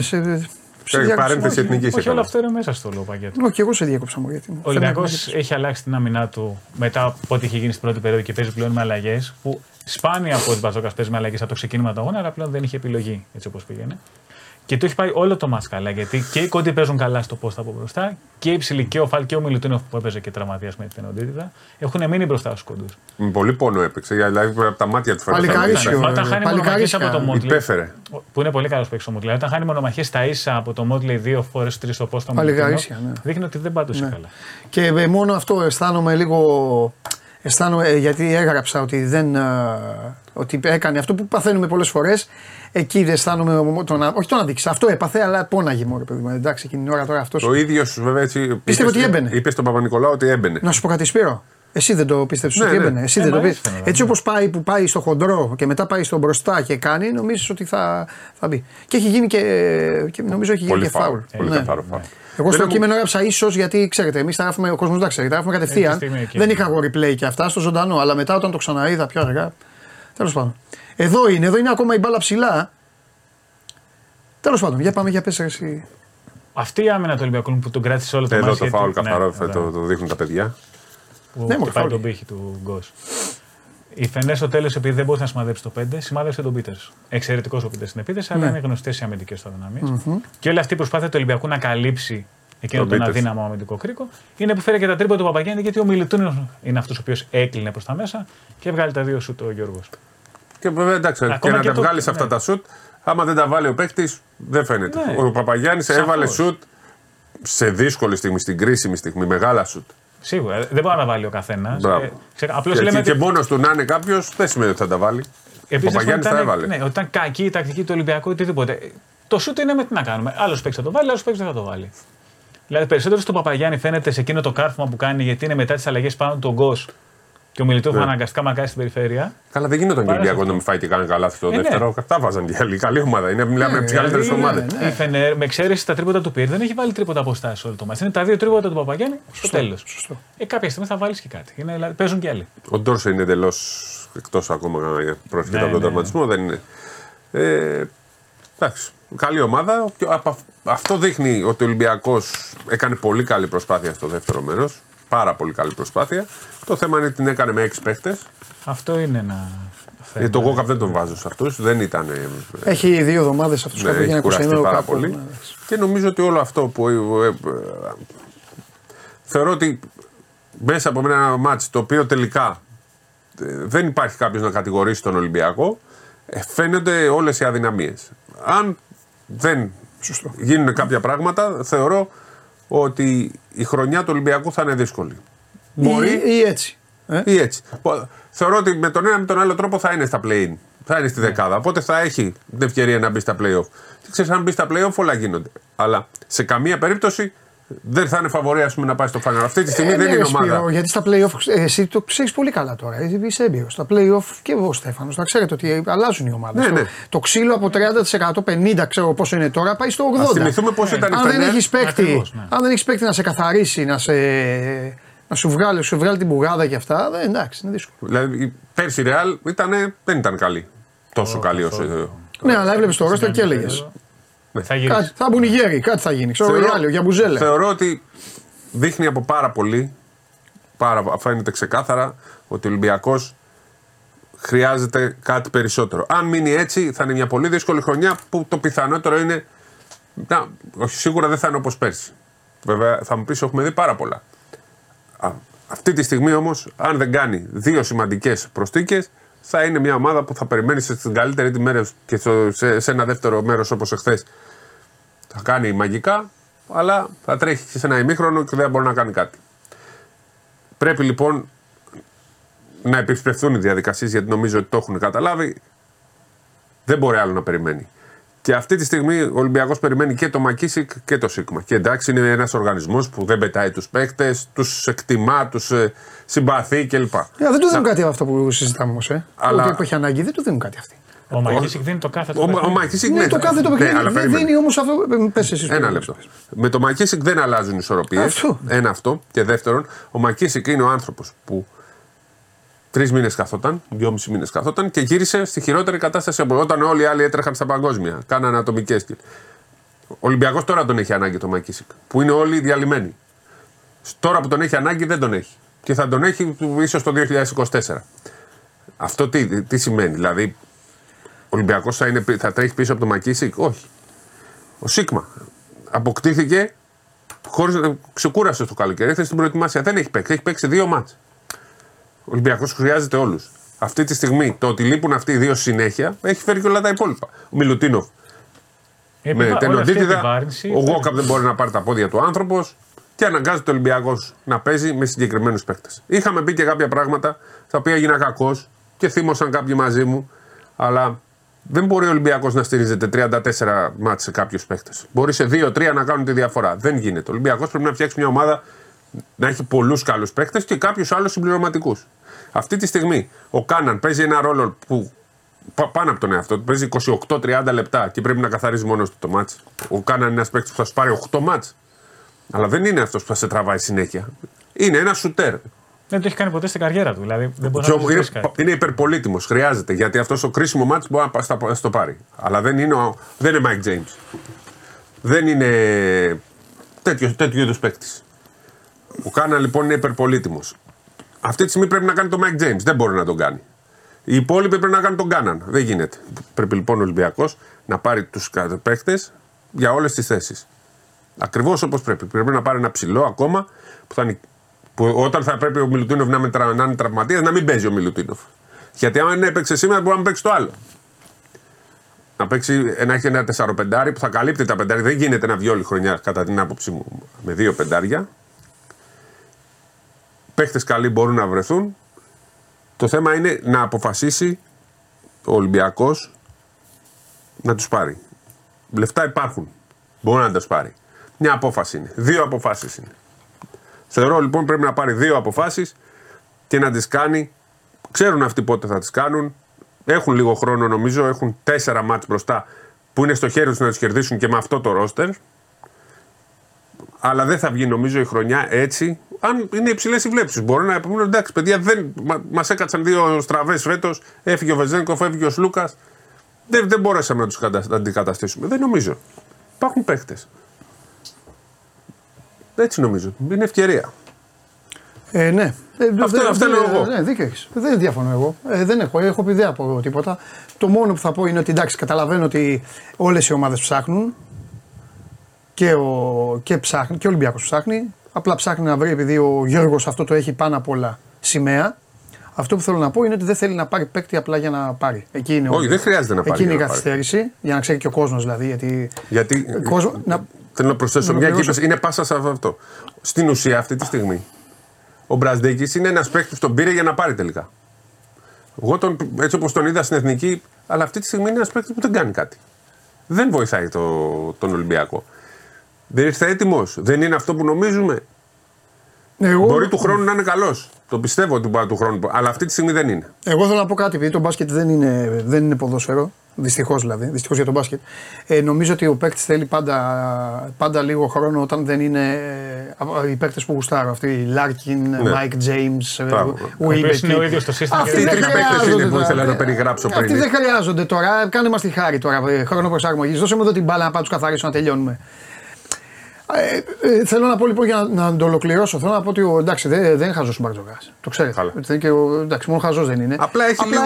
σε διάκοψα. Παρένθεση εθνικής. Όχι, όλο αυτό είναι μέσα στο πακέτο. Όχι, εγώ σε διάκοψα μου. Γιατί, Ο Ολυμπιακός Φαίνεται- έχει αλλάξει την άμυνά του μετά από ό,τι είχε γίνει στην πρώτη περίοδο και παίζει πλέον με αλλαγές. Που σπάνια από την Παζόκα παίζει με αλλαγές από το ξεκίνημα του αγώνα, αλλά πλέον δεν είχε επιλογή έτσι όπως πήγαινε. Και του έχει πάει όλο το μάτς καλά γιατί και οι κόντοι παίζουν καλά στο post από μπροστά και οι ψηλοί και ο Φαλ και ο Μιλουτίνοφ που έπαιζε και τραυματίας με την οντίτιδα έχουν μείνει μπροστά στους κόντους. Με πολύ πόνο έπαιξε. Δηλαδή από τα μάτια του φαίνεται. Παλικαρίσιο. Όταν χάνει μονομαχίες παλικαρίσια. από το Μότλι. Υπέφερε. Που είναι πολύ καλός παίκτης ο Μότλι. Δηλαδή, όταν χάνει μονομαχίες στα ίσα από το Μότλι δύο φορές τρεις στο post Παλικαρίσια, ναι. δείχνει ότι δεν πάντωσε καλά. Και ε, μόνο αυτό αισθάνομαι λίγο. Αισθάνομαι, ε, γιατί έγραψα ότι δεν. ε, ότι έκανε αυτό που παθαίνουμε πολλές φορές. Εκεί δεν αισθάνομαι. ομο- Τον, α- όχι τον αδίκησα. Αυτό έπαθε, αλλά πόναγε μόνο παιδί μου. Εντάξει, εκείνη την ώρα τώρα αυτό. Το ίδιος σου βέβαια έτσι. Πίστευε ότι είπες- έμπαινε. Είπες στον Παπα-Νικολάου ότι έμπαινε. Να σου πω κάτι, Σπύρο. Εσύ δεν το πίστεψες Ναι, ότι ναι. έμπαινε. Εσύ Ε, δεν μα το έτσι πίστευε. φαίνεται, Έτσι ναι. όπως πάει που πάει στο χοντρό και μετά πάει στο μπροστά και κάνει, νομίζεις ότι θα, θα μπει. Και έχει γίνει και, και νομίζω έχει γίνει Πολύ και φάουλ. φάουλ. Πολύ Ναι. καθαρό φάουλ. Εγώ στο Δεν κείμενο έγραψα ίσως γιατί ξέρετε, εμείς τα γράφουμε, ο κόσμος δεν τα ξέρει, τα γράφουμε κατευθείαν. Έχει στιγμή εκεί. Δεν είχα εγώ replay και αυτά στο ζωντανό, αλλά μετά όταν το ξαναείδα πιο αργά. Τέλος πάντων. Εδώ είναι, εδώ είναι ακόμα η μπάλα ψηλά. Τέλος πάντων, για πάμε για πέσαι εσύ. Αυτή η άμυνα του Ολυμπιακού που τον κράτησε όλο το Εδώ μάτς, το γιατί- φάουλ καθαρό ναι, θα εδώ, το, το δείχνουν τα παιδιά. Που Ναι, μα χτυπάει φάουλ. τον πύχη του Γκος. Η Φενές στο τέλος, επειδή δεν μπορούσε να σημαδέψει το 5, σημάδεψε τον Πίτερς. Εξαιρετικός ο Πίτερς στην επίθεση, αλλά Ναι. είναι γνωστές οι αμυντικές του αδυναμίε. Και όλη αυτή η προσπάθεια του Ολυμπιακού να καλύψει εκείνο Τον τον Πίτερς. αδύναμο αμυντικό κρίκο είναι που φέρει και τα τρύπα του Παπαγιάννη, γιατί ο Μιλουτούνιο είναι αυτός ο οποίος έκλεινε προς τα μέσα και έβγαλε τα δύο σου το Γιώργος. Και βέβαια εντάξει, Ακόμα και να και τα το- βγάλεις ναι. αυτά τα σουτ, άμα δεν τα βάλει ο παίκτης, δεν φαίνεται. Ναι. Ο Παπαγιάννης Σαφώς. έβαλε σουτ σε δύσκολη στιγμή, στην κρίσιμη στιγμή, μεγάλα σουτ. Σίγουρα. ε, Δεν μπορεί να τα βάλει ο καθένας. Μπράβο. Απλώς Και, λέμε και, ότι μόνος του να είναι κάποιος δεν σημαίνει ότι θα τα βάλει. Ο Επίσης, Παπαγιάννης όταν τα ήταν- έβαλε. Ναι, όταν ήταν κακή η τακτική του Ολυμπιακού ή οτιδήποτε. Το σούτ είναι με τι να κάνουμε. Άλλος παίξει θα το βάλει, άλλος παίξει δεν θα το βάλει. Δηλαδή περισσότερο στον Παπαγιάννη φαίνεται σε εκείνο το κάρφωμα που κάνει γιατί είναι μετά τις αλλαγές πάνω του Γκος. Και ο Μιλιτόφ Ναι. αναγκαστικά μακάει στην περιφέρεια. Καλά, δεν γινόταν και ο Παρά σε Ολυμπιακό να αυτό. μην φάει και κανένα καλάθι στο Ε, ναι. δεύτερο. Αυτά βάζαν και οι άλλοι. Καλή ομάδα. Είναι, μιλάμε από τις καλύτερες δηλαδή, ομάδες. ναι. Η Φενέρ, με εξαίρεση τα τρίποτα του Πύρ, δεν έχει βάλει τρίποτα αποστάσει όλο το μάτι. Είναι τα δύο τρίποτα του Παπαγιάννη στο τέλος. Ε, κάποια στιγμή θα βάλεις και κάτι. Είναι, δηλαδή, παίζουν και άλλοι. Ο Ντόρσε είναι εντελώς εκτός ακόμα πρόσφατα Ναι, από τον ναι. τραυματισμό. Δεν είναι. Ε, εντάξει. Καλή ομάδα. Και από αυ- Αυτό δείχνει ότι ο Ολυμπιακός έκανε πολύ καλή προσπάθεια στο δεύτερο μέρος. Πάρα πολύ καλή προσπάθεια. Το θέμα είναι ότι την έκανε με έξι παίχτες. Αυτό είναι ένα θέμα. Γιατί το Γόκαπ δεν τον βάζω σε αυτούς. Δεν ήταν. ε, Έχει δύο εβδομάδες αυτός Ναι, κάτω για έχει να κουραστεί κουραστεί πάρα πολύ. Και νομίζω ότι όλο αυτό που. ε, ε, ε, θεωρώ ότι μέσα από ένα μάτς το οποίο τελικά ε, δεν υπάρχει κάποιος να κατηγορήσει τον Ολυμπιακό, ε, φαίνονται όλες οι αδυναμίες. Αν δεν γίνουν κάποια πράγματα, θεωρώ ότι η χρονιά του Ολυμπιακού θα είναι δύσκολη. Μπορεί Ή, ή έτσι. Ε; ή έτσι. Πο- Θεωρώ ότι με τον ένα με τον άλλο τρόπο θα είναι στα play-in. Θα είναι στη δεκάδα. Οπότε θα έχει την ευκαιρία να μπει στα play-off. Και ξέρεις, αν μπει στα play-off, όλα γίνονται. Αλλά σε καμία περίπτωση δεν θα είναι φαβορή ας πούμε, να πάει στο final. Αυτή τη στιγμή Ε, δεν ναι, είναι ρε, Σπύρο, ομάδα. γιατί στα playoff, ε, εσύ το ξέρεις πολύ καλά τώρα. ε, Είσαι έμπειρος. Στα playoff και εγώ, Στέφανος, να ξέρετε ότι αλλάζουν οι ομάδες. Ναι, το, ναι. το ξύλο από 30%, 50% ξέρω πόσο είναι τώρα, πάει στο 80%. Ας θυμηθούμε πώς ήταν η αν δεν Φενέρ. έχεις παίκτη, Ακριβώς, ναι. αν δεν έχεις παίκτη να σε καθαρίσει, να, σε, να σου, βγάλει, σου βγάλει την μπουγάδα και αυτά, δεν, εντάξει, είναι δύσκολο. Δηλαδή, η- πέρσι η Real ήτανε, δεν ήταν καλή. Τόσο καλή όσο. Ναι, αλλά έβλεπες το ρόστερ και έλεγες. Θα γυρίσει. Κάτι, θα μπουν οι γέροι, κάτι θα γίνει. Ξέρω, οι άλλοι, για μπουζέλε. θεωρώ ότι δείχνει από πάρα πολύ, πάρα, φαίνεται ξεκάθαρα, ότι ο Ολυμπιακός χρειάζεται κάτι περισσότερο. Αν μείνει έτσι, θα είναι μια πολύ δύσκολη χρονιά που το πιθανότερο είναι. Να, όχι, σίγουρα δεν θα είναι όπως πέρσι. Βέβαια, θα μου πεις: Έχουμε δει πάρα πολλά. Α, αυτή τη στιγμή όμως, αν δεν κάνει δύο σημαντικές προστίκε, θα είναι μια ομάδα που θα περιμένεις στην καλύτερη τη μέρα και στο- σε, σε ένα δεύτερο μέρος όπως εχθές θα κάνει μαγικά, αλλά θα τρέχει και σε ένα ημίχρονο και δεν μπορεί να κάνει κάτι. Πρέπει λοιπόν να επισπευθούν οι διαδικασίες γιατί νομίζω ότι το έχουν καταλάβει. Δεν μπορεί άλλο να περιμένει. Και αυτή τη στιγμή ο Ολυμπιακός περιμένει και το Μακίσικ και το Σίγμα. Και εντάξει, είναι ένας οργανισμός που δεν πετάει τους παίκτες, τους εκτιμά, τους ε, συμπαθεί κλπ. Ε, δεν του δίνουν κάτι αυτό που συζητάμε όμως. Ε. Αλλά- Ότι που έχει ανάγκη, δεν του δίνουν κάτι αυτοί. Ο Μαγίσικ δίνει το κάθε του Ο, ο παιχνίδι. Μακίσικ Ναι, το κάθε το παιχνίδι. αλλά δεν περίμενε. δίνει όμως αυτό. Πες εσύ. Ένα λεπτό. Με το Μακίσικ δεν αλλάζουν οι ισορροπίες. Αυτό. Ένα αυτό. Και δεύτερον, ο Μακίσικ είναι ο άνθρωπος που τρεις μήνες καθόταν, δυόμιση μήνες καθόταν και γύρισε στη χειρότερη κατάσταση από όταν όλοι οι άλλοι έτρεχαν στα παγκόσμια. Κάνανε ατομικέ. Ο Ολυμπιακός τώρα τον έχει ανάγκη το Μακίσικ. Που είναι όλοι διαλυμένοι. Τώρα που τον έχει ανάγκη δεν τον έχει. Και θα τον έχει ίσως το 2024. Αυτό τι, τι σημαίνει, δηλαδή ο Ολυμπιακός θα, είναι- θα τρέχει πίσω από το Μακίσικ, όχι. Ο Σίγμα αποκτήθηκε χωρίς να ξεκούρασε το καλοκαίρι. Ήρθε στην προετοιμασία. Δεν έχει παίξει. Έχει παίξει δύο μάτς. Ο Ολυμπιακός χρειάζεται όλους. Αυτή τη στιγμή το ότι λείπουν αυτοί οι δύο συνέχεια έχει φέρει και όλα τα υπόλοιπα. Ο Μιλουτίνοφ Η με επιβα- όλη αυτή η τενοντίτιδα. επιβάρυνση- Ο Γόκαπ δεν μπορεί να πάρει τα πόδια του άνθρωπος και αναγκάζεται ο Ολυμπιακός να παίζει με συγκεκριμένους παίκτες. Είχαμε πει και κάποια πράγματα τα οποία έγινα κακό και θύμωσαν κάποιοι μαζί μου, αλλά δεν μπορεί ο Ολυμπιακός να στηρίζεται 34 μάτς σε κάποιους παίκτες. Μπορεί σε 2-3 να κάνουν τη διαφορά. Δεν γίνεται. Ο Ολυμπιακός πρέπει να φτιάξει μια ομάδα να έχει πολλούς καλούς παίκτες και κάποιους άλλους συμπληρωματικούς. Αυτή τη στιγμή ο Κάναν παίζει ένα ρόλο που πα- πάνω από τον εαυτό του. Παίζει 28-30 λεπτά και πρέπει να καθαρίζει μόνος του το μάτς. Ο Κάναν είναι ένας παίκτης που θα σου πάρει 8 μάτς. Αλλά δεν είναι αυτός που θα σε τραβάει συνέχεια. Είναι ένας σουτέρ. Δεν το έχει κάνει ποτέ στην καριέρα του. Δηλαδή δεν μπορεί Και να όμω το είναι, ζητήσει κάτι. είναι υπερπολίτημος. Χρειάζεται γιατί αυτός το κρίσιμο μάτς μπορεί να πα- στα- στο πάρει. Αλλά δεν είναι, ο, δεν είναι Mike James. Δεν είναι τέτοιο, τέτοιο είδους παίκτης. Ο Κάνα λοιπόν είναι υπερπολίτημο. Αυτή τη στιγμή πρέπει να κάνει το Mike James. Δεν μπορεί να τον κάνει. Οι υπόλοιποι πρέπει να κάνουν τον Κάναν. Δεν γίνεται. Πρέπει λοιπόν ο Ολυμπιακός να πάρει τους παίκτες για όλες τις θέσεις. Ακριβώς όπως πρέπει. Πρέπει να πάρει ένα ψηλό ακόμα που, θα είναι, που όταν θα πρέπει ο Μιλουτίνοφ να, είναι τρα- να είναι τραυματίας να μην παίζει ο Μιλουτίνοφ. Γιατί αν δεν έπαιξε σήμερα μπορεί να παίξει το άλλο. Να παίξει να έχει ένα 4-5 που θα καλύπτει τα πεντάρια. Δεν γίνεται να βγει όλη χρονιά κατά την άποψή μου με δύο πεντάρια. Παίχτες καλοί μπορούν να βρεθούν. Το θέμα είναι να αποφασίσει ο Ολυμπιακός να τους πάρει. Λεφτά υπάρχουν. Μπορεί να τα πάρει. Μια απόφαση είναι. Δύο αποφάσεις είναι. Θεωρώ λοιπόν πρέπει να πάρει δύο αποφάσεις και να τις κάνει. Ξέρουν αυτοί πότε θα τις κάνουν. Έχουν λίγο χρόνο νομίζω. Έχουν τέσσερα μάτς μπροστά που είναι στο χέρι τους να τους κερδίσουν και με αυτό το ρόστερ. Αλλά δεν θα βγει νομίζω η χρονιά έτσι. Αν είναι υψηλές οι βλέψεις, μπορώ να πούμε εντάξει, παιδιά, δεν, μα έκατσαν δύο στραβές φέτος. Έφυγε ο Βεζένκοφ, έφυγε ο Σλούκας. Δεν, δεν μπορέσαμε να τους αντικαταστήσουμε. Δεν νομίζω. Υπάρχουν παίχτες. Έτσι νομίζω. Είναι ευκαιρία. Ε, ναι. Ε, Αυτό- δεν- αυτό δεν- λέω εγώ. Ναι, δίκιο έχεις. Δεν διαφωνώ εγώ. Ε, δεν έχω, έχω πει δεν από τίποτα. Το μόνο που θα πω είναι ότι εντάξει, καταλαβαίνω ότι όλες οι ομάδες ψάχνουν. Και ο, και ψάχνει, και ο Ολυμπιακός ψάχνει. Απλά ψάχνει να βρει, επειδή ο Γιώργος αυτό το έχει πάνω απ' όλα σημαία. Αυτό που θέλω να πω είναι ότι δεν θέλει να πάρει παίκτη απλά για να πάρει. Εκεί είναι, ο- Όχι, δεν χρειάζεται να πάρει Εκεί είναι η για να πάρει. καθυστέρηση, για να ξέρει και ο κόσμος δηλαδή. Γιατί Γιατί. κόσμο, να, Θέλω να προσθέσω Να μια ολοκληρώσω. κύπεση. Είναι πάσα σε αυτό. Στην ουσία αυτή τη στιγμή ο Μπραζδέκης είναι ένας παίκτης που τον πήρε για να πάρει τελικά. Εγώ τον, έτσι όπως τον είδα στην εθνική, αλλά αυτή τη στιγμή είναι ένας παίκτης που δεν κάνει κάτι. Δεν βοηθάει το, τον Ολυμπιακό. Δεν ήρθε έτοιμος. Δεν είναι αυτό που νομίζουμε. εγώ, Μπορεί του χρόνου να είναι καλός. Το πιστεύω ότι μπορεί του χρόνου. Αλλά αυτή τη στιγμή δεν είναι. Εγώ θέλω να πω κάτι, επειδή το μπάσκετ δεν είναι, δεν είναι ποδόσφαιρο. Δυστυχώς δηλαδή, δυστυχώς για τον μπάσκετ. Ε, νομίζω ότι ο παίκτης θέλει πάντα, πάντα λίγο χρόνο όταν δεν είναι ε, οι παίκτες που γουστάρω. Αυτοί οι Λάρκιν, Μάικ Τζέιμ, Μπράβο. Ο οποίος είναι ο ίδιος στο σύστημα Αυτοί και Αυτοί οι δεν τρει παίκτε χρειάζονται είναι που τώρα. ήθελα να περιγράψω Αυτοί πριν. δεν χρειάζονται τώρα. Κάνε μας τη χάρη τώρα. ε, Χρόνο προσαρμογής. Δώσε μου εδώ την μπάλα να πάω τους καθαρίσω να τελειώνουμε. Ε, ε, θέλω να πω λοιπόν για να, να το ολοκληρώσω. Θέλω να πω ότι ο, εντάξει, δεν, δεν είναι χαζός ο Μπαρτζοκά. Το ξέρετε. Καλά. Ότι Και ο, εντάξει, μόνο χαζός δεν είναι. Απλά έχει λίγο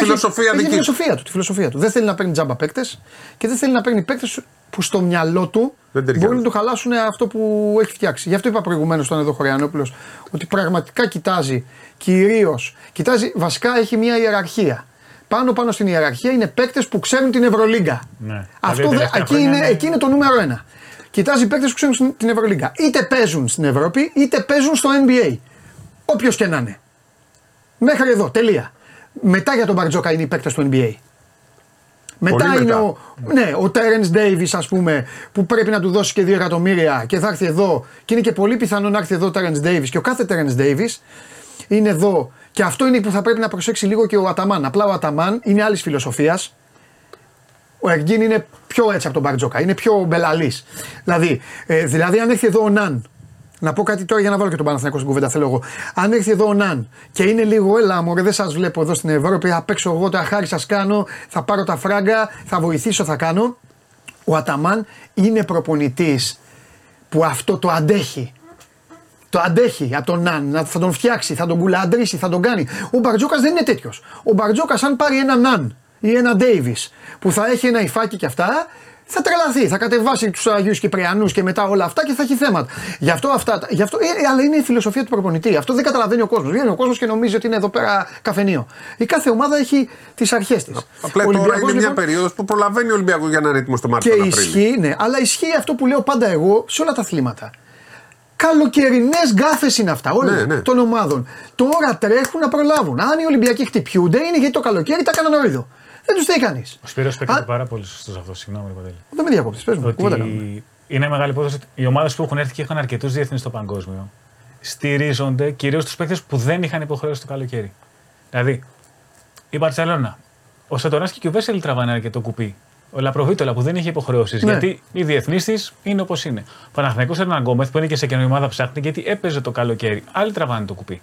φιλοσοφία έχει, δική έχει του. τη φιλοσοφία του, τη φιλοσοφία του. Δεν θέλει να παίρνει τζάμπα παίκτες και δεν θέλει να παίρνει παίκτες που στο μυαλό του Δεν ταιριάζουν. μπορεί να του χαλάσουν αυτό που έχει φτιάξει. Γι' αυτό είπα προηγουμένως στον εδώ Χωριανόπουλος ότι πραγματικά κοιτάζει κυρίω. Κοιτάζει, βασικά έχει μια ιεραρχία. Πάνω πάνω στην ιεραρχία είναι παίκτες που ξέρουν την Ευρωλίγκα. Ναι. Αυτό Δηλαδή, δε- τελευταία εκεί, χρόνια είναι, είναι- εκεί είναι το νούμερο ένα. Κοιτάζει παίκτες που ξέρουν στην- την Ευρωλίγκα. Είτε παίζουν στην Ευρώπη, είτε παίζουν στο NBA. Όποιος και να είναι. Μέχρι εδώ, τελεία. Μετά για τον Μπαρτζόκα είναι οι παίκτες του NBA. Μετά Πολύ είναι μετά. ο, ναι, ο Terence Davis, ας πούμε, που πρέπει να του δώσει και 2 εκατομμύρια και θα έρθει εδώ. Και είναι και πολύ πιθανό να έρθει εδώ ο Terence Davis. Και ο κάθε Terence Davis είναι εδώ. Και αυτό είναι που θα πρέπει να προσέξει λίγο και ο Αταμάν. Απλά ο Αταμάν είναι άλλης φιλοσοφίας. Ο Εργίν είναι πιο έτσι από τον Μπαρτζόκα. Είναι πιο μπελαλής. Δηλαδή, ε, δηλαδή, αν έρθει εδώ ο Ναν. Να πω κάτι τώρα για να βάλω και τον Παναθηναϊκό στην κουβέντα. Θέλω εγώ. Αν έρθει εδώ ο Ναν και είναι λίγο, έλα μωρέ, δεν σας βλέπω εδώ στην Ευρώπη. Θα παίξω εγώ τα χάρη σας κάνω. Θα πάρω τα φράγκα. Θα βοηθήσω, θα κάνω. Ο Αταμάν είναι προπονητής που αυτό το αντέχει. Το αντέχει από τον Ναν, να- θα τον φτιάξει, θα τον κουλαντρήσει, θα τον κάνει. Ο Μπαρτζώκας δεν είναι τέτοιος. Ο Μπαρτζώκας, αν πάρει ένα Ναν ή ένα Ντέιβι που θα έχει ένα υφάκι και αυτά, θα τρελαθεί. Θα κατεβάσει τους Αγίους Κυπριανούς και μετά όλα αυτά και θα έχει θέματα. Γι' αυτό αυτά. Γι αυτό, ε, αλλά είναι η φιλοσοφία του προπονητή. Αυτό δεν καταλαβαίνει ο κόσμος. Βγαίνει ο κόσμος και νομίζει ότι είναι εδώ πέρα καφενείο. Η κάθε ομάδα έχει τις αρχές της. Απλά τώρα είναι μια περίοδος που προλαβαίνει ο Ολυμπιακός για να είναι έτοιμος το Μάρτιο. Και τον Απρίλιο. ισχύει, ναι, αλλά ισχύει αυτό που λέω πάντα εγώ σε όλα τα αθλήματα. Καλοκαιρινές γκάφε είναι αυτά όλων Ναι, ναι. των ομάδων. Τώρα τρέχουν να προλάβουν. Αν οι Ολυμπιακοί χτυπιούνται, είναι γιατί το καλοκαίρι τα έκαναν νωρίδο. Δεν τους θέλει κανείς. Ο Σπύρος παίρνει πάρα πολύ σωστός σε αυτό. Συγγνώμη, ρε Παντέλη. Δεν με διακόπτει, πες μου. κουβέντα κάνουμε. Ότι είναι μεγάλη υπόθεση ότι οι ομάδες που έχουν έρθει και είχαν αρκετούς διεθνείς στο παγκόσμιο στηρίζονται κυρίως στου παίκτες που δεν είχαν υποχρέωση το καλοκαίρι. Δηλαδή, η Μπαρσελόνα, ο Σατοράνσκι και ο Βέσελ τραβάνε αρκετό κουπί. Ο Λαπροβίτολα που δεν είχε υποχρεώσεις. Ναι. Γιατί οι διεθνεί της είναι όπως είναι. Ο Παναθηναϊκός Ερναν Γκόμεθ που είναι και σε καινούργια ομάδα ψάχνει γιατί έπαιζε το καλοκαίρι. Άλλοι τραβάνε το κουπί.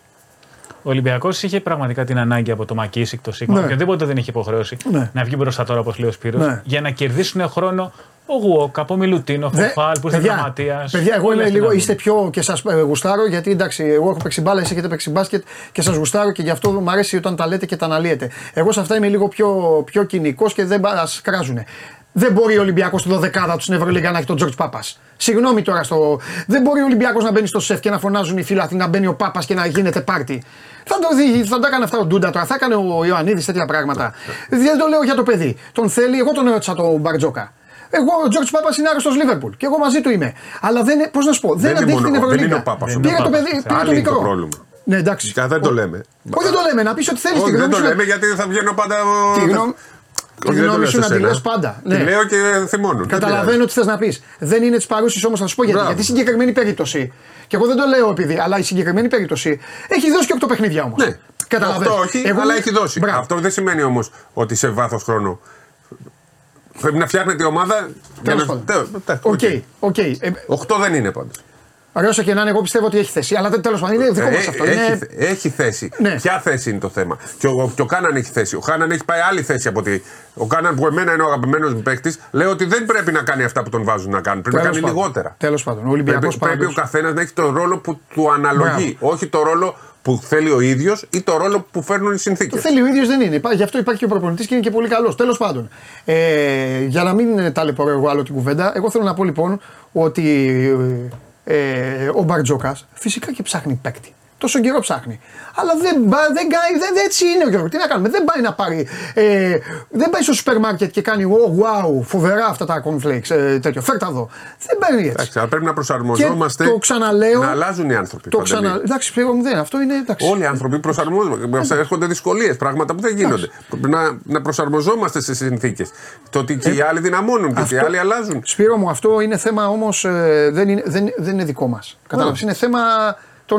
Ο Ολυμπιακός είχε πραγματικά την ανάγκη από το Μακίσικ, το Σίγμα, Ναι. οποιοδήποτε δεν είχε υποχρέωση Ναι. να βγει μπροστά τώρα, όπως λέει ο Σπύρος, Ναι. για να κερδίσουν χρόνο ο Γουόκ, από Μιλουτίνο, ο Δε- Φοφάλ, που ήρθε παιδιά, τραυματία. Παιδιά, εγώ είμαι λίγο, είστε πιο και σας γουστάρω γιατί εντάξει, εγώ έχω παίξει μπάλα, εσεί έχετε παίξει μπάσκετ και σας γουστάρω και γι' αυτό μου αρέσει όταν τα λέτε και τα αναλύετε. Εγώ σε αυτά είμαι λίγο πιο, πιο κοινικός και δεν μα κράζουν. Δεν μπορεί ο Ολυμπιακός στη 12 του στην Ευρωλίγα να έχει τον Τζορτ Πάπας. Συγγνώμη τώρα στο. Δεν μπορεί ο Ολυμπιακός να μπαίνει στο σεφ και να φωνάζουν οι φίλαθλοι να μπαίνει ο Πάπας και να γίνεται πάρτι. Θα το δει, θα τα έκανε αυτά ο Ντούντα τώρα, θα έκανε ο Ιωαννίδης τέτοια πράγματα. Δεν το λέω για το παιδί. Τον θέλει, εγώ τον ρώτησα τον Μπαρτζόκα. Εγώ ο Τζορτ Πάπας είναι άρρωστος Λίβερπουλ και εγώ μαζί του είμαι. Αλλά δεν, πώς να σου πω, δεν, Δεν είναι αντέχει μόνο- την δεν Ευρωλίγα. είναι ο Πάπας ο Πήρε το Πάπας. παιδί, πήρε Άλλο το είναι το μικρό. πρόβλημα. Ναι, εντάξει. Και δεν το λέμε. Όχι, δεν το λέμε, να πεις ότι θέλεις Όχι, τη δεν γνώμη το σου. λέμε γιατί θα βγαίνω πάντα. Τη γνώμη- Τη Όχι, δεν το γνώμη λέω σου σε να τη σένα. λες πάντα. Τη Ναι. λέω και θυμώνουν. Δεν Καταλαβαίνω τι θες να πεις. Δεν είναι της παρούσης όμως, θα σου πω γιατί. Μπράβο. Γιατί η συγκεκριμένη περίπτωση. Και εγώ δεν το λέω επειδή, αλλά η συγκεκριμένη περίπτωση έχει δώσει και 8 παιχνίδια όμως. Ναι. Αυτό όχι, αλλά έχει δώσει. Μπράβο. Αυτό δεν σημαίνει όμως ότι σε βάθος χρόνου. Πρέπει να φτιάχνετε η ομάδα. για Τέλος να- πάντων. Τε- τε- OK, OK. Ε, Οχτώ δεν είναι πάντως. Όσο και να είναι, εγώ πιστεύω ότι έχει θέση. Αλλά τέλος πάντων είναι δικό μας αυτό. έχει, Είναι... έχει θέση. Ναι. Ποια θέση είναι το θέμα; Και ο, και ο Κάναν έχει θέση. Ο Κάναν έχει πάει άλλη θέση από ότι. Ο Κάναν που εμένα είναι ο αγαπημένος μου παίκτης, λέει ότι δεν πρέπει να κάνει αυτά που τον βάζουν να κάνει. Πρέπει να Τέλος κάνει πάντων. λιγότερα. Τέλος πάντων. Ο Ολυμπιακός πρέπει, πρέπει πάντως- ο καθένας να έχει τον ρόλο που του αναλογεί. Όχι το ρόλο που θέλει ο ίδιος ή το ρόλο που φέρνουν οι συνθήκες. Το θέλει ο ίδιος δεν είναι. Υπά- Γι' αυτό υπάρχει και ο προπονητής και είναι και πολύ καλός. Τέλος πάντων. Ε, για να μην ε, ταλαιπωρώ εγώ άλλο την κουβέντα, εγώ θέλω να πω λοιπόν ότι ε, ο Μπαρτζόκας φυσικά και ψάχνει παίκτη. Τόσο καιρό ψάχνει. Αλλά δεν, πα- δεν, κάνει, δεν, δεν- έτσι είναι ο Γιώργος. Τι να κάνουμε. Δεν πάει να πάρει. Ε, δεν πάει στο σούπερ μάρκετ και κάνει. Oh, wow, φοβερά αυτά τα cornflakes. Ε, τέτοιο. Φέρτα εδώ. Δεν παίρνει έτσι. Εντάξει, αλλά πρέπει να προσαρμοζόμαστε. Και το ξαναλέω. Να αλλάζουν οι άνθρωποι. Το Παντελή. ξανα... Εντάξει, πλέον δεν. Αυτό είναι. Εντάξει. Όλοι οι άνθρωποι προσαρμόζονται. Μας έρχονται δυσκολίες, πράγματα που δεν γίνονται. Πρέπει να, να προσαρμοζόμαστε στις συνθήκες. Το ότι και οι άλλοι δυναμώνουν και οι άλλοι αλλάζουν. Σπύρο μου, αυτό είναι θέμα όμως. δεν, είναι, δεν, δεν είναι δικό μας. Κατάλαβες; Είναι θέμα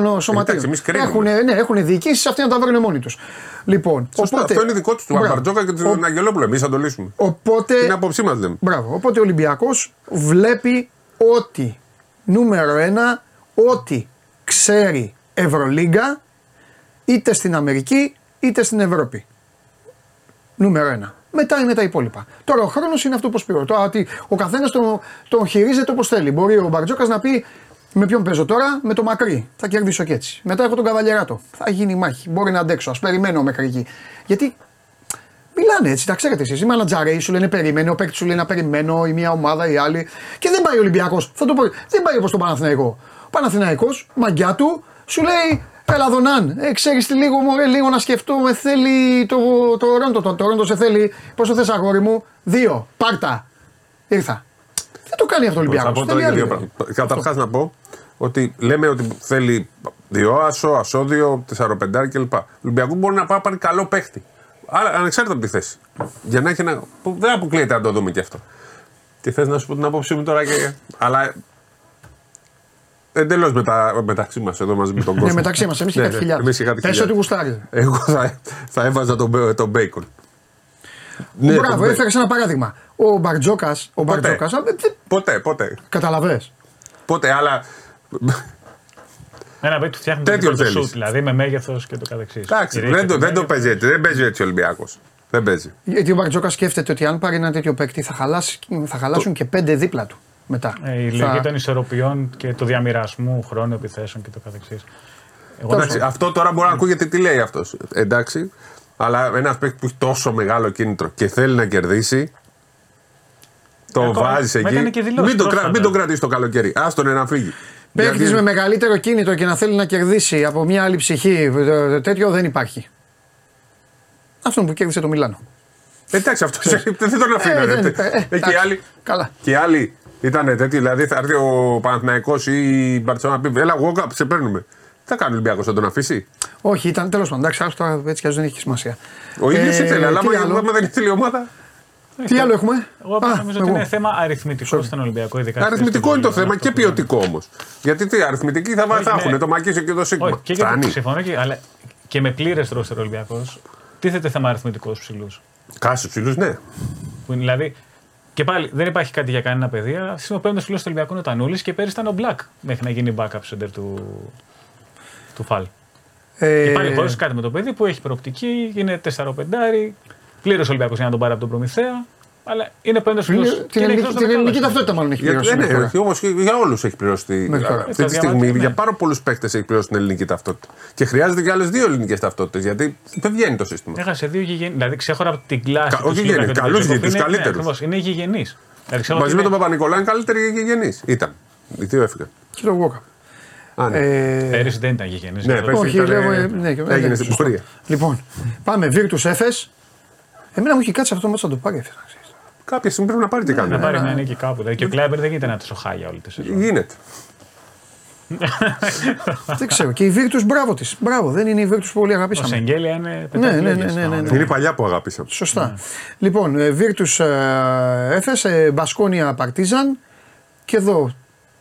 των σωματείων. εμείς κρίνουμε. Έχουν, ναι, έχουν διοικήσεις, αυτοί να τα βρουν μόνοι τους. Λοιπόν, Σωστά, οπότε, αυτό είναι δικό τους, του Μπράβο. Αμπαρτζόκα και του Ο- Αγγελόπουλου. Εμείς θα το λύσουμε. Οπότε, Την άποψή μας λέμε. μπράβο, οπότε ο Ολυμπιακός βλέπει ότι νούμερο ένα, ότι ξέρει Ευρωλίγκα είτε στην Αμερική είτε στην Ευρώπη. Νούμερο ένα. Μετά είναι τα υπόλοιπα. Τώρα ο χρόνος είναι αυτό που σπήρω. Τώρα ότι ο καθένας τον, τον χειρίζεται όπως θέλει. Μπορεί ο Μπαρτζόκας να πει με ποιον παίζω τώρα, με το μακρύ. Θα κερδίσω και έτσι. Μετά έχω τον καβαλιεράτο. Θα γίνει μάχη. Μπορεί να αντέξω. Α περιμένω μέχρι εκεί. Γιατί Μιλάνε έτσι, τα ξέρετε εσείς. Οι μανατζαρέοι σου λένε περίμενε, ο παίκτης σου λέει να περιμένω, η μία ομάδα, η άλλη. Και δεν πάει ο Ολυμπιακός. Θα το πω. Δεν πάει όπως τον Παναθηναϊκό. Ο Παναθηναϊκός, μαγκιά του, σου λέει Έλα Δονάν, ε, ξέρεις τι λίγο μωρέ, λίγο να σκεφτούμε, θέλει το, το Ρόντο, το, το Ρόντο σε θέλει, πόσο θες αγόρι μου, δύο, πάρτα, ήρθα. Δεν το κάνει αυτό ο Θα Ολυμπιακός, πω θέλει τώρα και δύο άλλη. πράγματα. Καταρχάς να πω ότι λέμε ότι θέλει διόασο, ασώδιο, τεσσαροπεντάρι κλπ. Ο Ολυμπιακό μπορεί να πάει να πάρει καλό παίχτη. Άρα, ανεξάρτητα από τη θέση. Για να έχει ένα. που δεν αποκλείεται να το δούμε και αυτό. Τι θες να σου πω την άποψή μου τώρα και. Αλλά. Εντελώς μετα... μεταξύ μας εδώ μαζί με τον κόσμο. Ναι, μεταξύ μας, εμείς και Ναι, κάτι ναι, χιλιάδες. εμείς και κάτι Πες χιλιάδες. ότι γουστάρεις. Εγώ θα, θα έβαζα τον, μπέ- τον μπέικον. Ναι, τον Μπράβο, μπέ- έφερες ένα παράδειγμα. Ο Μπαρτζόκας, ο Ποτέ. Μπαρτζόκας, Ποτέ, ποτέ. καταλαβέ. Ποτέ, αλλά. Ένα παίκτη του φτιάχνει Τέτοιο το δικό του θέλεις. σουτ, δηλαδή με μέγεθος και το καθεξής. Εντάξει, δεν το, δεν το παίζει έτσι. Δεν παίζει έτσι ο Ολυμπιακός. Δεν παίζει. Γιατί ο Μπαρτζόκας σκέφτεται ότι αν πάρει ένα τέτοιο παίκτη θα, χαλάσει, θα χαλάσουν και πέντε δίπλα του μετά. Ε, η Θα- λογική των ισορροπιών και του διαμοιρασμού χρόνου επιθέσεων και το καθεξής. Εγώ Εντάξει, αυτό τώρα μπορεί να ακούγεται τι λέει αυτός. Εντάξει, αλλά ένας παίκτης που έχει τόσο μεγάλο κίνητρο και θέλει να κερδίσει. Το Ακόμα, βάζεις με εκεί. έκανε και δηλώσεις Μην το, κρα- πρόσφατα. μην τον κρατήσεις το καλοκαίρι. Άστον να φύγει. Παίκτης Γιατί- με μεγαλύτερο κίνητρο και να θέλει να κερδίσει από μια άλλη ψυχή, ε, τέτοιο δεν υπάρχει. Αυτόν που κέρδισε το Μιλάνο. Εντάξει, αυτό δεν τον Ε, αφήνω. δεν- ρε. ε, ε, Ε, και οι εντάξει. άλλοι. Καλά. Και οι άλλοι ήταν τέτοιοι. Δηλαδή θα έρθει ο Παναθηναϊκός ή η Μπαρσελόνα να πει: Έλα, εγώ κάπου σε παίρνουμε. Τι θα κάνει ο Ολυμπιακός, θα τον αφήσει. Όχι, ήταν τέλος πάντων. Εντάξει, άστο τώρα έτσι κι αλλιώς δεν έχει σημασία. Ο ίδιος Ε, ήθελε, αλλά τι άμα άλλο; άμα δεν ήθελε η ομάδα. Τι άλλο έχουμε; Εγώ Α, νομίζω ότι εγώ. είναι θέμα αριθμητικό στον Ολυμπιακό, ειδικά. στη Αριθμητικό θέση είναι το του θέμα αυτό και που ποιοτικό όμως. Γιατί τι, αριθμητικοί θα, Όχι, θα ναι. έχουν το Μακίσιο και το Σίγμα. Όχι, και για Φτάνει. συμφωνώ, και, αλλά και με πλήρες ρόστερ Ολυμπιακός, τίθεται θέμα αριθμητικός ψηλούς. Κάσου ψηλούς, ναι. Που είναι, δηλαδή, και πάλι δεν υπάρχει κάτι για κανένα παιδί. αλλά Ο πέμπτο φίλο του Ολυμπιακού είναι ο Τανούλης και πέρυσι ήταν ο Μπλακ μέχρι να γίνει backup center του, του Φαλ. Ε, Και πάλι χωρίς κάτι με το παιδί που έχει προοπτική, είναι 4-5, πλήρω Ολυμπιακός για να τον πάρει από τον Προμηθέα. Αλλά είναι πέμπτο φίλο. είναι- Την ελληνική, την ελληνική ταυτότητα μάλλον έχει Για, πληρώσει. ναι, μέχρι τώρα. όχι, όμως και για όλους έχει πληρώσει. τη- Μέχρι τώρα. Αυτή Ε, τη τα στιγμή διαμάτια, για ναι. πάρα πολλούς παίκτες έχει πληρώσει την ελληνική ταυτότητα. Και χρειάζεται και άλλες δύο ελληνικές ταυτότητες γιατί δεν βγαίνει το σύστημα. Έχασε δύο γηγενεί. Δηλαδή ξέχωρα από την κλάση. Κα- του όχι Σλούκα γηγενείς, και του καλούς Πετσόκοφ, γηγενείς, είναι- ναι, καλύτερους. ακριβώς, είναι γηγενείς. Δηλαδή, ξέρω Μαζί ότι με τον είναι- Παπα-Νικολάου είναι καλύτεροι γενεί. Ήταν. Οι δύο έφυγαν. Και το Walker. Α, ναι. Ε, Πέρυσι δεν ήταν γηγενείς. Ναι, πέρυσι όχι, ήταν, λέω, ε, ε, ναι, και- έγινε ναι, στην σωστό. πορεία. Λοιπόν, πάμε. Virtus Efes. Εμένα μου έχει κάτσει αυτό το μάτσο να το πάρει. Efes, να ξέρεις. Κάποια στιγμή πρέπει να πάρει τι Να κάνει. πάρει μια νίκη κάπου. Δηλαδή και ο Κλάιμπερ δεν γίνεται να τόσο χάγια όλη τη σεζόν. Γίνεται. δεν ξέρω. Και η Βίρτου, μπράβο της. Μπράβο, δεν είναι η Βίρτου που όλοι Ο αγαπήσαμε. Σεγγέλια είναι Ναι, ναι, ναι, πεντακλέγες, ναι, ναι, ναι. πραγματικά. Είναι η παλιά που αγάπησαμε. Σωστά. Λοιπόν, Βίρτου Έφε, Μπασκόνια Παρτίζαν και εδώ.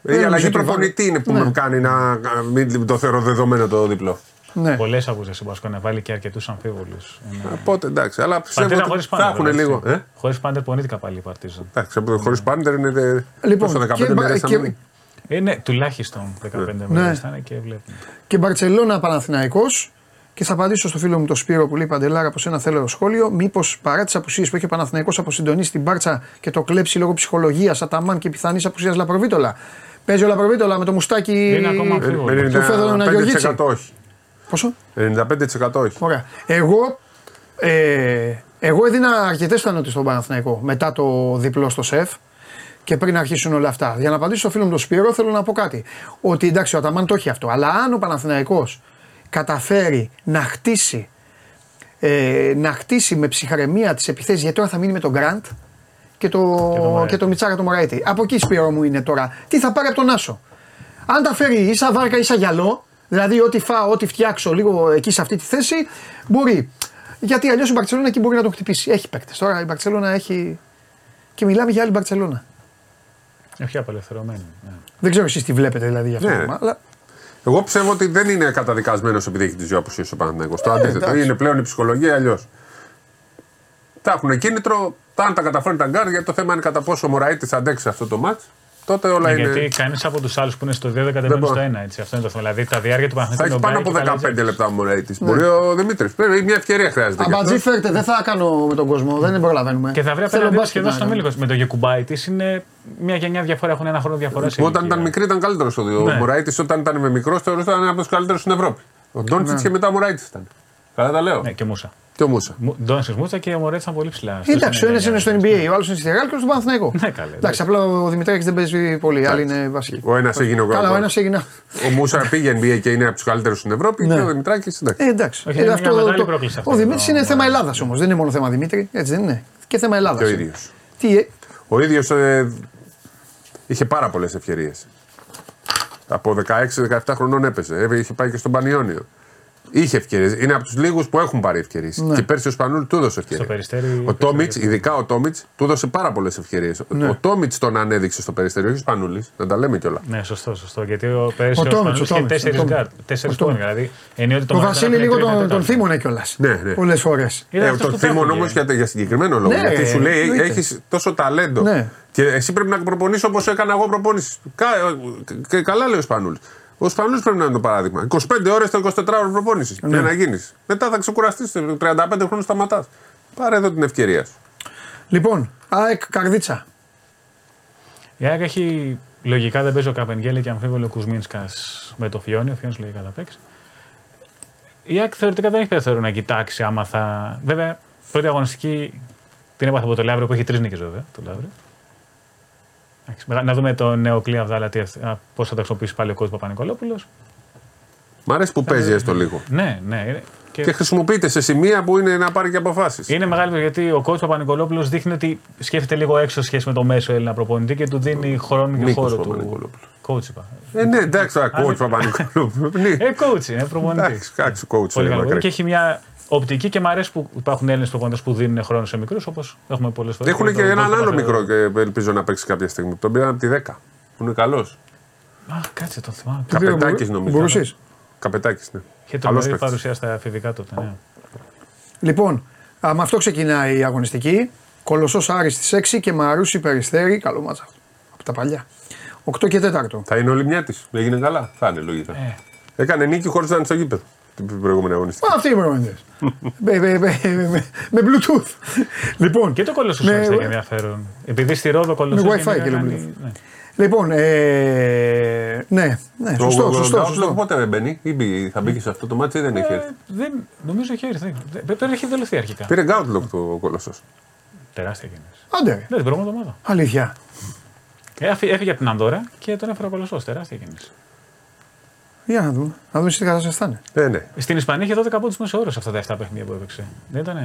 Ε, Η Δεν αλλαγή νομίζω το προπονητή είναι που Ναι. με κάνει να μην το θεωρώ δεδομένο το διπλό. Ναι. Πολλές απουσίε ο Μπασκόνια βάλει και αρκετούς αμφίβολους. Οπότε εντάξει, αλλά πιστεύω Παρτίζαν ότι χωρί θα πάντερ. έχουν λίγο. Ε; Χωρίς πάντερ πονήθηκα πάλι η Παρτίζαν. Εντάξει, χωρίς πάντερ είναι. δε- Λοιπόν, πόσο, 15 και, μπα- μέρες θα και, μείνει. Είναι τουλάχιστον 15 Ναι. μέρες θα είναι και βλέπουμε. και Μπαρσελόνα Παναθηναϊκός και θα απαντήσω στο φίλο μου τον Σπύρο που λέει Παντελάρα από σένα θέλω σχόλιο. Μήπως παρά τι απουσίες που έχει ο Παναθηναϊκός αποσυντονίσει την Μπάρτσα και το κλέψει λόγω ψυχολογίας, Αταμάν και πιθανής απουσίας Λαπροβίτολα. Παίζει ο Λαπροβίτολα με το μουστάκι. Είναι ακόμα Ε, αμφίβολο. με Του Φέδωρο να 95% όχι. Πόσο; 95% όχι. Ωραία. Εγώ, ε, εγώ έδινα αρκετές πιθανότητε στον Παναθηναϊκό μετά το διπλό στο σεφ και πριν αρχίσουν όλα αυτά. Για να απαντήσω στο φίλο μου τον Σπύρο, θέλω να πω κάτι. Ότι εντάξει, ο Αταμάν το έχει αυτό. Αλλά αν ο Παναθηναϊκός καταφέρει να χτίσει, ε, να χτίσει με ψυχραιμία τις επιθέσεις, γιατί τώρα θα μείνει με τον Γκραντ και το, Μωραήτη. και το Μιτσάκα το Μωραήτη. Από εκεί Σπύρο μου είναι τώρα. Τι θα πάρει από τον Άσο; Αν τα φέρει ίσα βάρκα ίσα γυαλό, δηλαδή ό,τι φάω, ό,τι φτιάξω λίγο εκεί σε αυτή τη θέση, μπορεί. Γιατί αλλιώς η Μπαρσελόνα εκεί μπορεί να τον χτυπήσει. Έχει παίκτες. Τώρα η Μπαρσελόνα έχει. Και μιλάμε για άλλη Μπαρσελόνα. Έχει απελευθερωμένη. Ναι. Δεν ξέρω εσείς τι βλέπετε δηλαδή για αυτό Ναι. το πράγμα. Αλλά Εγώ πιστεύω ότι δεν είναι καταδικασμένος επειδή έχει τις δύο απουσίες ο Παναθηναϊκός. Το αντίθετο. Ε, εντάξει. Είναι πλέον η ψυχολογία αλλιώς. Τα έχουν κίνητρο, τα αν τα καταφέρουν τα γκάρ, γιατί το θέμα είναι κατά πόσο ο Μωραήτης θα αντέξει αυτό το μάτ. Τότε όλα Ναι, είναι. Γιατί κανείς από τους άλλους που είναι στο 2 δεν κατεβαίνει μπορεί. στο 1. Έτσι. Αυτό είναι το θέμα. Δηλαδή τα διάρκεια του Θα Παναθηναϊκού. έχει πάνω από 15 λεπτά ο Μωραήτη. Μπορεί ο Δημήτρης. Πρέπει μια ευκαιρία χρειάζεται. γι' αυτό. αμπατζή φέρτε, δεν θα κάνω με τον κόσμο. Δεν προλαβαίνουμε. Και θα βρει Θέλω απέναντι μπάσκετ σχεδόν να στον κάνω. Μίλικο. Με το Γεκουμπάι της είναι μια γενιά διαφορά, έχουν ένα χρόνο διαφορά. σε Που όταν ηλικία. ήταν μικρή ήταν καλύτερος ο Ναι. Ο Μωραήτη όταν ήταν με μικρός θεωρούταν ένας από τους καλύτερους στην Ευρώπη. Ο Ντόντσιτς και μετά ο Μωραήτη ήταν. Καλά τα λέω. Ναι, και Μούσα. Και ο Μούσα. Ντόνσι Μούσα και ο Μωρέτη ήταν πολύ ψηλά. Εντάξει, ο ένας είναι στο NBA, ο άλλος είναι στη Ρεάλ και ο άλλος στον Παναθηναϊκό. Ναι, καλέ, Εντάξει, απλά ο Δημητράκης δεν παίζει πολύ. Άλλοι είναι βασικοί. Ο ένας έγινε ο Καλά, ο Γκάμπορ. ένας έγινε. Ο Μούσα πήγε NBA και είναι από τους καλύτερους στην Ευρώπη. Ναι. Και ο Δημητράκης εντάξει. Ε, εντάξει. Όχι, Ε, είναι αυτό μια μεγάλη το- πρόκληση αυτό ο το Δημήτρης είναι πράγμα. θέμα Ελλάδας όμως. Δεν είναι μόνο θέμα Δημήτρη. Έτσι δεν είναι. Και θέμα Ελλάδα. Και ο ίδιος. Τι, ε, Ο ίδιος ε, είχε πάρα πολλές ευκαιρίες. Από 16-17 χρονών έπεσε. Ε, Είχε πάει και στον Πανιόνιο. Είχε ευκαιρίες. Είναι από τους λίγους που έχουν πάρει ευκαιρίες. Ναι. Και πέρσι ο Σπανούλη του έδωσε ευκαιρίες. Στο Περιστέρι Ο έπαιζε Τόμιτς, αρκετά. ειδικά ο Τόμιτς, του έδωσε πάρα πολλές ευκαιρίες. Ναι. Ο Τόμιτς τον ανέδειξε στο περιστέριο, όχι ο Σπανούλης. Να τα λέμε κιόλα. Ναι, σωστό, σωστό. Γιατί ο Πέρυσι Ο ο Τόμιτς, Σπανούλης ο είχε Τόμιτς, τέσσερις ο Τόμιτς. γκάρτ. Τέσσερις Ο Τόμιτς. πόνοι. Δηλαδή εννοείται το ο Μωρέτη Βασίλη ήταν λίγο τρίτο τον, τον τέταρτο. θύμωνε κιόλας. Ναι, ναι. Πολλές φορές. Είναι Ε, αυτός το που θύμων φεύγει. όμως για, για συγκεκριμένο λόγο. Ναι, γιατί σου λέει εννοείται. έχεις τόσο ταλέντο. Ναι. Και εσύ πρέπει να προπονήσει όπως έκανα εγώ προπόνησης. Κα, και καλά λέει ο Σπανούλης. Ο Σπανούλη πρέπει να είναι το παράδειγμα. 25 ώρες το 24 ώρο προπόνησης. Ναι. Για να γίνεις. Μετά θα ξεκουραστείς. 35 χρόνια σταματάς. Πάρε εδώ την ευκαιρία σου. Λοιπόν, ΑΕΚ Καρδίτσα. Η ΑΕΚ έχει λογικά δεν παίζει ο Καπενγέλη και αμφίβολο ο Κουσμίνσκας με το Φιόνι. Ο Φιόνι λογικά θα παίξει. Η ΑΕΚ θεωρητικά δεν έχει περιθώριο να κοιτάξει άμα θα. Βέβαια, πρώτη αγωνιστική την έπαθε από το Λαύριο που έχει τρεις νίκες βέβαια. Το Λαύριο. Εντάξει, μετά Να δούμε το νέο κλειό Αβδάλα πώς θα το χρησιμοποιήσει πάλι ο κόσμος Παπα-Νικολόπουλος. Μ' αρέσει που παίζει έστω λίγο. Ναι, ναι. είναι- Και Και χρησιμοποιείται σε σημεία που είναι να πάρει και αποφάσεις. είναι μεγάλο γιατί ο coach Παπα-Νικολόπουλος δείχνει ότι σκέφτεται λίγο έξω σχέση με το μέσο Έλληνα προπονητή και του δίνει χρόνο και Νίκος χώρο του. Παπα-Νικολόπουλου. Coach είπα. Ε, ναι, εντάξει, τώρα coach Παπα-Νικολόπουλου. Ναι. Ε, coach είναι, προπονητή. Εντάξει, εντάξει, coach. Πολύ ε, καλό. μακρύ. Και έχει μια οπτική και μου αρέσει που υπάρχουν Έλληνες προπονητέ που δίνουν χρόνο σε μικρούς όπως έχουμε πολλές φορές. Έχουν και έναν άλλο μικρό και ελπίζω να παίξει κάποια στιγμή. Τον πήραν από τη 10. Που είναι καλός. Α, κάτσε το θυμάμαι. Καπετάκης νομίζω. Μπορούσες. Καπετάκης, ναι. Είχε Καλός τρομερή παίκτης. παρουσία στα εφηβικά τότε. Ναι. Λοιπόν, α, με αυτό ξεκινάει η αγωνιστική. Κολοσσός Άρης στις 6 και Μαρούσι Περιστέρη. Καλό μάτσα αυτό. Από τα παλιά. 8 και 4. Θα είναι ο Λιμιάτη. Έγινε καλά. Θα είναι λογικά. Ε. Έκανε νίκη χωρίς να είναι στο γήπεδο. Την προηγούμενη αγωνιστική. Αυτοί οι προπονητέ. με, με, με, με, με Bluetooth. λοιπόν, Και το κολοσσό με- έχει ενδιαφέρον. Επειδή στη Ρόδο κολοσσό. Με Wi-Fi και λέμε. Λοιπόν, ε, ναι, ναι, Το σωστό, ο- σωστό, ο- σωστό. Πότε δεν μπαίνει, ή μπει- θα μπει και σε αυτό το μάτι ή δεν έχει έρθει; Ε, δεν, νομίζω έχει έρθει. Δεν- Πρέπει να έχει δηλωθεί αρχικά. Πήρε γκάουτλοκ το κολοσσό. Τεράστια κίνηση. Άντε, ρε. Ναι, την προηγούμενη εβδομάδα. αλήθεια. Ε, αφή- Έφυγε από την Ανδώρα και τον έφερε ο κολοσσός. Τεράστια κίνηση. Για να δούμε. Να δούμε σε τι κατάσταση θα είναι. Ε, ναι. Στην Ισπανία είχε 12 πόντους μέσο όρο αυτά τα 7 παιχνίδια που έπαιξε. Δεν ήταν.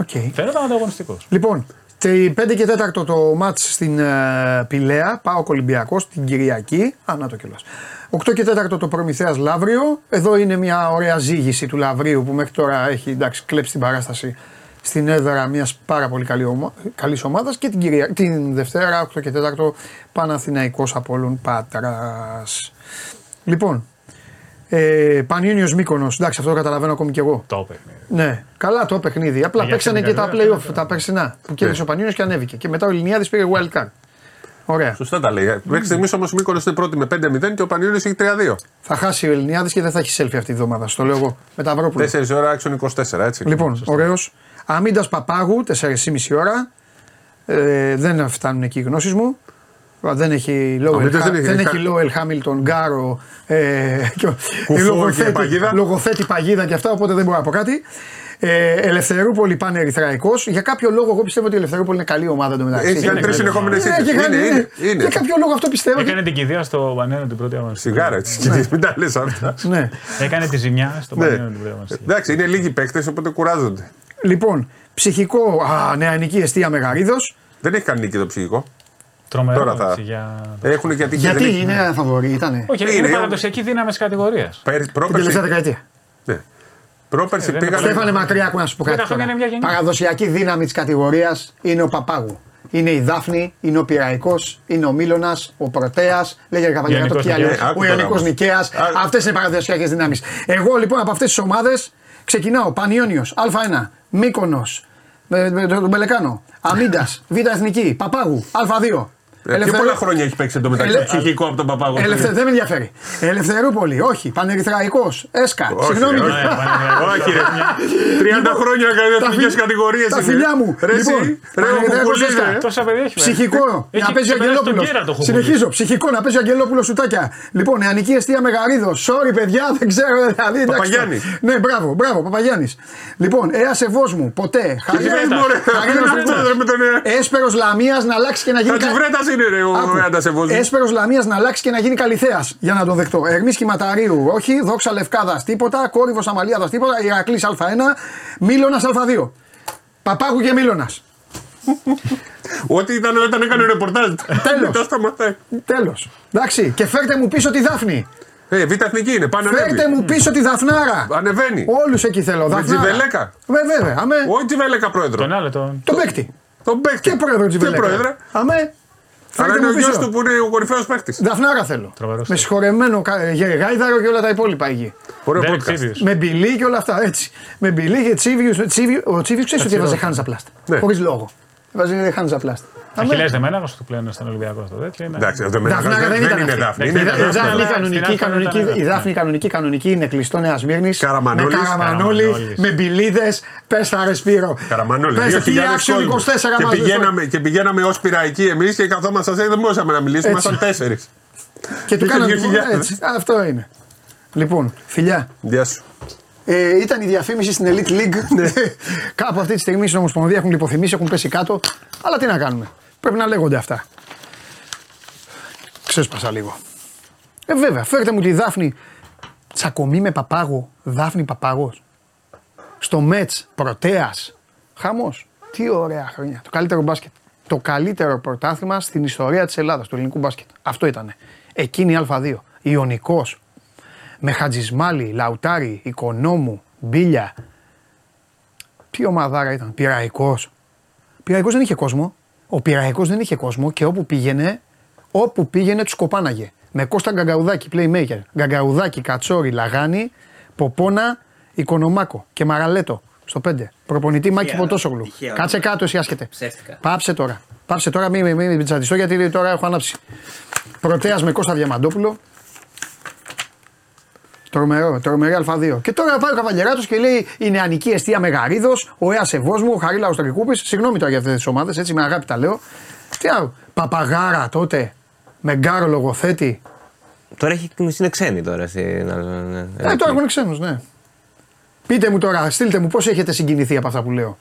Οκ. Φαίνονταν ανταγωνιστικός. Λοιπόν, Τε- 5 και 4 το ματς στην ε, Πυλαία, ΠΑΟΚ Ολυμπιακός την Κυριακή. Α, να το κιόλας. 8 και 4 το Προμηθέας Λαύριο. Εδώ είναι μια ωραία ζήγηση του Λαυρίου που μέχρι τώρα έχει εντάξει, κλέψει την παράσταση στην έδρα μιας πάρα πολύ καλή ομα... καλής ομάδας και την, Κυρια... την Δευτέρα 8 και 4 Παναθηναϊκός Απόλλων Πάτρας. Λοιπόν, ε, Πανιόνιος Μύκονος, εντάξει αυτό το καταλαβαίνω ακόμη κι εγώ. Το παιχνίδι. Ναι, καλά το παιχνίδι. Απλά Για παίξανε την και τα καριέρα, playoff, αυτό τα περσινά. Που κέρδισε ο Πανιόνιος και ανέβηκε. Και μετά ο Ελληνιάδης πήρε wild card. Ωραία. Σωστά τα λέει. Μέχρι στιγμής όμως ο Μήκονο είναι πρώτη με 5-0 και ο Πανιόνιος έχει 3-2. Θα χάσει ο Ελληνιάδης και δεν θα έχει selfie αυτή τη βδομάδα. Στο λέω εγώ. Με τα Αυρόπουλα. 4 ώρα άξιον 24, έτσι. Λοιπόν, ωραίος. Αμίντα Παπάγου, 4,5 ώρα. Ε, δεν φτάνουν εκεί οι γνώσεις μου. Δεν έχει Λόουελ, Αμύντας δεν έχει. δεν έχει Κα- Λόουελ Χάμιλτον, Γκάρο, ε, και ο- Κουφό η και λογοθέτη, παγίδα. λογοθέτη παγίδα και αυτά, οπότε δεν μπορώ να πω κάτι. Ε, Ελευθερούπολη πάνε Ερυθραϊκός. Για κάποιο λόγο, εγώ πιστεύω ότι η Ελευθερούπολη είναι καλή ομάδα εντωμεταξύ. Έχει κάνει τρεις καλή συνεχόμενε ομάδα. Ναι, ήττες. και κάνει- Είναι, είναι. Για είναι. κάποιο λόγο αυτό πιστεύω. ότι- Έκανε την κηδεία στο Πανέλληνο την πρώτη αγωνιστική. Σιγάρα, έτσι. Μην τα λες αυτά. Ναι. Έκανε τη ζημιά στο Ναι. Πανέλληνο την πρώτη αγωνιστική. Εντάξει, είναι λίγοι παίκτες, οπότε κουράζονται. Λοιπόν, ψυχικό, α, νεανική αιστεία Μεγαρίδος. Δεν έχει κάνει νίκη το ψυχικό. Τρομερό Τώρα θα- έτσι, για... Έχουν γιατί και δεν Γιατί έχει- είναι φαβορή, ήτανε. Όχι, Είναι, είναι είναι- παραδοσιακή δύναμης κατηγορίας. Πέρ- Την τελευταία Πρόπερση. δεκαετία. ναι. Πρόπερση Ε, δεν πήγανε. Στέφανε μακριά που να σου πω κάτι. Δέκα χρόνια τώρα. είναι μια γενιά. Παραδοσιακή δύναμη της κατηγορίας είναι ο Παπάγου. Είναι η Δάφνη, είναι ο Πυραϊκό, είναι ο Μίλωνας, ο Πρωτέα, λέγε Καβαλιέρα το Ιωνικός κι άλλο, Νικαίας. Άκου ο τώρα Ιωνικός όμως. Νικαίας. Α- Αυτές είναι οι παραδοσιακές δυνάμεις. Εγώ λοιπόν από αυτές τις ομάδες ξεκινάω Πανιόνιος, Α1, Μύκονος, με, με τον Μπελεκάνο, Αμίντα, Β Εθνική, Παπάγου, Α2. Ε, Και Ελευθερω- πολλά χρόνια έχει παίξει εντωμεταξύ Ελε- ψυχικό από τον Παπάγο. Ελευθε... Δεν με ενδιαφέρει. Ελευθερούπολη, όχι. Πανερυθραϊκό, Έσκα. Όχι, Συγγνώμη. ρε, Όχι, ρε. 30 χρόνια έκανε τα εθνικές φι- κατηγορίες. τα φιλιά μου. Ρε, Λοιπόν, εσύ, ρε, ο Παναγιώτος Κουκουλής, Έσκα. ρε. Τόσα παιδιά έχει. Ψυχικό, Έχει να παίζει ο ξεπεράσει τον Αγγελόπουλος. Κέρα το Χουγκουλή. Συνεχίζω. Ψυχικό να παίζει ο Αγγελόπουλος σουτάκια. Λοιπόν, νεανική αιστεία Μεγαρίδο. Sorry, παιδιά, δεν ξέρω. Δηλαδή, εντάξει, Παπαγιάννης. Ναι, μπράβο, μπράβο, Παπαγιάννης. Λοιπόν, έα σεβό μου, ποτέ. βρέτας. Χαρίλαος Τι βρέτας, ρε, με τον, ε, Έσπερος Λαμίας να αλλάξει και να γίνει. Κα- Χατζιβρέτα είναι ρε, ο αντασεβός μου. Έσπερος Λαμίας να αλλάξει και να γίνει καλυθέας. Για να τον δεχτώ. Ερμή Κυματαρίου, όχι. Δόξα Λευκάδας τίποτα. Κόρυβος Αμαλιάδα τίποτα. Ηρακλής Α1. Μίλωνας Α2. Παπάγου και Μίλωνας. Ό,τι ήταν όταν έκανε ρεπορτάζ. Τέλος. Τα σταματάει. Τέλος. Εντάξει. Και φέρτε μου πίσω τη Δάφνη. Ε, β' εθνική είναι, πάνε Φέρτε ανέβει. μου πίσω τη Δαφνάρα. Ανεβαίνει. Όλους εκεί θέλω. Δαφνάρα. Τζιβελέκα. Βε- Βέβαια. Αμέ. Όχι Τζιβέλεκα πρόεδρο. Τον άλλο τον. Τον παίκτη. Τον παίκτη. Και πρόεδρο τη Και πρόεδρε. Αμέ. Αλλά Φέρτε είναι ο μου γιος πίσω. του που είναι ο κορυφαίος παίκτης. Δαφνάρα θέλω. Τρομερός Με τύπος. συγχωρεμένο κα- γε- γάιδαρο και όλα τα υπόλοιπα εκεί. Ωραίο Derek podcast. Sibius. Με μπιλί και όλα αυτά έτσι. Με μπιλί και τσίβιους. τσίβιου- Ο Τσίβιους ξέρεις ότι έβαζε Χάντζα Πλάστ. Ναι. Χωρίς λόγο. Έβαζε Χάντζα Πλάστ. Αχιλέα Δεμέναγο του πλέον στον Ολυμπιακό στο τέτοιο. είναι- Εντάξει, αυτό με- Δαφνάρα δεν δεν ήταν είναι αυτή. Δάφνη. Η Είναι Δα- η Δάφνη. Δάφνη Στην κανονική, Άθλα κανονική, ήταν η Δάφνη. Δάφνη κανονική, κανονική είναι κλειστό Νέα Μύρνη. Με Καραμανόλης. καραμανόλη, Καραμανόλης. με μπιλίδες. Πες τα ρεσπίρο. Καραμανόλη. Πες τι 2.000 άξιο κόσμος. 24 Και μαζί. πηγαίναμε, και πηγαίναμε ως πειραϊκοί εμείς και καθόμασταν σε δεν μπορούσαμε να μιλήσουμε. Έτσι. Ήμασταν τέσσερις. Και του Είχε κάνανε 2.000. έτσι. Αυτό είναι. Λοιπόν, φιλιά. Γεια σου. Ε, ήταν η διαφήμιση στην Elite League. Ναι. Κάπου αυτή τη στιγμή στην Ομοσπονδία έχουν λιποθυμήσει, έχουν πέσει κάτω. Αλλά τι να κάνουμε. Πρέπει να λέγονται αυτά. Ξέσπασα λίγο. Ε, βέβαια, φέρτε μου τη Δάφνη. Τσακωμή με παπάγο. Δάφνη παπάγος. Στο Μέτς, πρωτέας. Χαμός. Τι ωραία χρόνια. Το καλύτερο μπάσκετ. Το καλύτερο πρωτάθλημα στην ιστορία της Ελλάδας, του ελληνικού μπάσκετ. Αυτό ήταν. Εκείνη η Α2. Ιωνικός. Με Χατζισμάλι, Λαουτάρι, Οικονόμου, Μπίλια. Τι ομαδάρα ήταν. Πυραϊκό. Πυραϊκό δεν είχε κόσμο. Ο Πυραϊκό δεν είχε κόσμο και όπου πήγαινε, όπου πήγαινε τους κοπάναγε. Με Κώστα Γκαγκαουδάκη, playmaker. Γκαγκαουδάκη, Κατσόρι, Λαγάνη, Ποπόνα, Οικονομάκο και Μαραλέτο στο 5. Προπονητή Μάκη Ποτόσογλου. τυχαία. Κάτσε κάτω, εσύ άσχετε. Ψεύτικα. Πάψε τώρα. Πάψε τώρα, μην μη, μη, μη τσαντιστώ γιατί τώρα έχω ανάψει. Πρωτέας με Κώστα Διαμαντόπουλο. Τρομερό, τρομερή Α2. Και τώρα πάει ο Καβαλιεράτος και λέει η νεανική αιστεία Μεγαρίδος, ο Έα Σεβόσμου, ο Χαρίλα Οστρικούπη. Συγγνώμη τώρα για αυτές τις ομάδες, έτσι με αγάπη τα λέω. Τι άλλο, Παπαγάρα τότε, με γκάρο λογοθέτη. Τώρα έχει, είναι ξένοι τώρα. Στην, Ε, τώρα έχουν ξένους, ναι. Πείτε μου τώρα, στείλτε μου πώς έχετε συγκινηθεί από αυτά που λέω.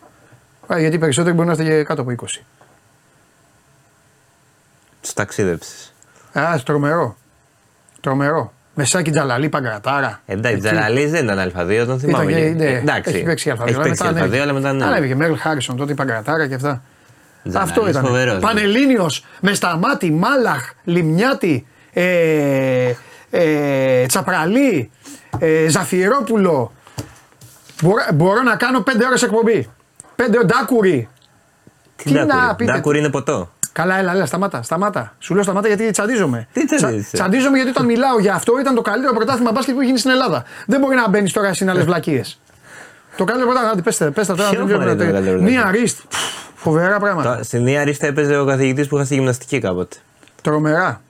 Α, γιατί περισσότεροι μπορεί να είστε και κάτω από 20. Του ταξίδεψες. Α, τρομερό. Τρομερό. Μεσάκι Τζαλαλή Παγκρατάρα. Εντάξει, Εκεί. Τζαλαλή δεν ήταν Α2, τον θυμάμαι. και- Και- ναι, Εντάξει, Έχει παίξει Α2. Έχει παίξει Α2, αλλά μετά ναι. Ανέβηκε Μέρλ Χάρισον τότε η Παγκρατάρα και αυτά. Τζανάλης, Αυτό ήταν. φοβερός. Πανελλήνιος με σταμάτη, Μάλαχ, Λιμιάτη, ε, ε, Τσαπραλή, ε, Ζαφυρόπουλο. Μπορώ, μπορώ να κάνω πέντε ώρες εκπομπή. Πέντε ώρε Ντάκουρη. Τι Τι να Ντάκουρη; πείτε. Ντάκουρη είναι ποτό. Καλά, έλα, έλα, σταμάτα, σταμάτα. Σου λέω σταμάτα γιατί τσαντίζομαι. Τι τσαντίζεσαι; τσαντίζομαι γιατί όταν μιλάω για αυτό ήταν το καλύτερο πρωτάθλημα μπάσκετ που έχει γίνει στην Ελλάδα. Δεν μπορεί να μπαίνεις τώρα εσύ να λε βλακίες. Το καλύτερο πρωτάθλημα, άντε, πέστε, πέστε τώρα. Ποιο δεν βλέπω είναι να το το- καλύτερο Μία πρωτάθλημα; ρίστ. Φοβερά πράγματα. Τώρα, Στην Νέα Ρίστα έπαιζε ο καθηγητής που είχα στη γυμναστική κάποτε. Τρομερά.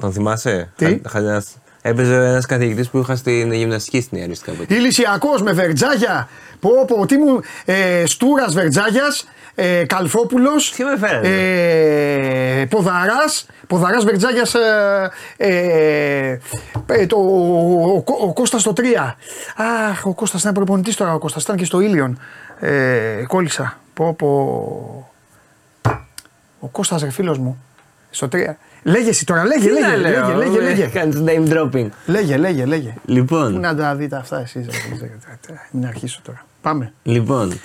Τον θυμάσαι; Τι; Χα- χαζινάς. Έπαιζε ένας καθηγητής που είχα στην γυμναστική στην Νέα Ρίστα κάποτε. Ηλυσιακός με βερτζάγια. Πω, πω, τι μου. Ε, Στούρας βερτζάγιας. Ε, Καλφόπουλο. Τι με φέρατε; Ε, Ποδαράς. Ποδαράς βερτζάγια. Ε, ε, ε, το, ο, ο, ο Κώστας το 3. Αχ, ο Κώστας είναι προπονητής τώρα. Ο Κώστας ήταν και στο Ήλιον. Ε, κόλλησα. Πω, πω. Ο Κώστας ρε φίλος μου. Στο 3. Λέγε εσύ τώρα, λέγε, Τι λέγε, να λέγε, λέω, λέγε, ε, λέγε. Κάνεις name dropping. Λέγε, λέγε, λέγε. Πού Λοιπόν, να τα δείτε αυτά εσείς. ρε, δεν ξέρω, Μην αρχίσω τώρα. Πάμε. λοιπόν.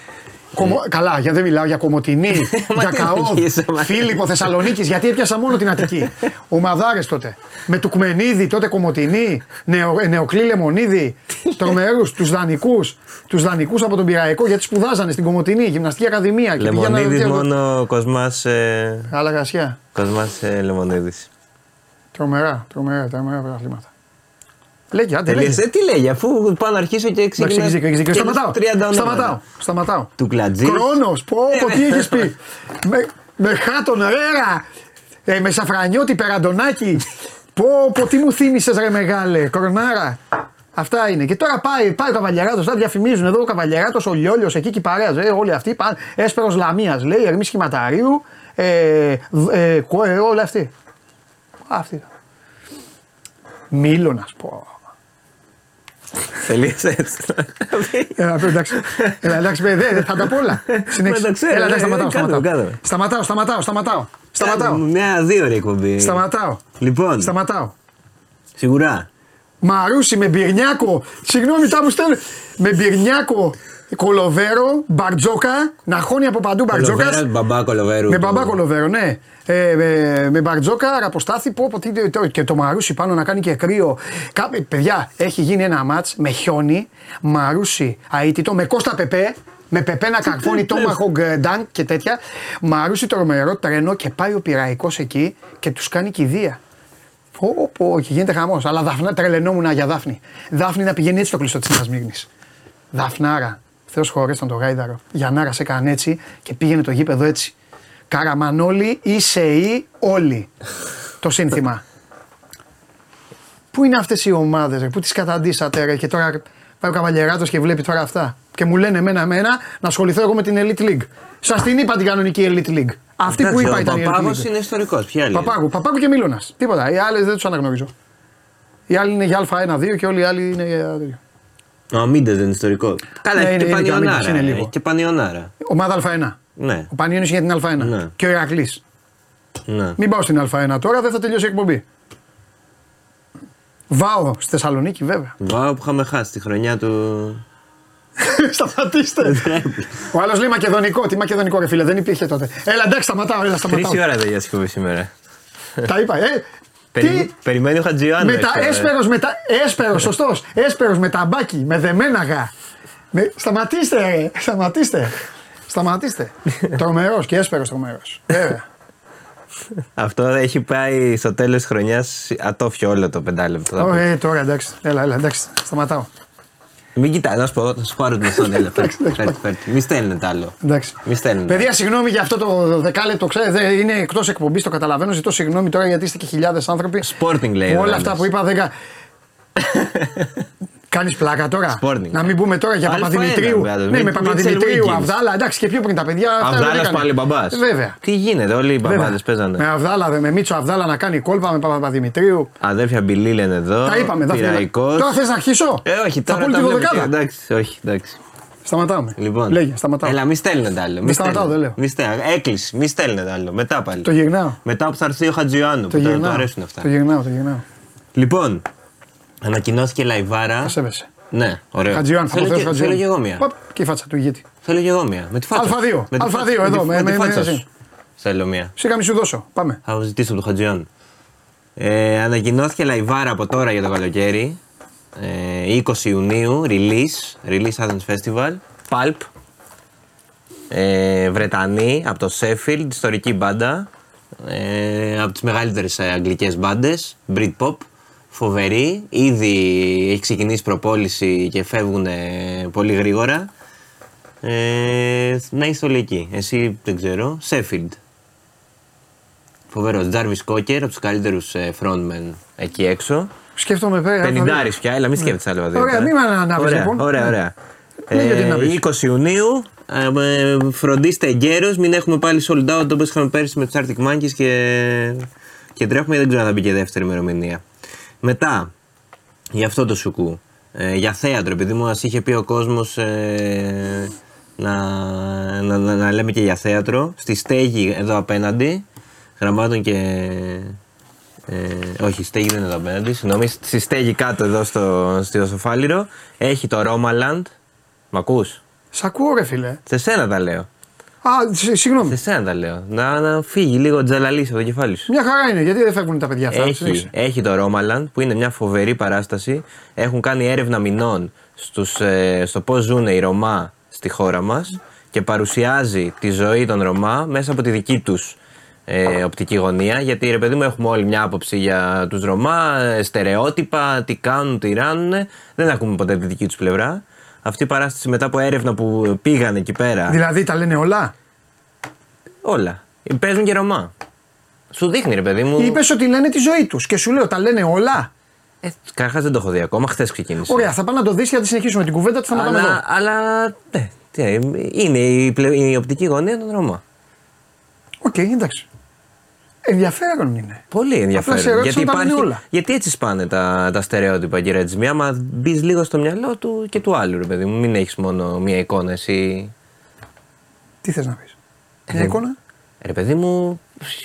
Κομο... Καλά, για δεν μιλάω για Κομωτινή, Μα για τι Καόδ, αρχίσω, μα. Φίλιππο Θεσσαλονίκης, γιατί έπιασα μόνο την Αττική. Ομαδάρε τότε. Με του Κμενίδη, τότε Κομωτινή, νεο... ε, Νεοκλή Λεμονίδη, τρομερούς, τους δανεικού. Τους δανεικού από τον Πυραϊκό, γιατί σπουδάζανε στην Κομωτινή, γυμναστική ακαδημία. και πηγαίνανε- Λεμονίδης μόνο Κοσμάς, ε, Άλλα γρασιά. Κοσμάς ε, Λεμονίδης. Τρομερά, τρομερά, τρομερά πρωταθλήματα. Λέγε, άντε, λέγε. Τελείωσε. Ε, Τι λέγει, αφού πάω να αρχίσω και Εντάξει, ξεκινάς έχεις δίκιο, έχεις δίκιο. και Σταματάω. τους 30 ονόματα. Σταματάω. Σταματάω. Του Κλατζής. Χρόνος, πω, πω, τι έχεις πει. με, με χάτον, ρέρα. Ε, με σαφρανιώτη, περαντονάκι. πω, πω, τι μου θύμισες, ρε μεγάλε. Κορνάρα. Αυτά είναι. Και τώρα πάει, πάει ο Καβαλιαράτο, τα διαφημίζουν εδώ ο Καβαλιαράτο, ο Λιόλιος εκεί και η παρέα. Ε, όλοι αυτοί πάνε. Έσπερος Λαμίας λέει, Ερμή Σχηματαρίου, ε, β- ε, κο- ε, όλοι αυτοί. Αυτοί. Μίλωνα, πω. Τελείωσε έτσι. Έλα, πει, εντάξει. Έλα, εντάξει, παιδί, δεν θα τα πω όλα. Συνέχισε. Μα τα ξέρω, Έλα, εντάξει, ε, σταματάω, κάτω, σταματάω. κάτω. Σταματάω, σταματάω, σταματάω. Σταματάω. Μια δύο ώρη εκπομπή. Σταματάω. Λοιπόν, Σταματάω. σίγουρα. Μαρούσι με μπυρνιάκο. Συγγνώμη, τα μου στέλνουν. Με μπυρνιάκο, κολοβέρο, μπαρτζόκα. Να χώνει από παντού μπαρτζόκας. Κολοβέρα, μπαμπά κολοβέρου. Με το- μπαμπά κολοβέρο, ναι. Ε, με, με μπαρτζόκα, ραποστάθη, πω, πω, τι, το- και το μαρούσι πάνω να κάνει και κρύο. Κα, παιδιά, έχει γίνει ένα μάτς με χιόνι, μαρούσι αίτητο, με Κώστα Πεπέ, με Πεπέ να καρφώνει Tomahawk ε, Dunk και τέτοια. Μαρούσι τρομερό τρένο και πάει ο πειραϊκός εκεί και τους κάνει κηδεία. Πω, πω, και γίνεται χαμός. Αλλά δαφνά, τρελαινόμουν για Δάφνη. Δάφνη να πηγαίνει έτσι στο κλειστό της Νέα Δαφνάρα. Θεός χωρέσταν το γάιδαρο. Γιαννάρα σε έκανε έτσι και πήγαινε το γήπεδο έτσι. Καραμανόλη, είσαι ή όλοι. το σύνθημα. Πού είναι αυτές οι ομάδες, πού τις καταντήσατε, ρε, και τώρα πάει ο Καβαλιεράτος και βλέπει τώρα αυτά. Και μου λένε εμένα, εμένα να ασχοληθώ εγώ με την Elite League. Σας την είπα την κανονική Elite League. Αυτή που Εντάξει, είπα ο ήταν η Elite Παπάγος League. είναι ιστορικός. Ποια άλλη. είναι; Παπάγου, Παπάγου και Μίλωνας. Τίποτα. Οι άλλες δεν τους αναγνωρίζω. Οι άλλοι είναι για Α1-2 και όλοι οι άλλοι είναι για. Ο Αμίντε δεν είναι ιστορικό. Καλά, Ναι, έχει είναι- και είναι και ο Αμίντες, Πανιωνάρα. είναι λίγο. Έχει και Πανιωνάρα. Ομάδα Α1. Ναι, Ο Πανιόνιος για την Α1. Ναι. Και ο Ηρακλής. ναι. Μην πάω στην Α1 τώρα, δεν θα τελειώσει η εκπομπή. Βάω στη Θεσσαλονίκη, βέβαια. Βάω που είχαμε χάσει τη χρονιά του. Σταματήστε. Ο άλλος λέει Μακεδονικό. Τι Μακεδονικό, ρε φίλε, δεν υπήρχε τότε. Έλα, εντάξει, σταματάω, έλα, σταματάω. Τρει ώρα δεν για σκοπή σήμερα. Τα είπα, ε. Περι- Τι, Περιμένει ο Χατζιάννης. με τα έσπερος, με τα, έσπερος, σωστός, έσπερος με ταμπάκι, με δεμέναγα. Με, σταματήστε ρε, σταματήστε. Σταματήστε. τρομερός και έσπερος τρομερός. Βέβαια. Αυτό έχει πάει στο τέλος της χρονιάς ατόφιο όλο το πεντάλεπτο. θα πω. Ω, ε, τώρα εντάξει, έλα, έλα, εντάξει, σταματάω. Μην κοιτάει, να σου πω, θα σου πάρω την οθόνη. Έλα, φέρτε, εντάξει, φέρτε, φέρτε. Μη στέλνετε άλλο. Εντάξει. Μη στέλνετε. Παιδιά, συγγνώμη για αυτό το δεκάλεπτο, ξέρετε, είναι εκτός εκπομπής, το καταλαβαίνω. Ζητώ συγγνώμη τώρα γιατί είστε και χιλιάδες άνθρωποι. Sporting λέει. Που ο όλα άλλος. αυτά που είπα δεν. κα- Κάνεις πλάκα τώρα; Sporting. Να μην πούμε τώρα για Αλφα Παπαδημητρίου. ένα, βέβαια, Ναι, μην- με μην Παπαδημητρίου, Wiggins. Αβδάλα. Εντάξει και πιο πριν τα παιδιά. αυτά δεν Αβδάλας έκανε. πάλι μπαμπάς. Βέβαια. Τι γίνεται, όλοι οι Βέβαια. μπαμπάδε παίζανε. Με Αβδάλα, με Μίτσο Αβδάλα να κάνει κόλπα με Παπαδημητρίου. Αδέρφια Μπιλί λένε εδώ. Τα είπαμε, Δάφνη. Πειραϊκός. Τώρα θες να αρχίσω; Ε, όχι, Θα τώρα πω τα τη βλέπω και- δωδεκάδα. Εντάξει, όχι, εντάξει. Σταματάμε. Λοιπόν. Λέγε, σταματάω. Έλα, μη στέλνετε άλλο. Μη σταματάω, στέλνετε. δεν λέω. Μη στέλνετε. Έκλεισε, μη στέλνετε άλλο. Μετά πάλι. Το γυρνάω. Μετά που θα έρθει ο Χατζιωάννου. Το Που του γυρνάω. αρέσουν αυτά. Το γυρνάω, το γυρνάω. Λοιπόν, ανακοινώθηκε λαϊβάρα. Θα σέβεσαι. Ναι, ωραίο. Χατζιάν, θα θέλω, αποθέω και, Χατζιάν. θέλω και εγώ μία. Παπ, Και η φάτσα του ηγέτη. Θέλω και εγώ μία. Με τη φάτσα. Α2, Με τη Α2 φάτσα- εδώ, με με- τη με- φάτσα με- σου. Θέλω μία. Σιγά μη σου δώσω. Πάμε. Θα ζητήσω από τον Χατζιόν. Ε, ανακοινώθηκε λαϊβάρα από τώρα για το καλοκαίρι. Ε, 20 Ιουνίου, release, release Athens Festival, Pulp. Ε, Βρετανή, από το Sheffield, ιστορική μπάντα. Ε, από τις μεγαλύτερες ε, αγγλικές μπάντες, Britpop. Φοβερή, ήδη έχει ξεκινήσει προπόληση και φεύγουν ε, πολύ γρήγορα. Ε, να είσαι όλοι εκεί. Εσύ δεν ξέρω. Sheffield. Φοβερός. Τζάρβι Κόκερ, από τους καλύτερους frontmen εκεί έξω. Σκέφτομαι πέρα. Πενιντάρη πια, έλα, μην σκέφτεσαι άλλο δύο. Ωραία, μην με ανάβεις, Ωραία, λοιπόν. ωραία, ωραία. Ναι, γιατί να Ε, πεις. 20 Ιουνίου, ε, ε, φροντίστε εγκαίρως, μην έχουμε πάλι sold out όπως είχαμε πέρσι με τους Arctic Monkeys και, και τρέχουμε, δεν ξέρω αν θα μπει και δεύτερη ημερομηνία. Μετά, για αυτό το σουκού, ε, για θέατρο, επειδή μου μας είχε πει ο κόσμος ε, να, να, να, να λέμε και για θέατρο, στη στέγη εδώ απέναντι, γραμμάτων και ε, όχι, η στέγη δεν είναι εδώ απέναντι. Συγγνώμη, στη στέγη κάτω εδώ στο, στο Σοφάλιρο έχει το Romaland. Μ' ακούς; Σ' ακούω, ρε φίλε. Σε σένα τα λέω. Α, σ- συγγνώμη. Σε σένα τα λέω. Να, να φύγει λίγο τζαλαλής από το κεφάλι σου. Μια χαρά είναι, γιατί δεν φεύγουν τα παιδιά αυτά. Έχει, συνέχισε. έχει το Romaland που είναι μια φοβερή παράσταση. Έχουν κάνει έρευνα μηνών στους, ε, στο πώς ζουν οι Ρωμά στη χώρα μας και παρουσιάζει τη ζωή των Ρωμά μέσα από τη δική τους ε, οπτική γωνία. Γιατί ρε παιδί μου, έχουμε όλοι μια άποψη για τους Ρωμά, ε, στερεότυπα, τι κάνουν, τι ράνουν. Δεν ακούμε ποτέ τη δική τους πλευρά. Αυτή η παράσταση μετά από έρευνα που πήγαν εκεί πέρα. Δηλαδή τα λένε όλα; Όλα. Παίζουν και Ρωμά. Σου δείχνει ρε παιδί μου. Είπες ότι λένε τη ζωή τους και σου λέω τα λένε όλα; Ε, Καταρχάς δεν το έχω δει ακόμα, χθες ξεκίνησε. Ωραία, θα πάω να το δεις γιατί συνεχίσουμε την κουβέντα του. Θα αλλά, εδώ. αλλά ναι, τι, ε, είναι η, πλε- η οπτική γωνία των Ρομά. Οκ, εντάξει. Ενδιαφέρον είναι. Πολύ ενδιαφέρον. σε ερώτησα γιατί, να τα λένε όλα. γιατί έτσι σπάνε τα, τα στερεότυπα, κύριε Τζιμί. Άμα μπεις λίγο στο μυαλό του και του άλλου, ρε παιδί μου. Μην έχεις μόνο μία εικόνα, εσύ. Τι θες να πεις; Ε, Μια εικόνα; Ρε παιδί μου,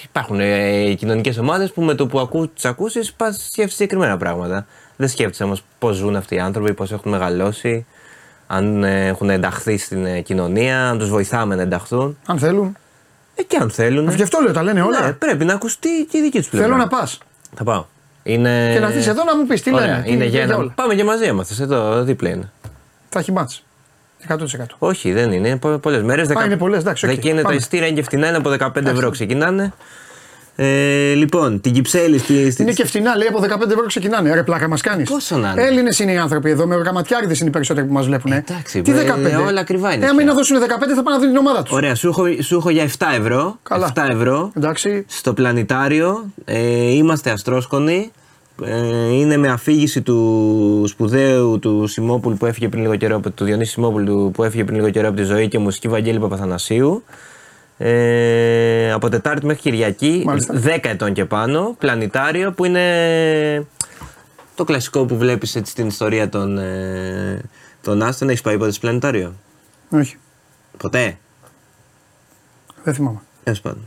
υπάρχουν ε, κοινωνικές ομάδες που με το που ακούς, τις ακούσεις, πας σκέφτεσαι συγκεκριμένα πράγματα. Δεν σκέφτεσαι όμως πώς ζουν αυτοί οι άνθρωποι, πώς έχουν μεγαλώσει, αν ε, έχουν ενταχθεί στην ε, κοινωνία, αν τους βοηθάμε να ενταχθούν. Αν θέλουν. Ε, και αν θέλουν. Γι' αυτό λέω, τα λένε όλα. Ναι, πρέπει να ακουστεί και η δική τους πλευρά. Θέλω να πας. Θα πάω. Είναι... Και να έρθει εδώ να μου πεις τι Ωραία, λένε. τι- είναι τι- για ένα... όλα. Πάμε και μαζί άμα θες, εδώ δίπλα είναι. Θα έχει μάτς. 100%. Όχι, δεν είναι. Είναι πολλές μέρες. Α, είναι πολλές, εντάξει, οκ. Και είναι τα Πάμε. εισιτήρια είναι και φτηνά, είναι από 15 ευρώ ξεκινάνε. Ε, λοιπόν, την Κυψέλη στη. στη... Είναι και φτηνά, λέει από 15 ευρώ ξεκινάνε. Ρε πλάκα μας κάνεις. Πόσο να είναι; Έλληνες είναι οι άνθρωποι εδώ, με γραμματιάριδες είναι οι περισσότεροι που μας βλέπουν. εντάξει, Τι ε, 15. όλα ακριβά είναι Ε, άμα πια. να δώσουν 15 θα πάνε να δουν την ομάδα τους. Ωραία, σου έχω, σου έχω για 7 ευρώ. Καλά. 7 ευρώ. Εντάξει. Στο πλανητάριο. Ε, είμαστε αστρόσκονοι. Ε, είναι με αφήγηση του σπουδαίου του Σιμόπουλου που έφυγε πριν λίγο καιρό, από- του Διονύση Σιμόπουλου που έφυγε πριν λίγο καιρό από τη ζωή και μουσική Βαγγέλη Παπαθανασίου. Ε, από Τετάρτη μέχρι Κυριακή, Μάλιστα. 10 ετών και πάνω, πλανητάριο που είναι το κλασικό που βλέπεις έτσι στην ιστορία των, ε, των άστρων. Έχεις πάει ποτέ στο πλανητάριο; Όχι, Ποτέ; δεν θυμάμαι. Τέλος πάντων.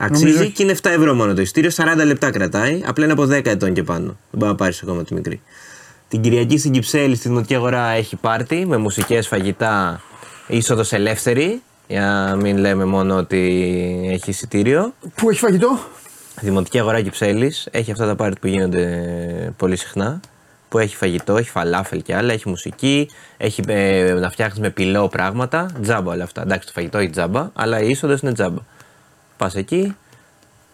Νομίζω Αξίζει όχι. και είναι 7 ευρώ μόνο το ειστήριο, 40 λεπτά κρατάει, απλά είναι από 10 ετών και πάνω. Δεν μπορεί να πάρεις ακόμα τη μικρή. Την Κυριακή στην Κυψέλη, στη Δημοτική Αγορά, έχει πάρτι με μουσικές, φαγητά, είσοδος ελεύθερη. Για να μην λέμε μόνο ότι έχει εισιτήριο. Πού έχει φαγητό, Δημοτική Αγορά Κυψέλης έχει αυτά τα πάρτι που γίνονται πολύ συχνά. Που έχει φαγητό, έχει φαλάφελ και άλλα, έχει μουσική, έχει ε, να φτιάχνεις με πυλό πράγματα. Τζάμπα όλα αυτά. Εντάξει, το φαγητό έχει τζάμπα, αλλά η είσοδο είναι τζάμπα. Πας εκεί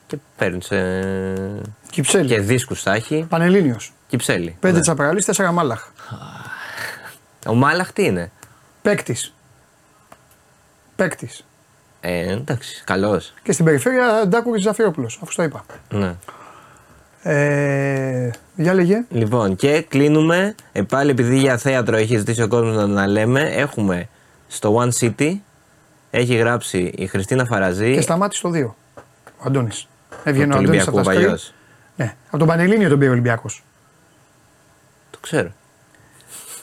και παίρνεις. Ε, Κυψέλη. και δίσκους θα έχει. Πανελλήνιος. Κυψέλη. 5 Ναι. τσαπραλί, 4 μάλαχ. Ο Μάλαχ τι είναι; Παίκτης. Παίκτης. Ε, εντάξει, καλός. Και στην περιφέρεια Ντάκουρης Ζαφυρόπουλος, αφού το είπα. Ναι. Ε, για λέγε. Λοιπόν, και κλείνουμε. Ε, πάλι επειδή για θέατρο έχει ζητήσει ο κόσμος να, να λέμε, έχουμε στο One City έχει γράψει η Χριστίνα Φαραζή. Και σταμάτησε το 2. Ο Αντώνης. Έβγαινε του ο Αντώνης Ολυμπιακού από τα παλιός. σκριν. Ναι, από τον Πανελλήνιο τον πήρε ο Ολυμπιακός. Το ξέρω.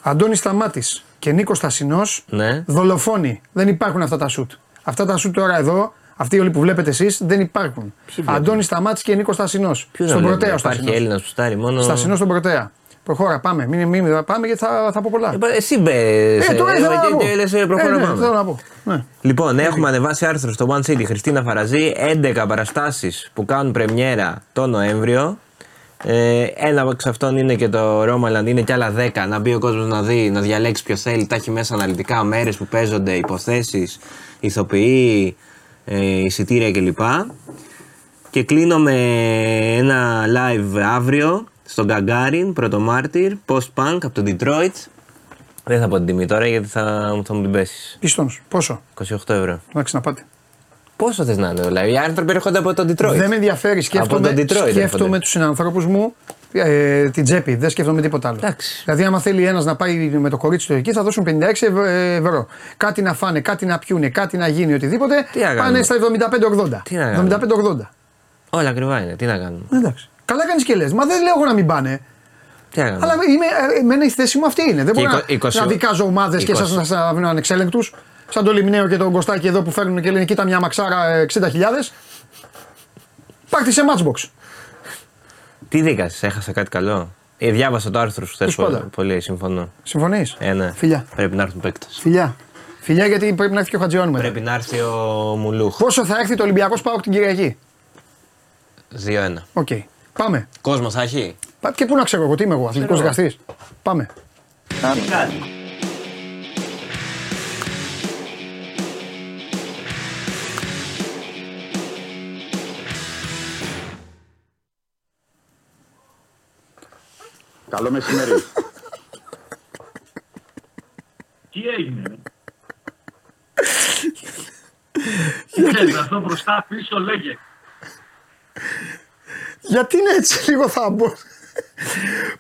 Αντώνης Σταμάτης και Νίκος Στασινό. Ναι. Δολοφόνοι. Δεν υπάρχουν αυτά τα σουτ. Αυτά τα σουτ τώρα εδώ, αυτοί όλοι που βλέπετε εσείς, δεν υπάρχουν. βλέπουν; Αντώνης Σταμάτης και Νίκος Στασινό. Ποιο Στον Πρωτέα ο Υπάρχει Στασινός. Έλληνας που στάρει μόνο. Στασινό στον Πρωτέα. Προχώρα, πάμε. Μην, μην, πάμε γιατί θα, θα πω πολλά. Ε, Εσύ μπε. Ε, σε- τώρα ήθελα και- να πω. και λες, ε, προχώρα, Ε, ναι, πάμε. θέλω να πω. Ναι. Λοιπόν, έχουμε ανεβάσει άρθρο στο One City Χριστίνα Φαραζή. 11 παραστάσεις που κάνουν πρεμιέρα το Νοέμβριο. Ε, ένα εξ αυτών είναι και το Romaland, είναι και άλλα 10. Να μπει ο κόσμος να δει, να διαλέξει ποιος θέλει. Τα έχει μέσα αναλυτικά μέρες που παίζονται, υποθέσεις, ηθοποιοί, ε, εισιτήρια κλπ. Και κλείνω με ένα live αύριο στον Gagarin, Πρωτομάρτυρ, post-punk από το Detroit. Δεν θα πω την τιμή τώρα γιατί θα, θα μου την πέσεις. Πίστον, πόσο; 28 ευρώ. Εντάξει, να πάτε. Πόσο θες να είναι, δηλαδή. Οι άνθρωποι έρχονται από το Detroit. Δεν με ενδιαφέρει. Σκέφτομαι, Από το Detroit σκέφτομαι έρχονται. τους συνανθρώπους μου ε, την τσέπη. Δεν σκέφτομαι τίποτα άλλο. Εντάξει. Δηλαδή, άμα θέλει ένας να πάει με το κορίτσι του εκεί, θα δώσουν 56 ευ- ευρώ. Κάτι να φάνε, κάτι να πιούνε, κάτι να γίνει, οτιδήποτε. Τι να πάνε κάνουμε; στα 75-80. Τι να κάνουμε; 75-80. Όλα ακριβά είναι. Τι να κάνουμε; Εντάξει. Καλά κάνεις και λες. Μα δεν λέω εγώ να μην πάνε. Τι να κάνουμε; Αλλά είμαι, ε, εμένα η θέση μου αυτή είναι. Δεν Και μπορώ εικο- να, είκοσι- να δικάζω ομάδες και είκοσι- εσά να σα αφήνω ανεξέλεγκτους. Σαν το Λιμνέο και τον Κωστάκη εδώ που φέρνουν και λένε Κοίτα μια μαξάρα ε, 60.000. Πάρτε σε matchbox. Τι δίκασες, έχασα κάτι καλό. Ε, διάβασα το άρθρο σου χθες. Πώς πάντα. Πολύ, συμφωνώ. Συμφωνείς; Ε, ναι. Φιλιά. Πρέπει να έρθουν παίκτες. Φιλιά. Φιλιά γιατί πρέπει να έρθει και ο Χατζιόνι μετά. Πρέπει να έρθει ο Μουλούχ. Πόσο θα έρθει το Ολυμπιακό Πάοκ την Κυριακή; 2-1. Οκ. Πάμε. Κόσμος θα έχει; Πα- Και πού να ξέρω εγώ, τι είμαι εγώ, αθλητικός δικαστής. Πάμε. Καλό μεσημέρι. Τι έγινε, ρε. Τι θες, αυτό μπροστά πίσω λέγε. Γιατί είναι έτσι λίγο θα μπω.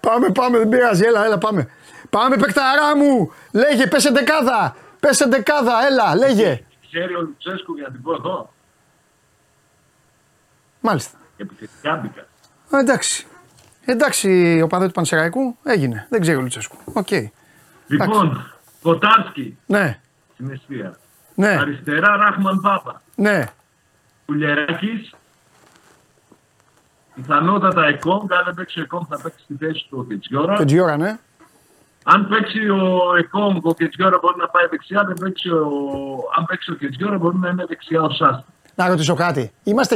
πάμε, πάμε, δεν πειράζει, έλα, έλα, πάμε. Πάμε, παικταρά μου! Λέγε, πες ενδεκάδα! Πες ενδεκάδα, έλα, λέγε. Ξέρει ο Λουτσέσκου για να την πω εδώ; Μάλιστα. Επιθετικά μπήκα. Α, εντάξει. Εντάξει, οπαδέ του Πανσεραϊκού έγινε. Δεν ξέρει ο Λουτσέσκου. Οκ. Λοιπόν, Κοτάρσκι Ναι, στην εστία. ναι, Αριστερά Ράχμαν Πάπα. ναι. Κουλιεράκης. Πιθανότατα Εκόνγκ, αν δεν παίξει ο Εκόνγκ θα παίξει στη θέση του ο Κετζιόρα. Το Τζιόρα, ναι. Αν παίξει ο Εκόνγκ, ο Κετζιόρα μπορεί να πάει δεξιά. Δεν παίξει ο... Αν παίξει ο Κετζιόρα μπορεί να είναι δεξιά ο Σάστα. Να ρωτήσω κάτι. Είμαστε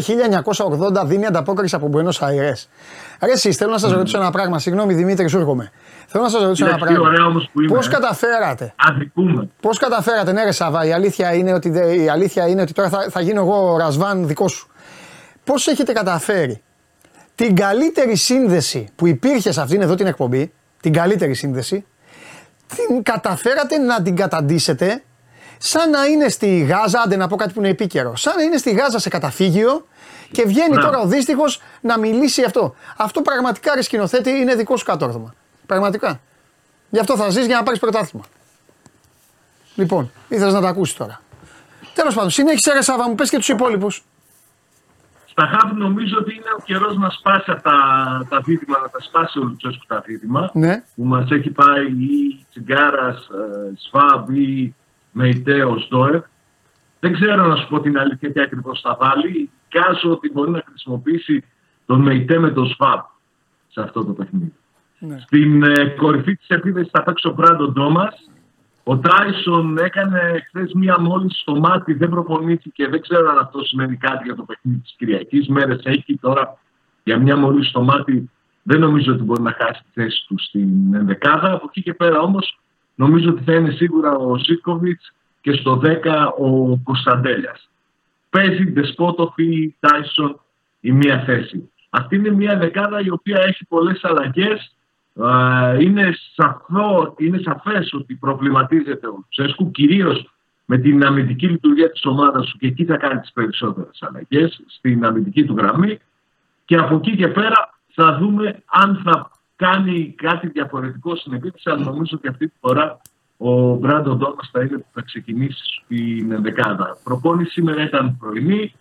1980, δίνει ανταπόκριση από Buenos Aires. Ρε εσείς, θέλω να σας ρωτήσω ένα πράγμα. Συγγνώμη Δημήτρης, σου έρχομαι. Θέλω να σας ρωτήσω ένα Κοίταξε τι πράγμα. ωραία όμως που είμαι. Πώς ε. καταφέρατε; Αδικούμε. Πώς καταφέρατε, ναι, ρε Σαββά, η αλήθεια είναι ότι, δε- η αλήθεια είναι ότι τώρα θα, θα γίνω εγώ ο Ρασβάν δικό σου. Πώς έχετε καταφέρει την καλύτερη σύνδεση που υπήρχε σε αυτήν εδώ την εκπομπή, την καλύτερη σύνδεση, την καταφέρατε να την καταντήσετε σαν να είναι στη Γάζα, άντε να πω κάτι που είναι επίκαιρο, σαν να είναι στη Γάζα σε καταφύγιο και βγαίνει Μπράβο. τώρα ο δύστιχος να μιλήσει αυτό. Αυτό πραγματικά ρε σκηνοθέτη είναι δικό σου κατόρθωμα. Πραγματικά. Γι' αυτό θα ζεις για να πάρεις πρωτάθλημα. Λοιπόν, ήθελες να τα ακούσεις τώρα. Τέλος πάντων, συνέχισε ρε Σάβα μου, πες και τους υπόλοιπους. Στα χάπ νομίζω ότι είναι ο καιρός να σπάσει αυτά τα, τα δίδυμα, να τα σπάσει ο Λουτσέσκου τα δίδυμα. Ναι. Που μας έχει πάει ή Τσιγκάρας, ε, Σφάμπ ή Μεϊτέο Στόεφ. Δεν ξέρω να σου πω την αλήθεια τι ακριβώς θα βάλει. Κάζω ότι μπορεί να χρησιμοποιήσει τον Μεϊτέ με τον Σφάμπ σε αυτό το παιχνίδι. Ναι. Στην ε, κορυφή της επίθεσης θα παίξει ο Μπράντον Τόμας. Ο Τάισον έκανε χθες μία μόλις στο μάτι, δεν προπονήθηκε. Δεν ξέρω αν αυτό σημαίνει κάτι για το παιχνίδι της Κυριακής. Μέρες έχει τώρα για μία μόλις στο μάτι. Δεν νομίζω ότι μπορεί να χάσει τη θέση του στην ενδεκάδα. Από εκεί και πέρα όμως νομίζω ότι θα είναι σίγουρα ο Σίτκοβιτ και στο 10 ο Κωνσταντέλιας. Παίζει Ντεσπότοφ ή Τάισον η μία θέση. Αυτή είναι μια δεκάδα η οποία έχει πολλές αλλαγές. Ε, είναι, σαφό, είναι σαφές ότι προβληματίζεται ο Λουτσέσκου κυρίως με την αμυντική λειτουργία της ομάδας του και εκεί θα κάνει τις περισσότερες αλλαγές στην αμυντική του γραμμή και από εκεί και πέρα θα δούμε αν θα κάνει κάτι διαφορετικό στην επίθεση αλλά νομίζω ότι αυτή τη φορά ο Μπράντο Ντόμας θα είναι που θα ξεκινήσει στην ενδεκάδα. Προπόνηση σήμερα ήταν πρωινή.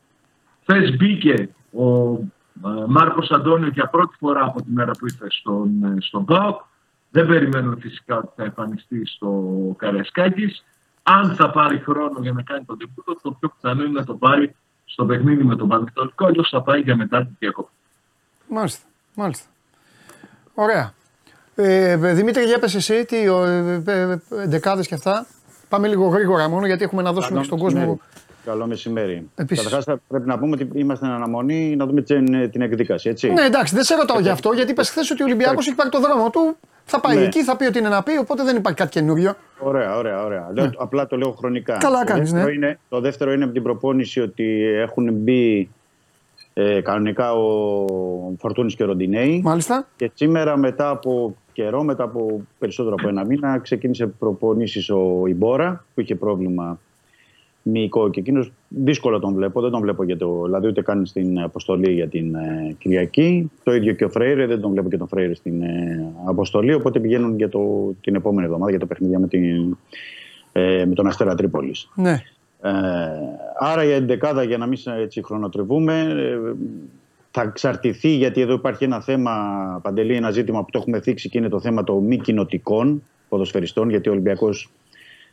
Χθες μπήκε ο ε, Μάρκος Αντώνιο για πρώτη φορά από τη μέρα που ήρθε στον, ε, στον ΠΑΟΚ. Δεν περιμένουμε φυσικά ότι θα εμφανιστεί στο Καριασκάκης. Αν θα πάρει χρόνο για να κάνει τον τεπούτο, το πιο πιθανό είναι να το πάρει στο παιχνίδι με τον Πανετολικό, αλλιώς θα πάει για μετά την διακοπή. Μάλιστα, μάλιστα. Ωραία. Ε, Δημήτρη, για πες εσύ, τι, ο, ε, ε, δεκάδες και αυτά. Πάμε λίγο γρήγορα μόνο γιατί έχουμε να δώσουμε Καλό και στον κόσμο. μεσημέρι. Καλό μεσημέρι. Επίσης. Καταρχάς, πρέπει να πούμε ότι είμαστε εν αναμονή να δούμε την, την εκδίκαση. Έτσι. Ναι, εντάξει, δεν σε ρωτάω γι' αυτό γιατί είπε χθες ότι ο Ολυμπιακός έχει πάρει το δρόμο του. Θα πάει Ναι. εκεί, θα πει ότι είναι να πει, οπότε δεν υπάρχει κάτι καινούριο. Ωραία, ωραία, ωραία. Λέω, απλά το λέω χρονικά. Ναι. Καλά το κάνεις, δεύτερο ναι. Είναι, το δεύτερο είναι από την προπόνηση ότι έχουν μπει ε, κανονικά ο Φορτούνης και ο Ροντινέη. Μάλιστα. Και σήμερα μετά από καιρό, μετά από περισσότερο από ένα μήνα, ξεκίνησε προπονήσεις ο Ιμπόρα που είχε πρόβλημα μυϊκό και εκείνος δύσκολα τον βλέπω. Δεν τον βλέπω για το. Δηλαδή ούτε καν στην αποστολή για την ε, Κυριακή. Το ίδιο και ο Φρέιρε. Δεν τον βλέπω και τον Φρέιρε στην ε, αποστολή. Οπότε πηγαίνουν για το, την επόμενη εβδομάδα για το παιχνίδια με, την, ε, με τον Αστέρα Τρίπολης. Ναι. Ε, άρα η εντεκάδα για να μην σε- έτσι χρονοτριβούμε ε, θα εξαρτηθεί γιατί εδώ υπάρχει ένα θέμα παντελή ένα ζήτημα που το έχουμε θίξει και είναι το θέμα των μη κοινοτικών ποδοσφαιριστών γιατί ο Ολυμπιακός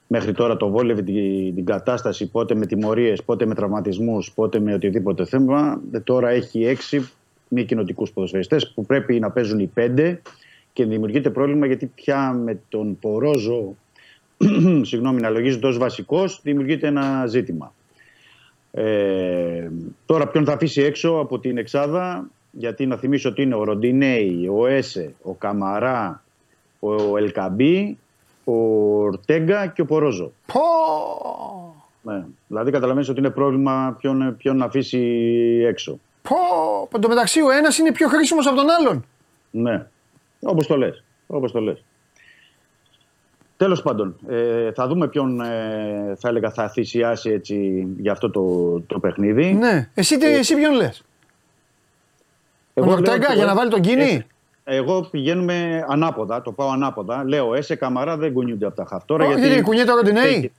μέχρι τώρα το βόλευε την, την κατάσταση πότε με τιμωρίες, πότε με τραυματισμούς, πότε με οτιδήποτε θέμα. Ε, τώρα έχει έξι μη κοινοτικούς ποδοσφαιριστές που πρέπει να παίζουν οι πέντε και δημιουργείται πρόβλημα γιατί πια με τον Πορόζο συγγνώμη, να λογίζεται ως βασικός, δημιουργείται ένα ζήτημα. Ε, τώρα ποιον θα αφήσει έξω από την Εξάδα, γιατί να θυμίσω ότι είναι ο Ροντινέη, ο Έσε, ο Καμαρά, ο Ελκαμπή, ο Ορτέγκα και ο Πορόζο. Πω! Ναι. Δηλαδή καταλαβαίνεις ότι είναι πρόβλημα ποιον, ποιον να αφήσει έξω. Πω! Εν τω μεταξύ ο ένας είναι πιο χρήσιμος από τον άλλον. Ναι, όπως το λες. Όπως το λες. Τέλος πάντων, ε, θα δούμε ποιον ε, θα έλεγα θα θυσιάσει έτσι για αυτό το, το παιχνίδι. Ναι. Εσύ, τι, εσύ ποιον λες; Τον Εγώ Ορτέγκα λέω- για να βάλει τον κίνη; Ε, Εγώ πηγαίνουμε ανάποδα, το πάω ανάποδα. Λέω, Έσε Καμαρά δεν κουνιούνται από τα χαφ. Τώρα, Ω, γιατί κουνιέται ο Ροντινέη;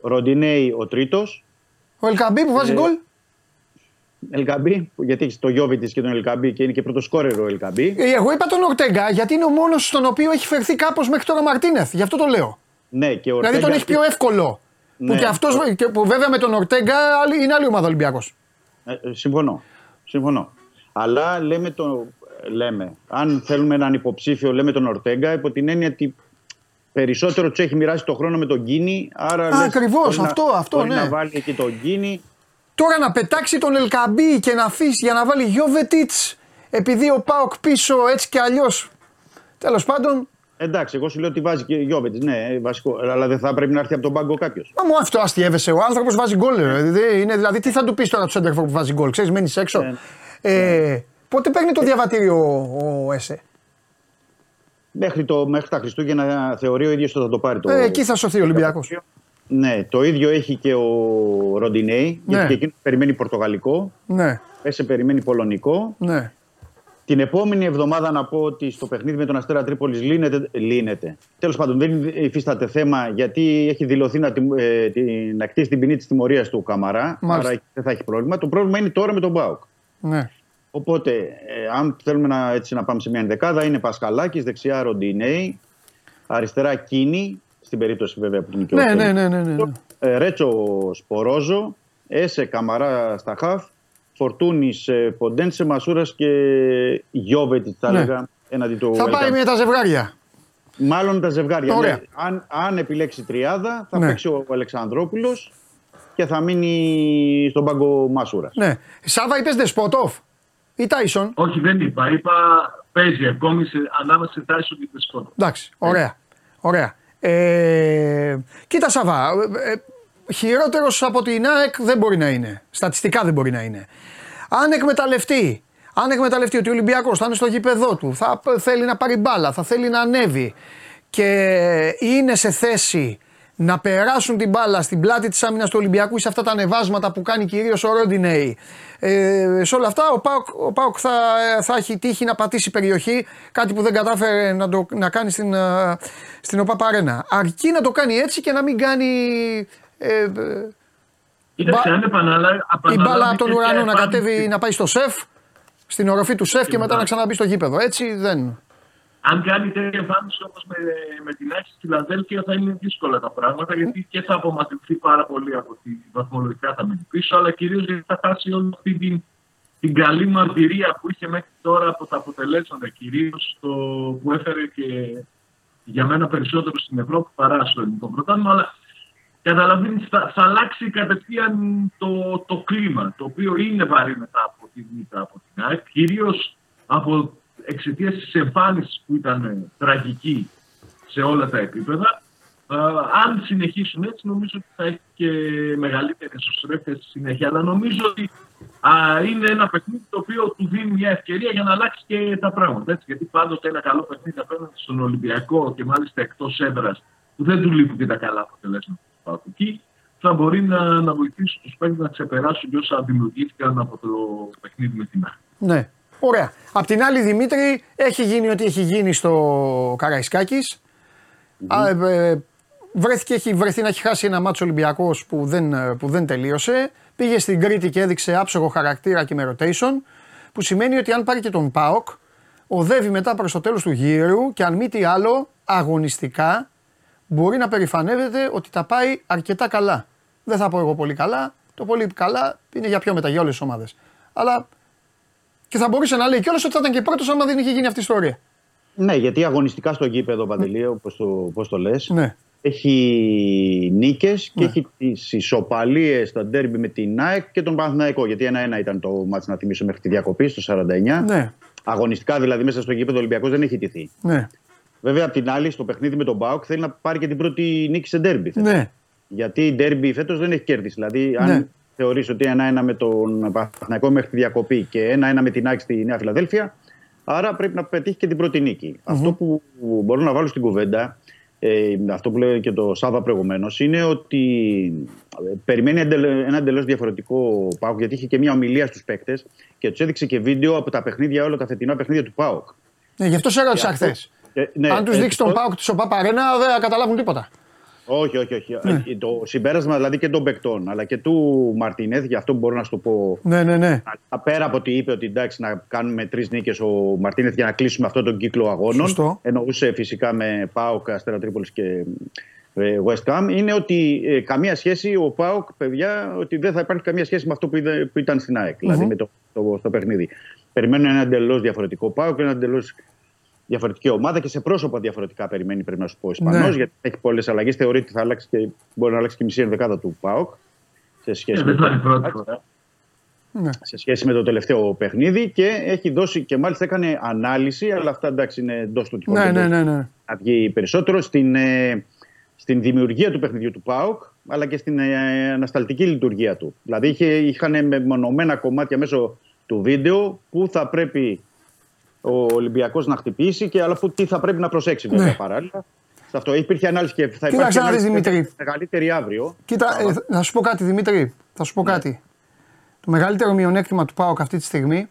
Ροντινέη ο τρίτος. Ο Ελκαμπή που βάζει Ε, γκολ; Ελκαμπή, που- γιατί έχεις το Γιώβη της και τον Ελκαμπή και είναι και πρώτο σκόρερο ο Ελκαμπή. Ε, Εγώ είπα τον Ορτέγκα γιατί είναι ο μόνος στον οποίο έχει φερθεί κάπως μέχρι τώρα ο Μαρτίνεθ. Γι' αυτό το λέω. Ναι, και ο Δηλαδή τον Ορτέγκα- έχει πιο εύκολο. Που, Ναι. και αυτός, και που βέβαια με τον Ορτέγκα άλλη- είναι άλλη ομάδα Ολυμπιακός. Ε, ε, συμφωνώ. Συμφωνώ. Αλλά λέμε, το, λέμε, αν θέλουμε έναν υποψήφιο, λέμε τον Ορτέγκα, υπό την έννοια ότι περισσότερο τους έχει μοιράσει το χρόνο με τον Κίνη. Άρα Α, λες, ακριβώς, μπορεί να- αυτό, αυτό, μπορεί ναι. να βάλει εκεί τον Κίνη. Τώρα να πετάξει τον Ελκαμπή και να αφήσει για να βάλει Γιώβετιτς επειδή ο Πάοκ πίσω έτσι και αλλιώς. Τέλος πάντων, Εντάξει, εγώ σου λέω ότι βάζει και Γιώβετ. Ναι, ε, βασικό. Αλλά δεν θα πρέπει να έρθει από τον πάγκο κάποιος. Μα μου αυτό αστείευεσαι. Ο άνθρωπος βάζει γκολ. ρε. Δηλαδή, είναι, δηλαδή, τι θα του πεις τώρα του Σέντερφορ που βάζει γκολ, ξέρεις, μένεις έξω. Ναι. Ε, πότε παίρνει το διαβατήριο ο, ο ΕΣΕ. Μέχρι, το, μέχρι τα Χριστούγεννα θεωρεί ο ίδιος ότι θα το πάρει το. Ε, εκεί θα σωθεί ο Ολυμπιακός. Ναι, το ίδιο έχει και ο Ροντινέη. Ναι. Γιατί και εκείνος περιμένει Πορτογαλικό. Ναι, Έσε περιμένει Πολωνικό. ναι. Την επόμενη εβδομάδα να πω ότι στο παιχνίδι με τον Αστέρα Τρίπολης λύνεται. λύνεται. Τέλος πάντων δεν υφίσταται θέμα γιατί έχει δηλωθεί να, τιμ- ε, τη- να κτίσει την ποινή της τιμωρίας του Καμαρά. Μάλιστα. Άρα δεν θα έχει πρόβλημα. Το πρόβλημα είναι τώρα με τον Μπάουκ. ναι. Οπότε, ε, αν θέλουμε να, έτσι, να πάμε σε μια ενδεκάδα, είναι Πασκαλάκης, δεξιά Ροντινέη, αριστερά Κίνη, στην περίπτωση βέβαια που είναι και ο Ναι, Φέλης. ναι, ναι, ναι, ναι, ναι. Ε, Ρέτσο Σπορόζο, Έσε Καμαρά στα χαφ, Φορτούνης Ποντένσε Μασούρας και Γιώβετιτς, θα Ναι. έλεγα, έναντι του Θα πάει Ελκαμπή. με τα ζευγάρια. Μάλλον τα ζευγάρια. Ωραία. Ναι. Αν, αν επιλέξει τριάδα, θα Ναι. παίξει ο Αλεξανδρόπουλος και θα μείνει στον πάγκο Μασούρας. Ναι. Σάβα, είπες Δεσπότοφ ή Τάισον; Όχι, δεν είπα. Είπα παίζει ακόμη σε, ανάμεσα σε Τάισον και Δεσπότο. Εντάξει, ωραία. ωραία. Ε, κοίτα Σαββά, ε, ε, χειρότερος από την ΑΕΚ δεν μπορεί να είναι. Στατιστικά δεν μπορεί να είναι. Αν εκμεταλλευτεί, αν εκμεταλλευτεί ότι ο Ολυμπιακός θα είναι στο γήπεδό του, θα π- θέλει να πάρει μπάλα, θα θέλει να ανέβει και είναι σε θέση να περάσουν την μπάλα στην πλάτη της άμυνας του Ολυμπιακού ή σε αυτά τα ανεβάσματα που κάνει κυρίως ο Ρόντινεϊ. Ε, σε όλα αυτά ο Πάοκ, ο Πάοκ θα, θα έχει τύχει να πατήσει περιοχή, κάτι που δεν κατάφερε να, το, να κάνει στην, ε, στην ΟΠΑ Παρένα. Αρκεί να το κάνει έτσι και να μην κάνει ε, ε, Κοίταξε, Μπα- αν επαναλάβει. η μπάλα από τον ουρανό να κατέβει να πάει στο σεφ, στην οροφή του σεφ και μετά να ξαναμπεί στο γήπεδο. Έτσι δεν. Αν κάνει τέτοια εμφάνιση όπω με, με την άκρη στη Φιλαδέλφια, θα είναι δύσκολα τα πράγματα γιατί και θα απομακρυνθεί πάρα πολύ από τη βαθμολογικά θα μείνει πίσω, αλλά κυρίως γιατί θα χάσει όλη αυτή την την καλή μου εμπειρία που είχε μέχρι τώρα από τα αποτελέσματα, κυρίως το που έφερε και για μένα περισσότερο στην Ευρώπη παρά στο ελληνικό πρωτάθλημα. Αλλά καταλαβαίνεις, θα, θα αλλάξει κατευθείαν το, το κλίμα, το οποίο είναι βαρύ μετά από την ήττα από την ΑΕΚ, κυρίως από εξαιτίας της εμφάνισης που ήταν τραγική σε όλα τα επίπεδα. Ε, αν συνεχίσουν έτσι, νομίζω ότι θα έχει και μεγαλύτερε εσωστρέφειε στη συνέχεια. Αλλά νομίζω ότι α, είναι ένα παιχνίδι το οποίο του δίνει μια ευκαιρία για να αλλάξει και τα πράγματα. Έτσι, γιατί πάντοτε ένα καλό παιχνίδι απέναντι στον Ολυμπιακό και μάλιστα εκτός έδρας που δεν του λείπουν και τα καλά αποτελέσματα του εκεί, θα μπορεί να, να βοηθήσει τους παίκτες να ξεπεράσουν και όσα δημιουργήθηκαν από το παιχνίδι με την ΑΕΚ. Ναι. Ωραία. Απ' την άλλη, Δημήτρη, έχει γίνει ό,τι έχει γίνει στο καραϊσκακη βρέθηκε, έχει βρεθεί να έχει χάσει ένα μάτσο Ολυμπιακός που δεν, που δεν τελείωσε. Πήγε στην Κρήτη και έδειξε άψογο χαρακτήρα και με rotation. Που σημαίνει ότι αν πάρει και τον Πάοκ, οδεύει μετά προς το τέλος του γύρου και αν μη τι άλλο, αγωνιστικά μπορεί να περηφανεύεται ότι τα πάει αρκετά καλά. Δεν θα πω εγώ πολύ καλά. Το πολύ καλά είναι για πιο μετά, για όλε τι ομάδες. Αλλά και θα μπορούσε να λέει κιόλας ότι θα ήταν και πρώτος άμα δεν είχε γίνει αυτή η ιστορία. Ναι, γιατί αγωνιστικά στο γήπεδο, Παντελή, όπως το, πώς το λες, Ναι. έχει νίκες και Ναι. έχει τις ισοπαλίες στα ντέρμπι με την ΑΕΚ και τον Παναθηναϊκό. Γιατί ένα-ένα ήταν το μάτς να θυμίσω μέχρι τη διακοπή στο 49. Ναι, Αγωνιστικά δηλαδή μέσα στο γήπεδο ο Ολυμπιακός δεν έχει τηθεί. ναι, Βέβαια, απ' την άλλη, στο παιχνίδι με τον Μπάουκ θέλει να πάρει και την πρώτη νίκη σε ντέρμπι. ναι. Γιατί η ντέρμπι φέτος δεν έχει κέρδιση. Δηλαδή, αν Ναι. θεωρείς ότι ένα-ένα με τον Παναθηναϊκό μέχρι τη διακοπή και ένα-ένα με την ΑΕΚ στη Νέα Φιλαδέλφια, άρα πρέπει να πετύχει και την πρώτη νίκη. Αυτό που μπορώ να βάλω στην κουβέντα, ε, αυτό που λέει και το Σάβα προηγουμένως, είναι ότι ε, περιμένει εντελ- ένα εντελώς διαφορετικό ΠΑΟΚ, γιατί είχε και μια ομιλία στους παίκτες και τους έδειξε και βίντεο από τα παιχνίδια, όλα τα φετινά παιχνίδια του ΠΑΟΚ. ναι γι' αυτό σε έρωτησα αυτό- χθες. Ε, ναι, Αν τους ε, δείξει τον το- Πάοκ τη ΟΠΑ Παρένα, δεν θα καταλάβουν τίποτα. Όχι, όχι, όχι. Ναι. Ε, Το συμπέρασμα δηλαδή και των παικτών αλλά και του Μαρτινέθ, για αυτό μπορώ να σου το πω. Ναι, ναι, ναι. α- Πέρα από ότι είπε ότι εντάξει να κάνουμε τρεις νίκες ο Μαρτίνεθ για να κλείσουμε αυτόν τον κύκλο αγώνων. Σωστό. Εννοούσε φυσικά με Πάοκ, Αστέρα Τρίπολης και ε, West Ham. Είναι ότι ε, καμία σχέση ο Πάοκ, παιδιά, ότι δεν θα υπάρχει καμία σχέση με αυτό που, είδε- που ήταν στην ΑΕΚ. Δηλαδή με το, το, στο παιχνίδι. Περιμένουν ένα εντελώς διαφορετικό Πάοκ, ένα εντελώς διαφορετική ομάδα και σε πρόσωπα διαφορετικά περιμένει, πρέπει να σου πω, ο Ισπανός, Ναι. γιατί έχει πολλές αλλαγές. Θεωρεί ότι θα αλλάξει και μπορεί να αλλάξει και η μισή ενδεκάδα του ΠΑΟΚ σε σχέση, Ε, με δεν θα είναι η το, πρώτη φορά. ναι. σε σχέση με το τελευταίο παιχνίδι και έχει δώσει και μάλιστα έκανε ανάλυση, αλλά αυτά εντάξει είναι εντός του τυχόν. Ναι, δεν ναι, μπορεί ναι, ναι. Να βγει περισσότερο στην, ε, στην δημιουργία του παιχνιδιού του ΠΑΟΚ, αλλά και στην ε, ανασταλτική λειτουργία του. Δηλαδή είχε, είχαν μεμονωμένα κομμάτια μέσω του βίντεο που θα πρέπει ο Ολυμπιακός να χτυπήσει και αλλά που τι θα πρέπει να προσέξει βέβαια Ναι. παράλληλα. Σε αυτό υπήρχε ανάλυση και θα Κοίταξε υπάρχει να δεις, ανάλυση Δημήτρη. μεγαλύτερη αύριο. Κοίτα, ε, θα- να σου πω κάτι Δημήτρη. Θα σου πω Ναι. κάτι. Το μεγαλύτερο μειονέκτημα του ΠΑΟΚ αυτή τη στιγμή,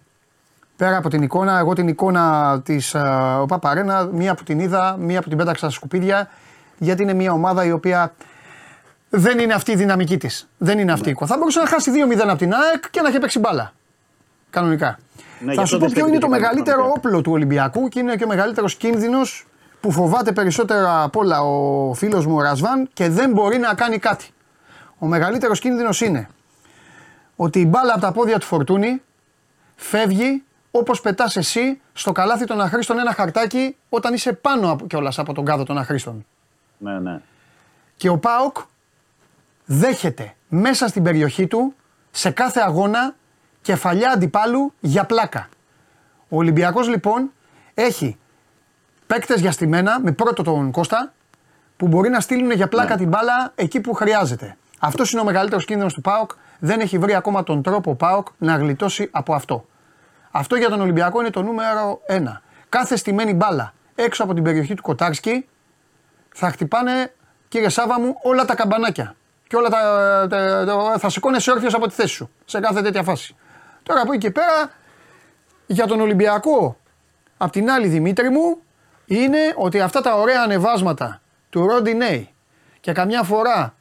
πέρα από την εικόνα, εγώ την εικόνα της ΟΠΑ Παρένα, μία που την είδα, μία που την πέταξα στα σκουπίδια, γιατί είναι μια ομάδα η οποία δεν είναι αυτή η δυναμική της. Δεν είναι αυτή η εικόνα. Θα μπορούσε να χάσει 2-0 από την ΑΕΚ και να έχει παίξει μπάλα. Κανονικά. Ναι, γι' θα αυτό σου πω δεν ποιο είναι στέκεται το και μεγαλύτερο κανονικά. όπλο του Ολυμπιακού και είναι και ο μεγαλύτερος κίνδυνος που φοβάται περισσότερα απ' όλα ο φίλος μου ο Ρασβάν και δεν μπορεί να κάνει κάτι. Ο μεγαλύτερος κίνδυνος είναι ότι η μπάλα από τα πόδια του Φορτούνη φεύγει όπως πετάς εσύ στο καλάθι των αχρήστων ένα χαρτάκι όταν είσαι πάνω από, κιόλας από τον κάδο των αχρήστων. Ναι, ναι. Και ο Πάοκ δέχεται μέσα στην περιοχή του σε κάθε αγώνα κεφαλιά αντιπάλου για πλάκα. Ο Ολυμπιακός λοιπόν έχει παίκτες για στημένα με πρώτο τον Κώστα που μπορεί να στείλουν για πλάκα την μπάλα εκεί που χρειάζεται. Αυτός είναι ο μεγαλύτερος κίνδυνος του ΠΑΟΚ. Δεν έχει βρει ακόμα τον τρόπο ο ΠΑΟΚ να γλιτώσει από αυτό. Αυτό για τον Ολυμπιακό είναι το νούμερο ένα. Κάθε στημένη μπάλα έξω από την περιοχή του Κοτάρσκι θα χτυπάνε, κύριε Σάβα μου, όλα τα καμπανάκια. Και όλα τα, τα- τα- θα σηκώνεσαι όρθιος από τη θέση σου σε κάθε τέτοια φάση. Τώρα από εκεί και πέρα, για τον Ολυμπιακό, απ' την άλλη Δημήτρη μου, είναι ότι αυτά τα ωραία ανεβάσματα του Ρόντι και καμιά φορά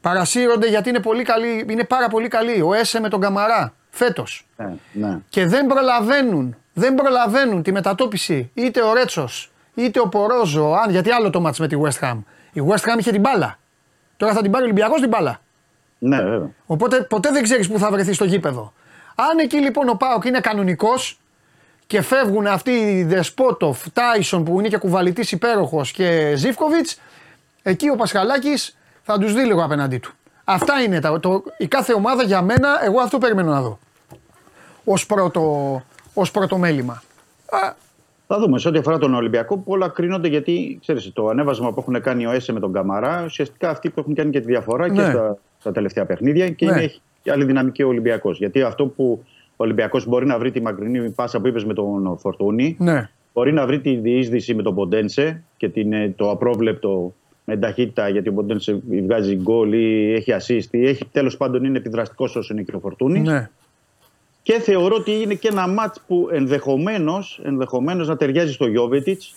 παρασύρονται γιατί είναι, πολύ καλή, είναι πάρα πολύ καλή. Ο Έσε με τον Καμαρά φέτος ναι, ναι. και δεν προλαβαίνουν, δεν προλαβαίνουν τη μετατόπιση είτε ο Ρέτσος είτε ο Πορόζο, αν, γιατί άλλο το μάτς με τη West Ham. Η West Ham είχε την μπάλα. Τώρα θα την πάρει ο Ολυμπιακός την μπάλα. ναι, βέβαια. Οπότε ποτέ δεν ξέρεις πού θα βρεθεί στο γήπεδο. Αν εκεί λοιπόν ο Πάοκ είναι κανονικός και φεύγουν αυτοί οι Δεσπότοφ, Τάισον που είναι και κουβαλητής υπέροχος και Ζήφκοβιτς, εκεί ο Πασχαλάκης θα τους δει λίγο απέναντί του. Αυτά είναι τα, το, η κάθε ομάδα για μένα, εγώ αυτό περιμένω να δω. Ω πρώτο, ως πρώτο μέλημα. Α, Θα δούμε. Σε ό,τι αφορά τον Ολυμπιακό, που όλα κρίνονται γιατί ξέρεις, το ανέβασμα που έχουν κάνει ο Έσε με τον Καμαρά, ουσιαστικά αυτοί που έχουν κάνει και τη διαφορά και Ναι. στα, στα τελευταία παιχνίδια και Ναι. είναι, έχει και άλλη δυναμική ο Ολυμπιακός. Γιατί αυτό που ο Ολυμπιακός μπορεί να βρει τη μακρινή πάσα που είπες με τον Φορτούνη, ναι. μπορεί να βρει τη διείσδυση με τον Ποντένσε και την, ε, το απρόβλεπτο με ταχύτητα γιατί ο Ποντένσε βγάζει γκολ ή έχει assist ή έχει τέλος πάντων είναι επιδραστικός όσο είναι και ο Φορτούνη. ναι. Και θεωρώ ότι είναι και ένα μάτς που ενδεχομένως ενδεχομένως να ταιριάζει στο Γιώβετιτς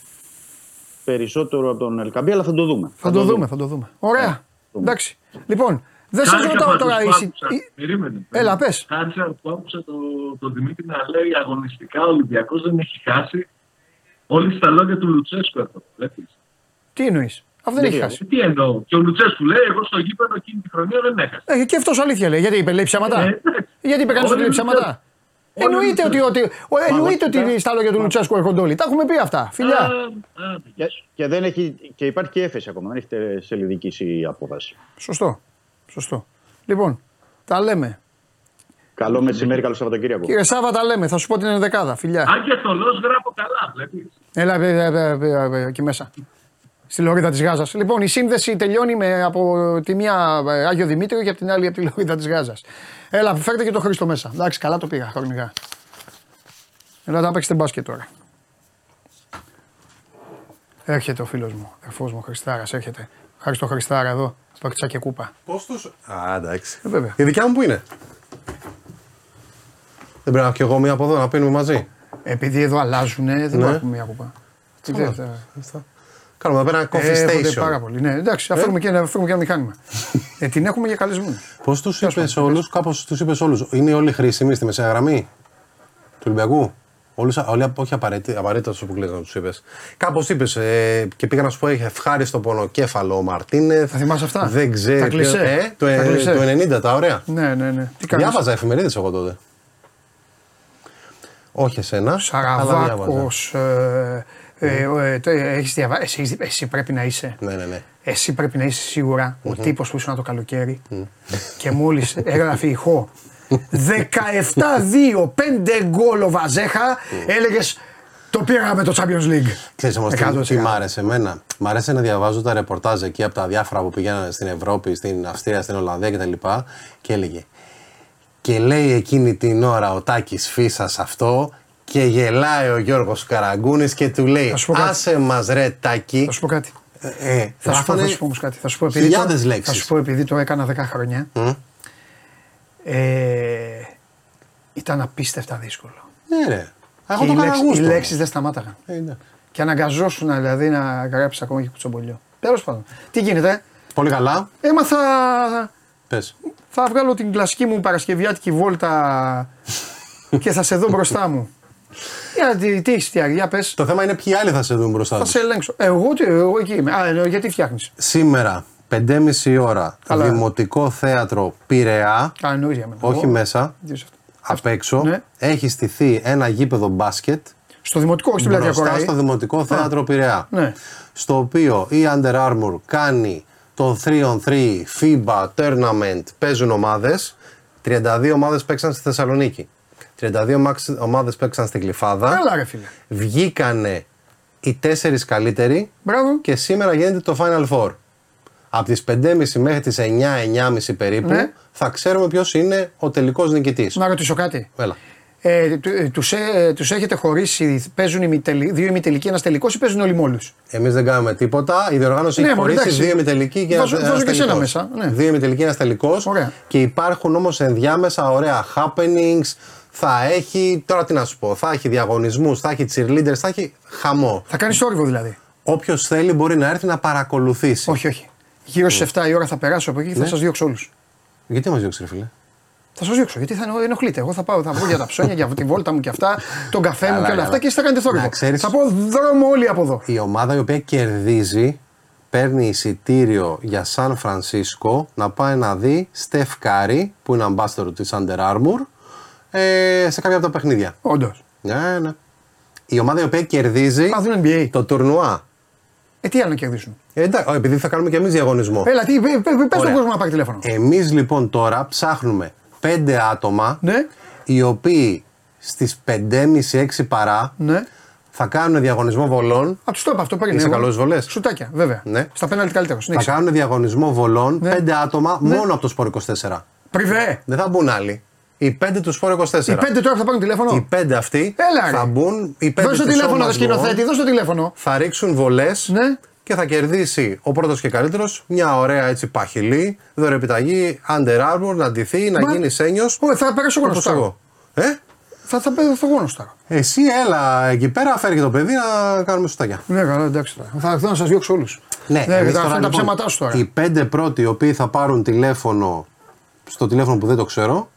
περισσότερο από τον Ελκαμπή, αλλά θα το δούμε. Θα το δούμε, θα το δούμε. Ωραία. Εντάξει. Λοιπόν, δεν σα Χάρηκα ρωτάω πάντως τώρα που εσύ. άκουσα. η- Περίμενε. Έλα, πες. Χάρηκα που άκουσα το, το Δημήτρη να λέει αγωνιστικά ο Ολυμπιακός δεν έχει χάσει. Όλοι στα λόγια του Λουτσέσκου αυτό. βλέπεις. Τι εννοείς. Αυτό δεν έχει Ναι, χάσει. Τι εννοώ. Και ο Λουτσέσκου λέει: Εγώ στο γήπεδο εκείνη τη χρονιά δεν έχασα. Ε, και αυτός αλήθεια λέει. Γιατί είπε, λέει ψέματα. Ε, εντάξει. Γιατί είπε κανείς ότι Όλοι λέει οι ψέματα. Λουτσέσκου. Όλοι οι Εννοείται ότι, Λουτσέσκου. ότι, ο- εννοείται ότι βασικά- στα λόγια του Λουτσέσκου έρχονται όλοι. Τα έχουμε πει αυτά. Α, Φιλιά. α, Και, και, δεν έχει, και υπάρχει και έφεση ακόμα, δεν έχει σελιδική η απόφαση. Σωστό. Σωστό. Λοιπόν, τα λέμε. Καλό μεσημέρι, καλό Σαββατοκύριακο. Κύριε Σάβα, τα λέμε. Θα σου πω την ενδεκάδα. Φιλιά. Αν και το λόγο γράφω καλά, βλέπεις. Έλα, ε, ε, ε, ε, ε, εκεί μέσα. Στη Λωρίδα της Γάζας. Λοιπόν, η σύνδεση τελειώνει με, από τη μία ε, Άγιο Δημήτριο και από την άλλη από τη Λωρίδα της Γάζας. Έλα, φέρτε και το Χρήστο μέσα. Εντάξει, καλά το πήγα χρονικά. Έλα, να παίξετε μπάσκετ τώρα. Έρχεται ο φίλος μου, ερφό μου Χριστάρας, έρχεται. Ευχαριστώ Χριστάρα εδώ, παίξα και κούπα. Πώς του. Α, εντάξει. Ε, βέβαια. Η δικιά μου που είναι. Δεν πρέπει να έχω κι εγώ μία από εδώ να πίνουμε μαζί. Επειδή εδώ αλλάζουν, δεν Ναι. έχουμε μια κούπα. Τι Καλά. θέλετε. Αυτά. Κάνουμε εδώ πέρα ένα coffee Έρχονται station. πάρα πολύ. Ναι, εντάξει, θα φέρουμε και, να φέρουμε και ένα μηχάνημα. ε, την έχουμε για καλεσμένου. Πώς τους είπες όλους, κάπως τους είπες όλους. Είναι όλοι χρήσιμοι στη μεσαία γραμμή του Ολυμπιακού; Όλους, όλοι, όχι απαραίτητα, απαραίτητα όσο που κλείσει να τους είπες. Κάπως είπες ε, και πήγα να σου πω: Έχει ευχάριστο πονοκέφαλο ο Μαρτίνεθ. Θα θυμάσαι αυτά; Δεν ξέρω. Τα κλισέ; Ε, το, Τα ε, κλισέ; το 90, τα ωραία. Ναι, ναι, ναι. Τι κάνεις; Διάβαζα εφημερίδες εγώ τότε. Όχι εσένα. αλλά Σαραβάκος. διάβαζα. Ε, ε, ε, το- έχεις διαβα... εσύ, εσύ πρέπει να είσαι. Ναι, ναι, ναι. Εσύ πρέπει να είσαι σίγουρα ο τύπος που ήσουν το καλοκαίρι και μόλις έγραφε ηχό 17-2, 5 γκολ ο Βαζέχα, έλεγες το πήραμε το Champions League. Ξέρεις όμως τι, 100%. τι μ' άρεσε εμένα. Μ' άρεσε να διαβάζω τα ρεπορτάζ εκεί από τα διάφορα που πηγαίνανε στην Ευρώπη, στην Αυστρία, στην Ολλανδία κτλ. Και έλεγε. Και λέει εκείνη την ώρα ο Τάκης Φίσας αυτό και γελάει ο Γιώργος Καραγκούνης και του λέει Θα σου πω κάτι. Άσε μας ρε Τάκη. Θα σου πω κάτι. Ε, ε, Θα σου, πω, γράφανε θα σου πω όμως κάτι. Θα σου πω επειδή, χιλιάδες το, λέξεις. θα σου πω επειδή το έκανα 10 χρόνια. Μμ. Ε, ήταν απίστευτα δύσκολο. Ναι ρε. Εγώ Και το οι, έκανα λέξεις, οι γούστο. λέξεις δεν σταμάταγαν. Ε, ναι. Και αναγκαζόσουν δηλαδή να γράψεις ακόμα και κουτσομπολιό. Τέλος πάντων. Τι γίνεται, Πολύ καλά. έμαθα. Πες. Θα βγάλω την κλασική μου Παρασκευιάτικη βόλτα και θα σε δω μπροστά μου. Για, τι, τι έχεις φτιάξει, για πες. Το θέμα είναι ποιοι άλλοι θα σε δουν μπροστά Θα τους. σε ελέγξω. Εγώ, τι, εγώ εκεί είμαι. Α, ε, γιατί φτιάχνεις; Σήμερα, 5.30 ώρα, Καλά. Δημοτικό Θέατρο Πειραιά. Α, εννοείς για μένα. Όχι Εγώ- μέσα. Τι είσαι αυτό. απ' έξω Ναι. έχει στηθεί ένα γήπεδο μπάσκετ Στο δημοτικό, όχι στην πλατεία μπροστά Κοράη. στο Δημοτικό Θέατρο Πειραιά. Ναι. Στο οποίο η Under Armour κάνει το 3on3 FIBA Tournament, παίζουν ομάδες. 32 ομάδες παίξαν στη Θεσσαλονίκη. 32 μάξ- ομάδες παίξαν στην Κλειφάδα. Καλά, ρε φίλε. Βγήκανε οι τέσσερις καλύτεροι Μπράβο. και σήμερα γίνεται το Final Four. Από τις 5.30 μέχρι τις 9-9.30 περίπου Ναι. θα ξέρουμε ποιος είναι ο τελικός νικητής. Να ρωτήσω κάτι. Έλα. Ε, του- ε, τους, ε, τους έχετε χωρίσει, παίζουν ημιτελ- δύο ημιτελικοί, ένας τελικός ή παίζουν όλοι μόλους. Εμείς δεν κάνουμε τίποτα. Η διοργάνωση Ναι, έχει μωρέ, χωρίσει εντάξει. δύο ημιτελικοί και Βάζω- ένας βάζω και εσένα τελικός. μέσα, ναι. Δύο ημιτελικοί, ένας τελικός. Ωραία. Και υπάρχουν όμως ενδιάμεσα ωραία happenings. Θα έχει, τώρα τι να σου πω, θα έχει διαγωνισμούς, θα έχει cheerleaders, θα έχει χαμό. Θα κάνεις θόρυβο δηλαδή. Όποιος θέλει μπορεί να έρθει να παρακολουθήσει. Όχι, όχι. Γύρω στι 7 η ώρα θα περάσω από εκεί και θα Ναι. σας διώξω όλους. Γιατί μας διώξει, ρε φίλε; Θα σας διώξω γιατί θα ενο- ενοχλείτε. Εγώ θα πάω, θα βγω για τα ψώνια, για τη βόλτα μου και αυτά, τον καφέ μου Καλά, και όλα καλά. αυτά και εσείς θα κάνετε θόρυβο. Να ξέρεις- Θα πω δρόμο όλοι από εδώ. Η ομάδα η οποία κερδίζει παίρνει εισιτήριο για Σαν Φρανσίσκο να πάει να δει Στεφ Κάρι που είναι ambassador της Under Armour ε, σε κάποια από τα παιχνίδια. Όντως. Ναι, ναι. Η ομάδα η οποία κερδίζει Μάθουν NBA. το τουρνουά. Ε, τι άλλο να κερδίσουν. Ε, εντάξει, επειδή θα κάνουμε και εμείς διαγωνισμό. Έλα, τι, πε στον Ωραία. κόσμο να πάρει τηλέφωνο. Εμείς λοιπόν τώρα ψάχνουμε πέντε άτομα Ναι. οι οποίοι στις 5.30-6 παρά Ναι. θα κάνουν διαγωνισμό βολών. Α, τους το είπα αυτό πριν. Είσαι εγώ. καλός βολές; Σουτάκια, βέβαια. Ναι. Στα πέναλτι καλύτερο. Θα Συνέχισε. κάνουν διαγωνισμό βολών Ναι. πέντε άτομα Ναι. μόνο από το Σπορ 24. Πριβέ. Δεν θα μπουν άλλοι. Οι πέντε του Σπορ 24. Οι πέντε τώρα που θα πάρουν τηλέφωνο; Οι πέντε αυτοί Έλα, ρε. θα μπουν. Οι πέντε Δώσε το της τηλέφωνο, Σώμας το σκηνοθέτη, Γκολ δώσε το τηλέφωνο. Θα ρίξουν βολές Ναι. και θα κερδίσει ο πρώτος και καλύτερος μια ωραία έτσι παχυλή δωρεπιταγή Under Armour να ντυθεί, να Μα- γίνει σένιος. Ω, θα περάσω εγώ να Όπως σουτάρω. εγώ. Ε; Θα, θα, θα, θα εγώ να σουτάρω. Εσύ έλα εκεί πέρα, φέρει και το παιδί να κάνουμε σουτάκια. Ναι, καλά, εντάξει τώρα. Θα έρθω να σας διώξω όλους. Ναι, ναι εμείς αυτά τώρα, είναι τα λοιπόν, ψέματά σου τώρα. Οι πέντε πρώτοι οι οποίοι θα πάρουν τηλέφωνο στο τηλέφωνο που δεν το ξέρω.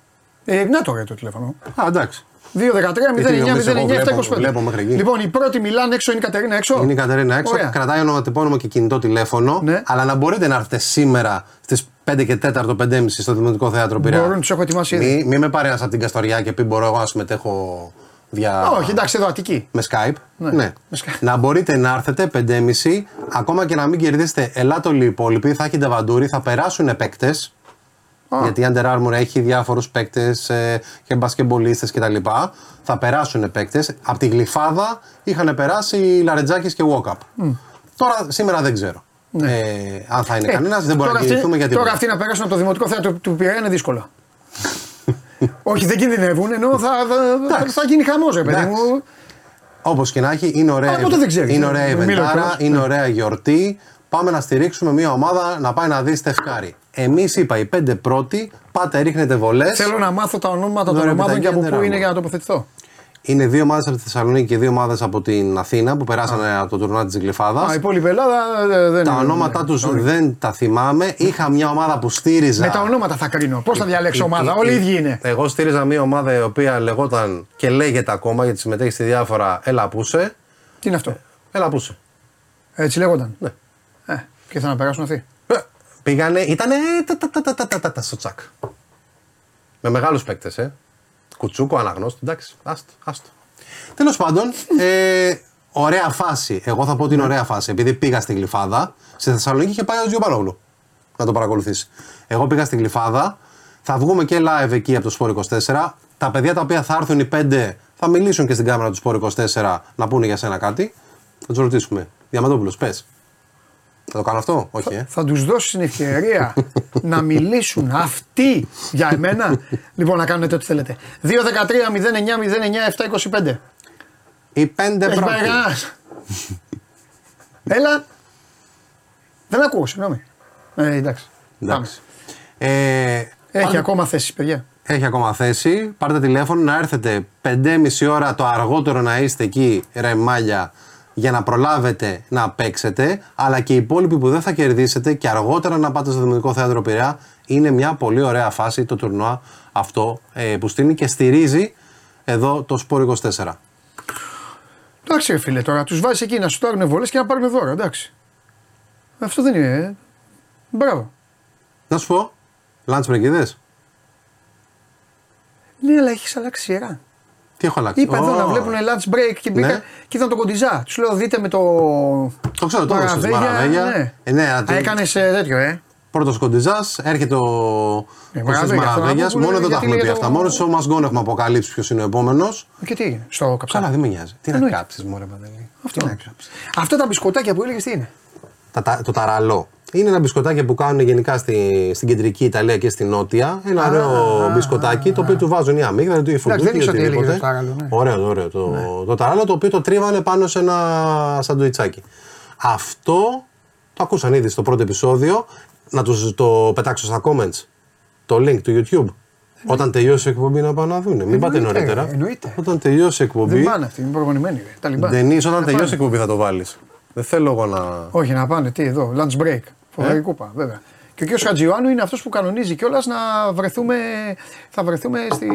Ε, να το ρε το τηλέφωνο. Α, εντάξει. 2-13-09-09-725. βλέπω- βλέπω μέχρι εκεί. Λοιπόν, οι πρώτοι μιλάνε έξω, είναι η Κατερίνα έξω. Είναι η Κατερίνα έξω, Ωραία. κρατάει ονοματεπώνυμο και κινητό τηλέφωνο. Ναι. Αλλά να μπορείτε να έρθετε σήμερα στις 5 και 4, 5.30 στο Δημοτικό Θέατρο Πειραιά. Μπορούν, τους έχω ετοιμάσει ήδη. Μη, μη με πάρει ένα από την Καστοριά και πει μπορώ εγώ να συμμετέχω δια... Όχι, εντάξει, εδώ Αττική. με Skype. Ναι, Ναι. με Skype. Να μπορείτε να έρθετε 5.30, ακόμα και να μην κερδίσετε. Ελάτε όλοι οι υπόλοιποι, θα έχετε βαντούρι, θα περάσουν παίκτες. Γιατί η Under Armour έχει διάφορους παίκτες ε, και μπασκεμπολίστες κτλ. Θα περάσουν παίκτες. Από τη γλυφάδα είχαν περάσει Λαρετζάκης και Walkup. Τώρα σήμερα δεν ξέρω. Ε, αν θα είναι Ε, κανένας, δεν μπορεί τώρα να αυτοί- κινηθούμε γιατί. Τώρα αυτοί να περάσουν από το δημοτικό θέατρο του Πειραιά είναι δύσκολο. Όχι, δεν κινδυνεύουν, ενώ θα, θα, θα, θα γίνει χαμός, ρε παιδί Εντάξει. μου. Όπως και να έχει, είναι ωραία, Α, τότε δεν ξέρεις. είναι ωραία Ε, Μίλο ιβεντάρα, Cross. είναι ωραία γιορτή. Πάμε να στηρίξουμε μια ομάδα να πάει να δει Στεφκάρη. Εμείς είπα, οι πέντε πρώτοι, πάτε, ρίχνετε βολές. Θέλω να μάθω τα ονόματα των Δωρεάν ομάδων και από επιταγή πού είναι Under για να τοποθετηθώ. Είναι δύο ομάδες από τη Θεσσαλονίκη και δύο ομάδες από την Αθήνα που περάσανε από το τουρνουά της Γλυφάδας. Α, η υπόλοιπη Ελλάδα ε, δεν Τα είναι- ονόματά τους Sorry. δεν τα θυμάμαι. Είχα μια ομάδα που στήριζα. Με τα ονόματα θα κρίνω. Πώς θα διαλέξω Η- ομάδα, η- όλοι οι η- ίδιοι είναι. Εγώ στήριζα μια ομάδα η οποία λεγόταν και λέγεται ακόμα γιατί συμμετέχει στη διάφορα Ελαπούσε. Τι είναι αυτό; Ελαπούσε. Έτσι λέγονταν; Ναι. Ε, και θα να περάσουν αυτοί. Πήγανε, ήταν στο τσακ. Με μεγάλους παίκτες, ε. Κουτσούκο, αναγνώστη, εντάξει, άστο, άστο. Τέλος πάντων, ε, ωραία φάση. Εγώ θα πω την ωραία φάση. Επειδή πήγα στην Γλυφάδα, στη Θεσσαλονίκη είχε πάει ο Τζιομπαρόγλου να το παρακολουθήσει. Εγώ πήγα στην Γλυφάδα, θα βγούμε και live εκεί από το Σπόρ 24. Τα παιδιά τα οποία θα έρθουν οι πέντε θα μιλήσουν και στην κάμερα του Σπόρ 24 να πούνε για σένα κάτι. Θα τους ρωτήσουμε. Διαμαντόπουλος, πες. Θα το κάνω αυτό, όχι, ε. Θα τους δώσει την ευκαιρία να μιλήσουν αυτοί για εμένα. λοιπόν, να κάνετε ό,τι θέλετε. 2-13-09-09-725. Οι πέντε Έχει πάει πρώτοι. κανένας; Έλα. Δεν ακούω, συγγνώμη. Ε, εντάξει. Εντάξει. Ε, Έχει πάρτε- ακόμα θέσεις, παιδιά. Έχει ακόμα θέση. Πάρτε τηλέφωνο να έρθετε 5,5 ώρα το αργότερο να είστε εκεί, ρεμάλια, για να προλάβετε να παίξετε. Αλλά και οι υπόλοιποι που δεν θα κερδίσετε και αργότερα να πάτε στο Δημοτικό Θέατρο Πειραιά. Είναι μια πολύ ωραία φάση το τουρνουά αυτό ε, που στείνει και στηρίζει εδώ το Σπόρ 24. Εντάξει, ρε φίλε, τώρα τους βάζεις εκεί να σου πάρουν βολές και να πάρουν δώρα. Εντάξει. Αυτό δεν είναι. ε. Μπράβο. Να σου πω, lunch break είδες; Ναι, αλλά έχεις αλλάξει σειρά. Τι έχω αλλάξει; Είπα εδώ Ω, να βλέπουν lunch break και μπήκα Ναι. και είδαν τον κοντιζά. Τους λέω δείτε με το. Το ξέρω, το έδωσες, Μαραβέγια. Ναι. Ε, ναι, να το- Έκανες τέτοιο, ε. Πρώτος κοντιζάς, έρχεται ο Ε, Κωστής Μαραβέγια, αυτό να Μαραβέγιας. πούμε, Μόνο εδώ τα γιατί έχουμε πει λέει αυτά. το- Μόνο στο Μασγκόν έχουμε αποκαλύψει ποιος είναι ο επόμενος. Και τι έγινε, στο καψά. Καλά, δεν με νοιάζει. Τι να Εννοείται. κάψεις, Μωρέ Παντελή. Αυτό. Τι να κάψεις. Αυτά τα μπισκοτάκια που έλεγες τι είναι; Τα- τα- Το ταραλό. Είναι ένα μπισκοτάκι που κάνουν γενικά στη, στην κεντρική Ιταλία και στη νότια. Ένα ωραίο μπισκοτάκι το οποίο του βάζουν η αμύγδαλα, του η δεν φουρτούκι ή ήξερα τι έλεγε οτιδήποτε. το τάραλο, ναι. Ωραίο, ωραίο. Το, το ταράλο το οποίο το τρίβανε πάνω σε ένα σαντουιτσάκι. Αυτό το ακούσαν ήδη στο πρώτο επεισόδιο. Να τους το πετάξω στα comments. Το link του YouTube. Όταν τελειώσει η εκπομπή να πάνε να δουν. Μην πάτε Εννοείται, νωρίτερα. εννοείται. Όταν τελειώσει η εκπομπή. Δεν πάνε αυτοί, είναι προπονημένοι. ρε. Τα λιμπά. Δεν είσαι όταν Να τελειώσει η πάνε. εκπομπή θα το βάλεις. Δεν θέλω εγώ να. Όχι, να πάνε, τι εδώ, lunch break. Φοβερή Ε; κούπα, βέβαια. Και ο κ. Χατζιωάννου είναι αυτός που κανονίζει κιόλας να βρεθούμε, θα βρεθούμε στη,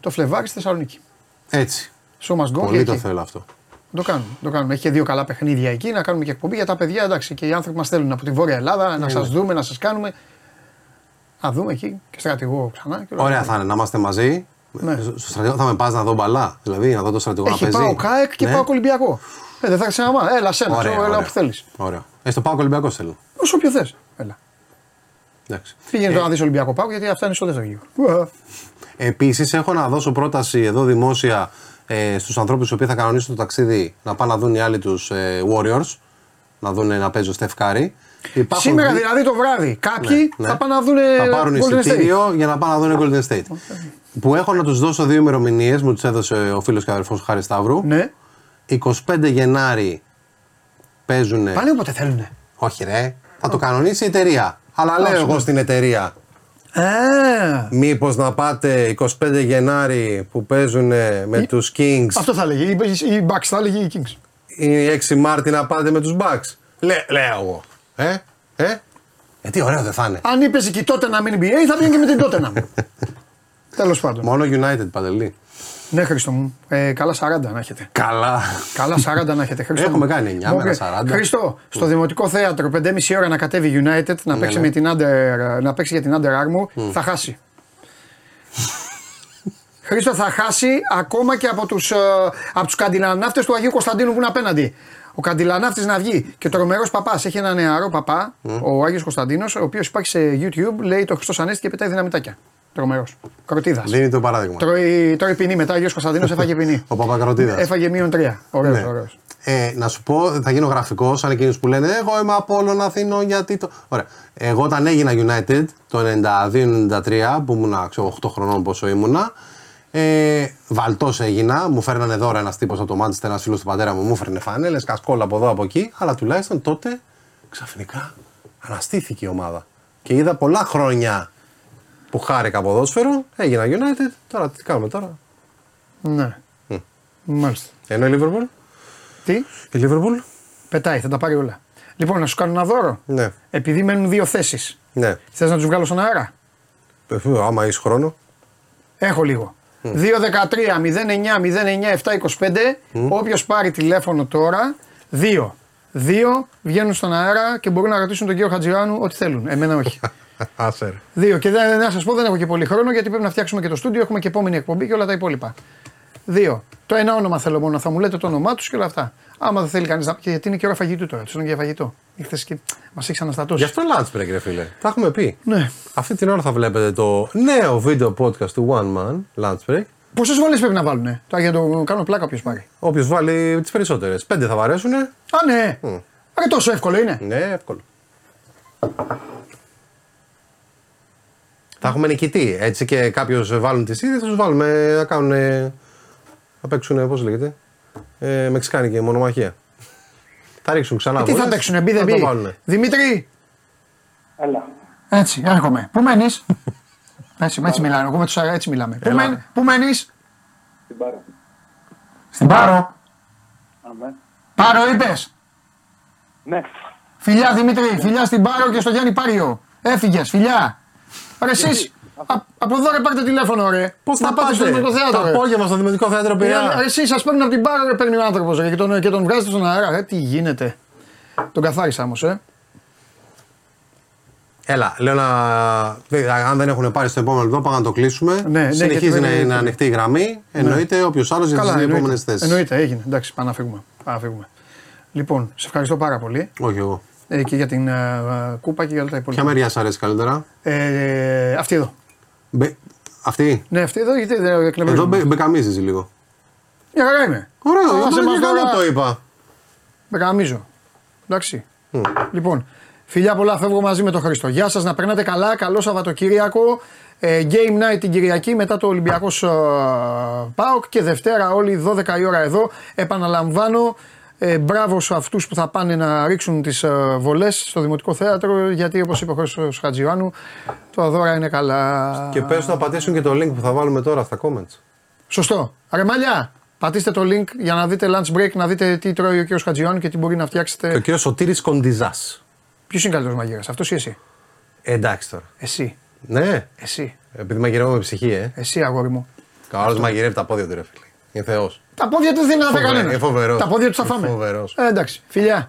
το Φλεβάρι στη Θεσσαλονίκη. Έτσι. Σώμα γκολ Πολύ και το εκεί. θέλω αυτό. Το κάνουμε, το κάνουμε. Έχει και δύο καλά παιχνίδια εκεί, να κάνουμε και εκπομπή για τα παιδιά. Εντάξει, και οι άνθρωποι μας θέλουν από τη Βόρεια Ελλάδα να σας ναι. δούμε, να σας κάνουμε. Να δούμε εκεί και στρατηγό ξανά. Και όλα Ωραία αυτά. θα είναι να είμαστε μαζί. Ναι. Στο στρατιώτη θα με πας να δω μπαλά. Δηλαδή να δω το στρατιώτη να Έχει παίζει. πάω ΚΑΕΚ και Ναι. πάω Ολυμπιακό. Ε, δεν θα ξαναμά. Έλα, σένα, Ωραία, ξέρω, έλα ωραία. όπου θέλεις. Ωραίο. Ε, στο πάω Ολυμπιακός θέλω. Όσο πιο θες. Έλα. Εντάξει. Πήγαινε Ε. το να δεις Ολυμπιακό πάω γιατί αυτά είναι στο δεύτερο γύρο. Επίσης, έχω να δώσω πρόταση εδώ δημόσια ε, στους ανθρώπους οι οποίοι θα κανονίσουν το ταξίδι να πάνε να δουν οι άλλοι τους ε, Warriors. Να δουν να παίζει ο Στεφ Κάρη. Υπάρχουν Σήμερα δι- δηλαδή το βράδυ κάποιοι Ναι, ναι. θα πάνε να δουν θα πάρουν Golden State. εισιτήριο για να πάνε να δουν Golden State. Που έχω να τους δώσω δύο ημερομηνίες, μου τις έδωσε ο φίλος και αδερφός Χάρης Σταύρου. Ναι. 25 Γενάρη παίζουν. Πάνε όποτε θέλουν. Όχι, ρε. Θα το κανονίσει η εταιρεία. Αλλά λέω εγώ συγγνώμη. στην εταιρεία. Ε, Μήπως να πάτε 25 Γενάρη που παίζουν με τους Kings; αυτό θα έλεγε. Η, η, η Bucks θα έλεγε η Kings. ή 6 Μάρτη να πάτε με τους Bucks; Λέ, λέω εγώ. Ε, ε. Ε, τι ωραίο δεν θα είναι. Αν είπες και τότε να μην NBA, θα πήγαινε και με την τότε να Τέλος πάντων. Μόνο United παντελή. Ναι, Χρήστο μου. Ε, καλά 40 να έχετε. Καλά. Καλά 40 να έχετε. Χρήστο Έχουμε μου. κάνει 9 Μου μέρα είπε, 40. Χρήστο, στο Δημοτικό Θέατρο 5,5 ώρα να κατέβει United να, παίξει, ναι. με την Under, να παίξει για την Under Armour θα χάσει. Χρήστο θα χάσει ακόμα και από τους, ε, από τους καντιλανάφτες του Αγίου Κωνσταντίνου που είναι απέναντι. Ο καντιλανάφτης να βγει και ο τρομερός παπάς έχει ένα νεαρό παπά, ο Άγιος Κωνσταντίνος, ο οποίος υπάρχει σε YouTube, λέει το Χριστός Ανέστη και πετάει δυναμητάκια. Τρομερός. Κροτίδας. Δίνει το παράδειγμα. Τρώει, τρώει ποινή μετά, ο Άγιος Κωνσταντίνος έφαγε ποινή. Ο Παπακροτίδας. Έφαγε μείον τρία. Ωραίος, Ναι. ωραίος. Ε, να σου πω, θα γίνω γραφικός σαν εκείνους που λένε Εγώ είμαι από όλων Αθήνων γιατί το. Ωραία. Εγώ όταν έγινα United το 92-93 που ήμουνα ξέρω, 8 χρονών πόσο ήμουνα. Ε, Βαλτός έγινα, μου φέρνανε δώρα ένας τύπος από το Μάντσεστερ, ένας φίλος του πατέρα μου, μου φέρνε φανέλες, κασκόλα από εδώ από εκεί. Αλλά τουλάχιστον τότε ξαφνικά αναστήθηκε η ομάδα. Και είδα πολλά χρόνια που χάρηκα ποδόσφαιρο, έγινα United. Τώρα τι κάνουμε τώρα; Ναι. Μάλιστα. Ενώ η Liverpool; Τι, Η Liverpool. πετάει, θα τα πάρει όλα. Λοιπόν, να σου κάνω ένα δώρο. Ναι. Επειδή μένουν δύο θέσεις. Ναι. Θες να τους βγάλω στον αέρα; Ε, Άμα έχεις χρόνο. Έχω λίγο. 2-13-09-09-725. Όποιος πάρει τηλέφωνο τώρα, δύο. Δύο βγαίνουν στον αέρα και μπορούν να ρωτήσουν τον κύριο Χατζιάνου ό,τι θέλουν. Εμένα όχι. Άσε ρε. Δύο. Και δεν, να σας πω, δεν έχω και πολύ χρόνο γιατί πρέπει να φτιάξουμε και το στούντιο. Έχουμε και επόμενη εκπομπή και όλα τα υπόλοιπα. Δύο. Το ένα όνομα θέλω μόνο. Θα μου λέτε το όνομά τους και όλα αυτά. Άμα δεν θέλει κανείς να. Και γιατί είναι και ώρα φαγητού τώρα. Τους είναι για φαγητό. Ήρθες και μας έχεις αναστατώσει. Γι' αυτό lunch break, ρε φίλε. Τα έχουμε πει. Ναι. Αυτή την ώρα θα βλέπετε το νέο βίντεο podcast του One Man lunch break. Πόσες βολέ πρέπει να βάλουν. Τώρα για να το κάνω πλάκα όποιος πάρει. Όποιος βάλει τις περισσότερες. Πέντε θα βαρέσουν. Α, ναι. Ρε, τόσο εύκολο είναι. Ναι, εύκολο. Θα έχουμε νικητή. Έτσι και κάποιος βάλουν τι ίδιε, θα τους βάλουμε να κάνουν. Να παίξουν, πώς λέγεται. Ε, μεξικάνικη μονομαχία. Θα ρίξουν ξανά Ε, τι θα βολές, παίξουνε, μπει δεν θα το μπει; βάλουνε. Δημήτρη. Έλα. Έτσι, έρχομαι. Πού μένεις; έτσι, έτσι μιλάμε. Εγώ με τους, έτσι μιλάμε. Πού, Έλα. μένει, πού μένεις; Την πάρω. Στην Πάρο. Αμέ. Πάρο είπες. Ναι. Φιλιά Δημήτρη, φιλιά στην Πάρο και στο Γιάννη Πάριο. Έφυγες, φιλιά. Ρε εσείς, α- από εδώ ρε πάρτε τηλέφωνο ρε. Πώς θα πάτε στο πάτε; Δημοτικό Θέατρο. το ρε. απόγευμα στο Δημοτικό Θέατρο Ε, Πειραιά. Ρε εσείς σας παίρνουν από την Πάρο ρε παίρνει ο άνθρωπος ρε, και τον, και τον βγάζετε στον αέρα. Ε, τι γίνεται. Τον καθάρισα όμως ε. Έλα, λέω να. δε- Αν δεν έχουν πάρει στο επόμενο λεπτό, πάμε να το κλείσουμε. Ναι, ναι, Συνεχίζει γιατί να δεν- είναι ανοιχτή η γραμμή. Εννοείται όποιος άλλος για τις Καλά, επόμενε εννοείται. θέσεις. Εννοείται, έγινε. Εντάξει, πάμε να φύγουμε. Πάμε να φύγουμε. Λοιπόν, σε ευχαριστώ πάρα πολύ Όχι εγώ. Ε, και για την ε, ε, κούπα και για όλα τα υπόλοιπα. Ποια μεριά σα αρέσει καλύτερα; Ε, αυτή εδώ. Μπε... Αυτή; Ναι, αυτή εδώ γιατί δεν Εδώ εκνευρίζομαι. μπε, μπεκαμίζει λίγο. Μια χαρά είμαι. Ωραίο, Άσε για μας μας τώρα. το είπα. Μπεκαμίζω. Εντάξει. Λοιπόν, φιλιά πολλά, φεύγω μαζί με τον Χρήστο. Γεια σας, να περνάτε καλά. Καλό Σαββατοκύριακο. Ε, game night την Κυριακή μετά το Ολυμπιακός ΠΑΟΚ και Δευτέρα όλοι 12 η ώρα εδώ. Επαναλαμβάνω, ε, μπράβο σε αυτούς που θα πάνε να ρίξουν τις ε, βολές στο Δημοτικό Θέατρο γιατί όπως είπε ο Χρήστος Χατζιωάννου το δώρα είναι καλά. Και πες να πατήσουν και το link που θα βάλουμε τώρα στα comments. Σωστό. Ρε μαλλιά, πατήστε το link για να δείτε lunch break, να δείτε τι τρώει ο κ. Χατζιωάννου και τι μπορεί να φτιάξετε. Και ο κύριος Σωτήρης Κοντιζάς. Ποιος είναι καλύτερος μαγείρας, αυτός ή εσύ; Ε, εντάξει τώρα. Εσύ. Ναι, Εσύ. επειδή μαγειρεύω με ψυχή, ε. Εσύ, αγόρι μου. Καλός μαγειρεύει τα πόδια του, ρε φίλε. Είναι θεός. Τα πόδια του δεν είναι να Φοβε- κανένα. ε, φοβερός. Τα πόδια του θα φάμε. Φοβερός. Ε, εντάξει. Φιλιά.